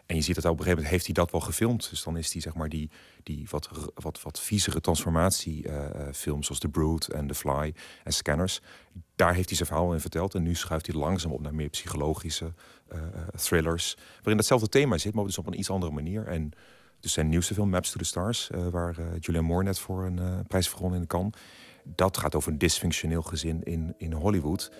En je ziet dat op een gegeven moment heeft hij dat wel gefilmd. Dus dan is hij zeg maar die, die wat, wat, wat viezere transformatiefilms zoals The Brood en The Fly en Scanners. Daar heeft hij zijn verhaal in verteld. En nu schuift hij langzaam op naar meer psychologische eh, eh, thrillers. Waarin datzelfde thema zit, maar dus op een iets andere manier. En dus zijn nieuwste film, Maps to the Stars, eh, waar eh, Julianne Moore net voor een eh, prijs gewonnen in Cannes. Dat gaat over een dysfunctioneel gezin in, in Hollywood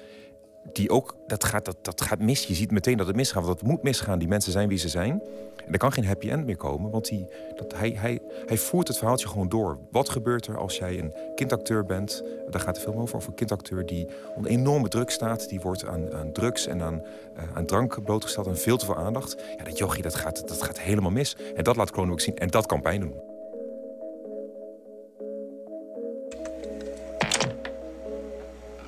die ook, dat gaat, dat, dat gaat mis. Je ziet meteen dat het misgaat, want dat moet misgaan. Die mensen zijn wie ze zijn. En er kan geen happy end meer komen, want die, dat, hij, hij, hij voert het verhaaltje gewoon door. Wat gebeurt er als jij een kindacteur bent? Daar gaat de film over, over een kindacteur die onder enorme druk staat. Die wordt aan, aan drugs en aan, eh, aan drank blootgesteld en veel te veel aandacht. Ja, dat jochie, dat gaat, dat gaat helemaal mis. En dat laat Cronenberg zien en dat kan pijn doen.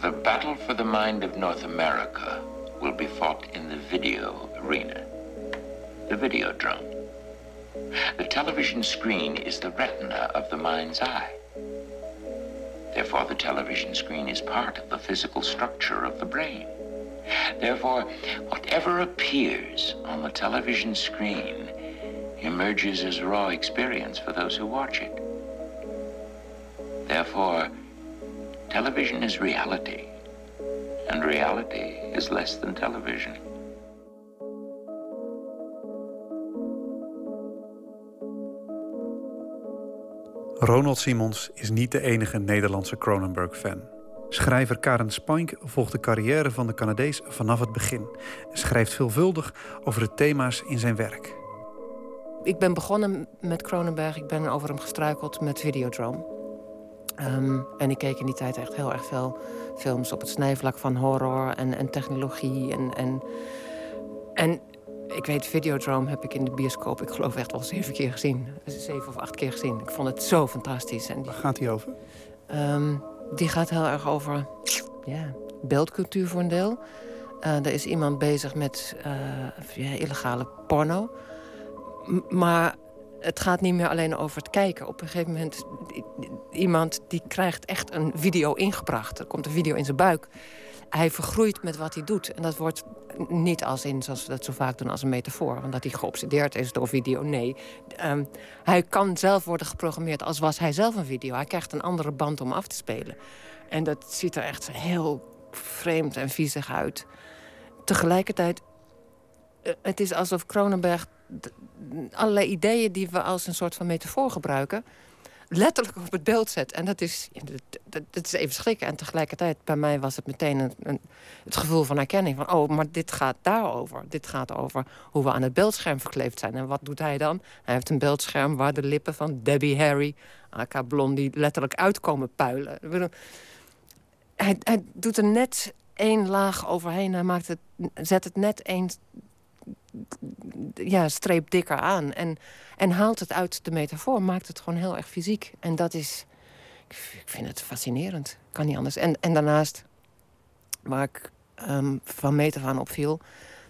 The battle for the mind of North America will be fought in the video arena, the videodrome. The television screen is the retina of the mind's eye. Therefore, the television screen is part of the physical structure of the brain. Therefore, whatever appears on the television screen emerges as raw experience for those who watch it. Therefore, television is reality, and reality is less than television. Ronald Simons is niet de enige Nederlandse Cronenberg-fan. Schrijver Karen Spank volgt de carrière van de Canadees vanaf het begin... en schrijft veelvuldig over de thema's in zijn werk. Ik ben begonnen met Cronenberg. Ik ben over hem gestruikeld met Videodrome. Ehm, en ik keek in die tijd echt heel erg veel films op het snijvlak van horror en, en technologie. En, en, en ik weet, Videodrome heb ik in de bioscoop, ik geloof echt wel zeven keer gezien. Zeven of acht keer gezien. Ik vond het zo fantastisch. En die, Waar gaat hij over? Ehm, die gaat heel erg over ja, beeldcultuur voor een deel. Eh, er is iemand bezig met eh, ja, illegale porno. M- maar het gaat niet meer alleen over het kijken. Op een gegeven moment, iemand die krijgt echt een video ingebracht. Er komt een video in zijn buik. Hij vergroeit met wat hij doet. En dat wordt niet als in, zoals we dat zo vaak doen, als een metafoor. Want dat hij geobsedeerd is door video, nee. Ehm, hij kan zelf worden geprogrammeerd als was hij zelf een video. Hij krijgt een andere band om af te spelen. En dat ziet er echt heel vreemd en viezig uit. Tegelijkertijd, eh, het is alsof Cronenberg d- allerlei ideeën die we als een soort van metafoor gebruiken, letterlijk op het beeld zet. En dat is, dat, is even schrikken. En tegelijkertijd, bij mij was het meteen een, een, het gevoel van herkenning. Van, oh, maar dit gaat daarover. Dit gaat over hoe we aan het beeldscherm verkleefd zijn. En wat doet hij dan? Hij heeft een beeldscherm waar de lippen van Debbie Harry, aka Blondie, letterlijk uitkomen puilen. Hij, hij doet er net één laag overheen. Hij maakt het, zet het net één ja, streep dikker aan. En, en haalt het uit de metafoor, maakt het gewoon heel erg fysiek. En dat is, ik vind het fascinerend. Kan niet anders. En, en daarnaast, waar ik ehm, van meet af aan opviel...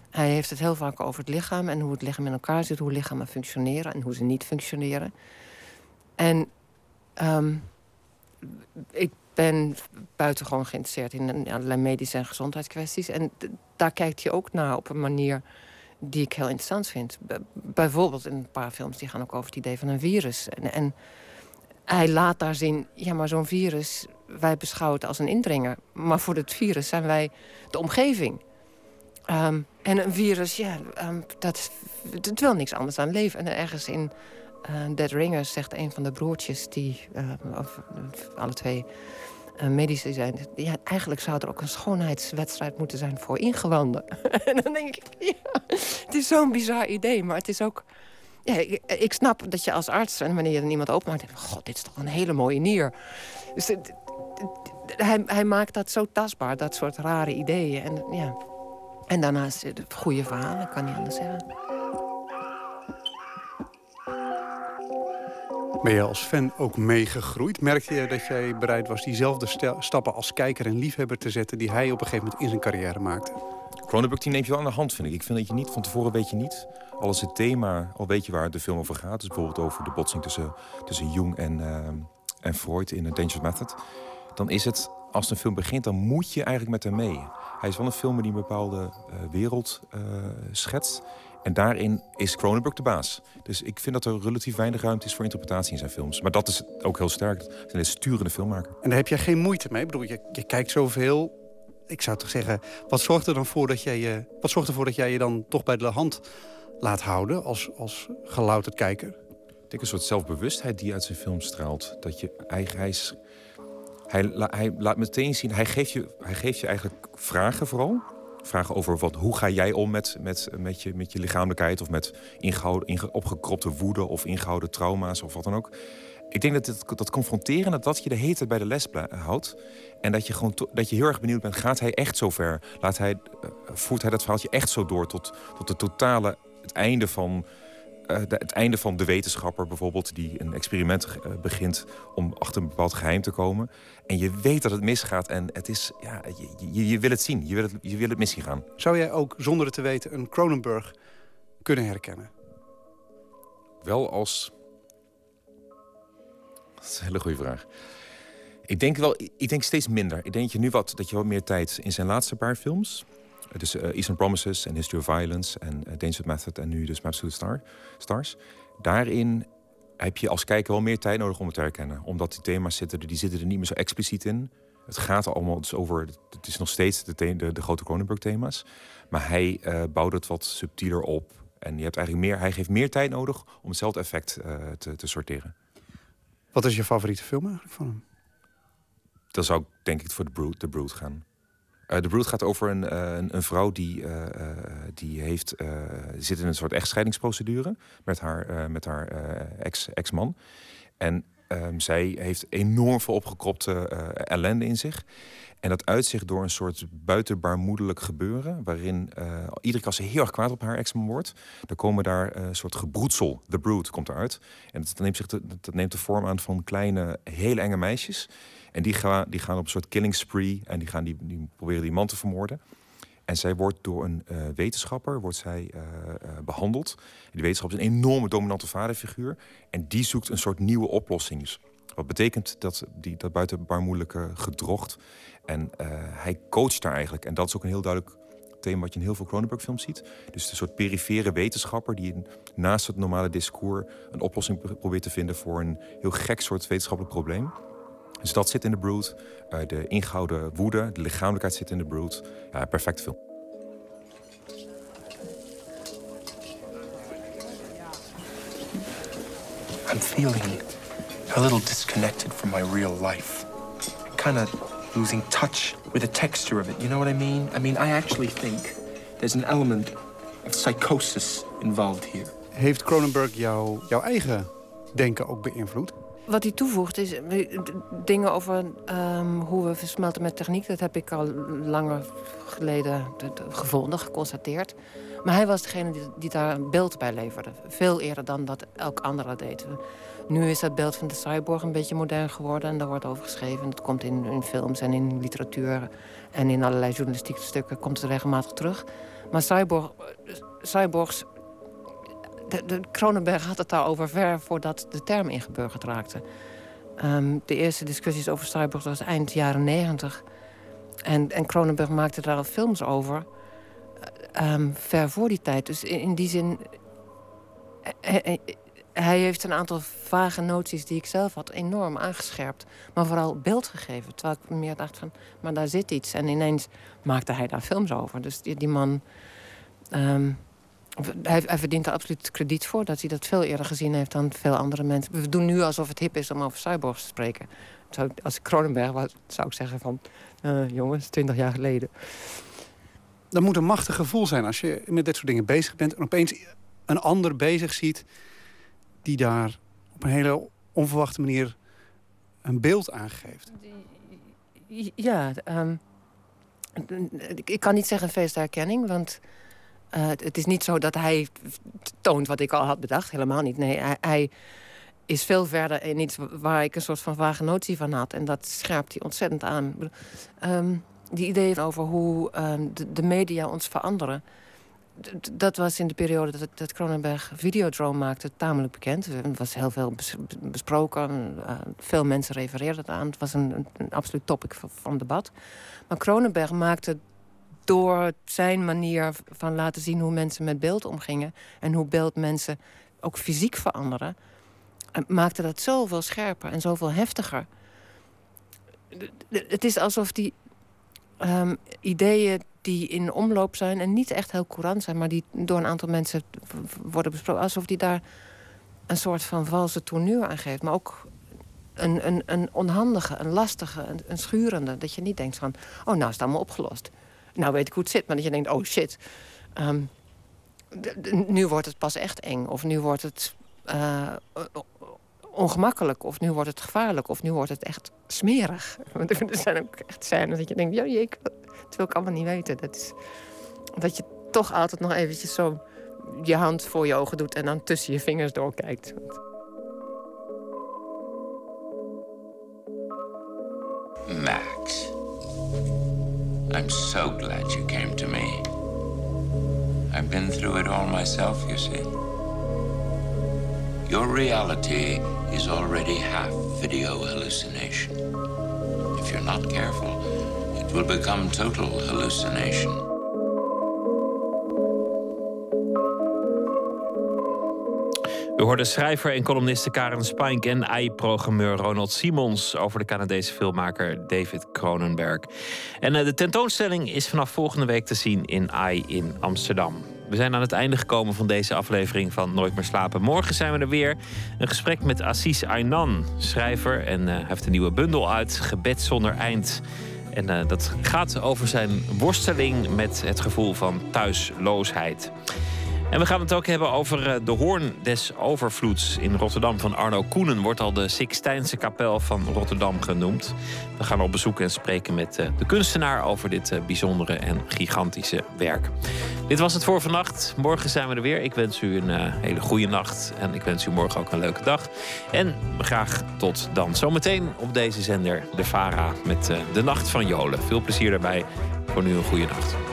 hij heeft het heel vaak over het lichaam en hoe het lichaam in elkaar zit... hoe lichamen functioneren en hoe ze niet functioneren. En ehm, ik ben buitengewoon geïnteresseerd in allerlei medische en gezondheidskwesties. En daar kijkt hij ook naar op een manier die ik heel interessant vind. bijvoorbeeld in een paar films die gaan ook over het idee van een virus. En, en hij laat daar zien, ja, maar zo'n virus, wij beschouwen het als een indringer. Maar voor het virus zijn wij de omgeving. Ehm, en een virus, ja, um, dat, het wil niks anders dan leven. En ergens in uh, Dead Ringers zegt een van de broertjes, die, uh, of alle twee medici zijn... Ja, eigenlijk zou er ook een schoonheidswedstrijd moeten zijn voor ingewanden. en dan denk ik, ja, het is zo'n bizar idee, maar het is ook... Ja, ik, snap dat je als arts, en wanneer je dan iemand openmaakt... denkt, god, dit is toch een hele mooie nier. Dus hij, hij maakt dat zo tastbaar, dat soort rare ideeën. En, ja. en daarnaast goede verhalen, kan niet anders zeggen. Ben je als fan ook meegegroeid? Merkte je dat jij bereid was diezelfde stappen als kijker en liefhebber te zetten... die hij op een gegeven moment in zijn carrière maakte? Cronenberg die neemt je wel aan de hand, vind ik. Ik vind dat je niet, van tevoren weet je niet... alles het thema, al weet je waar de film over gaat. Dus bijvoorbeeld over de botsing tussen, tussen Jung en, uh, en Freud in A Dangerous Method. Dan is het, als een film begint, dan moet je eigenlijk met hem mee. Hij is wel een film die een bepaalde uh, wereld uh, schetst... En daarin is Cronenberg de baas. Dus ik vind dat er relatief weinig ruimte is voor interpretatie in zijn films. Maar dat is ook heel sterk. Is een sturende filmmaker. En daar heb jij geen moeite mee? Ik bedoel, je, je kijkt zoveel. Ik zou toch zeggen, wat zorgt er dan voor dat jij je, wat zorgt ervoor dat jij je dan toch bij de hand laat houden als, als gelouterd kijker? Ik denk een soort zelfbewustheid die uit zijn film straalt. Dat je eigen, hij, is, hij, hij laat meteen zien, hij geeft, je, hij geeft je eigenlijk vragen vooral vragen over wat, hoe ga jij om met, met, met, je, met je lichamelijkheid... of met ingehouden, inge, opgekropte woede of ingehouden trauma's of wat dan ook. Ik denk dat dat confronteren, dat, dat je de tijd bij de les houdt. En dat je, gewoon dat je heel erg benieuwd bent, gaat hij echt zo ver? Laat hij, uh, voert hij dat verhaaltje echt zo door tot, tot de totale, het einde van uh, de, het einde van de wetenschapper bijvoorbeeld... die een experiment uh, begint om achter een bepaald geheim te komen. En je weet dat het misgaat en het is, ja, je, je, je wil het zien. Je wil het, je wil het missie gaan. Zou jij ook, zonder het te weten, een Cronenberg kunnen herkennen? Wel als... Dat is een hele goede vraag. Ik denk wel, ik denk steeds minder. Ik denk je nu wat, dat je wat meer tijd in zijn laatste paar films dus uh, Eastern Promises en History of Violence en uh, Dangerous Method en nu dus Maps to the Star, Stars. Daarin heb je als kijker wel meer tijd nodig om het te herkennen. Omdat die thema's zitten er, die zitten er niet meer zo expliciet in. Het gaat allemaal dus over, het is nog steeds de, de, de grote Cronenberg-thema's. Maar hij uh, bouwt het wat subtieler op. En je hebt eigenlijk meer, hij geeft meer tijd nodig om hetzelfde effect uh, te, te sorteren. Wat is je favoriete film eigenlijk van hem? Dan zou ik denk ik voor The Brood, The Brood gaan. Uh, de Brood gaat over een, uh, een, vrouw die, uh, die heeft, zit in een soort echtscheidingsprocedure met haar, met haar ex, ex-man. En um, zij heeft enorm veel opgekropte ellende in zich. En dat uitzicht door een soort buitenbaarmoedelijk gebeuren... waarin iedere keer als ze heel erg kwaad op haar ex-man wordt... dan komen daar een soort gebroedsel, the brood, komt eruit. En dat neemt, zich de, dat neemt de vorm aan van kleine, hele enge meisjes... En die, gaan die gaan op een soort killing spree en die, gaan die, proberen die man te vermoorden. En zij wordt door een uh, wetenschapper wordt zij, uh, uh, behandeld. Die wetenschapper is een enorme dominante vaderfiguur. En die zoekt een soort nieuwe oplossing. Wat betekent dat, die, dat gedrocht. En hij coacht daar eigenlijk. En dat is ook een heel duidelijk thema wat je in heel veel Cronenberg-films ziet. Dus een soort perifere wetenschapper die naast het normale discours... een oplossing probeert te vinden voor een heel gek soort wetenschappelijk probleem. Dus dat zit in de Brood. Uh, de ingehouden woede, de lichamelijkheid zit in de Brood. Ja, perfect film. I'm feeling a little disconnected from my real life. Kind of losing touch with the texture of it. You know what I mean? I mean, I actually think there's an element of psychosis involved here. Heeft Cronenberg jou, jouw eigen denken ook beïnvloed? Wat hij toevoegt is dingen over um, hoe we versmelten met techniek. Dat heb ik al langer geleden gevonden, geconstateerd. Maar hij was degene die, daar een beeld bij leverde. Veel eerder dan dat elk andere deed. Nu is dat beeld van de cyborg een beetje modern geworden. En daar wordt over geschreven. Dat komt in, in films en in literatuur. En in allerlei journalistieke stukken komt het regelmatig terug. Maar cyborg, cyborgs de, Kronenberg had het daarover ver voordat de term ingeburgerd raakte. Ehm, de eerste discussies over cyborgs was eind jaren negentig. En, en Cronenberg maakte daar al films over. ehm, ver voor die tijd. Dus in, die zin. Hij, hij- hij heeft een aantal vage noties die ik zelf had enorm aangescherpt. Maar vooral beeld gegeven. Terwijl ik meer dacht van, maar daar zit iets. En ineens maakte hij daar films over. Dus die, die man... ehm, hij, hij verdient er absoluut krediet voor dat hij dat veel eerder gezien heeft dan veel andere mensen. We doen nu alsof het hip is om over cyborgs te spreken. Zou, als ik Cronenberg was, zou ik zeggen van... eh, jongens, twintig jaar geleden. Dat moet een machtig gevoel zijn als je met dit soort dingen bezig bent... en opeens een ander bezig ziet die daar op een hele onverwachte manier een beeld aangeeft. Ja, ehm, ik, kan niet zeggen feest herkenning, want eh, het, het is niet zo dat hij toont wat ik al had bedacht. Helemaal niet. Nee, hij, hij is veel verder in iets waar ik een soort van vage notie van had. En dat scherpt hij ontzettend aan. Ehm, die ideeën over hoe ehm, de, media ons veranderen. Dat was in de periode dat, dat Cronenberg Videodrome maakte tamelijk bekend. Er was heel veel bes- besproken. eh, veel mensen refereerden. Het was een, een, een absoluut topic van, van debat. Maar Cronenberg maakte door zijn manier van laten zien hoe mensen met beeld omgingen... en hoe beeld mensen ook fysiek veranderen... eh, maakte dat zoveel scherper en zoveel heftiger. Het is alsof die ehm, ideeën die in omloop zijn... en niet echt heel courant zijn... maar die door een aantal mensen worden besproken... alsof die daar een soort van valse tourneur aan geeft. Maar ook een, een, een onhandige, een lastige, een, een schurende. Dat je niet denkt van, oh, nou is het allemaal opgelost. Nou weet ik hoe het zit, maar dat je denkt, oh shit. ehm, nu wordt het pas echt eng. Of nu wordt het eh, ongemakkelijk. Of nu wordt het gevaarlijk. Of nu wordt het echt smerig. Want er zijn ook echt scènes dat je denkt, ja, ik, dat wil ik allemaal niet weten. Dat, is, dat je toch altijd nog eventjes zo je hand voor je ogen doet... en dan tussen je vingers doorkijkt. Max. I'm so glad you came to me. I've been through it all myself, you see. Your reality is already half video hallucination. If you're not careful, it will become total hallucination. We hoorden schrijver en columniste Karen Spink en AI-programmeur Ronald Simons over de Canadese filmmaker David Cronenberg. En eh, de tentoonstelling is vanaf volgende week te zien in AI in Amsterdam. We zijn aan het einde gekomen van deze aflevering van Nooit meer slapen. Morgen zijn we er weer. Een gesprek met Assis Aynan, schrijver. En eh, hij heeft een nieuwe bundel uit, Gebed zonder eind. En eh, dat gaat over zijn worsteling met het gevoel van thuisloosheid. En we gaan het ook hebben over eh, de Hoorn des Overvloeds in Rotterdam van Arno Koenen. Wordt al de Sixtijnse kapel van Rotterdam genoemd. We gaan op bezoek en spreken met eh, de kunstenaar over dit eh, bijzondere en gigantische werk. Dit was het voor vannacht. Morgen zijn we er weer. Ik wens u een hele goede nacht. En ik wens u morgen ook een leuke dag. En graag tot dan. Zometeen op deze zender de VARA met de Nacht van Jolen. Veel plezier daarbij. Voor nu een goede nacht.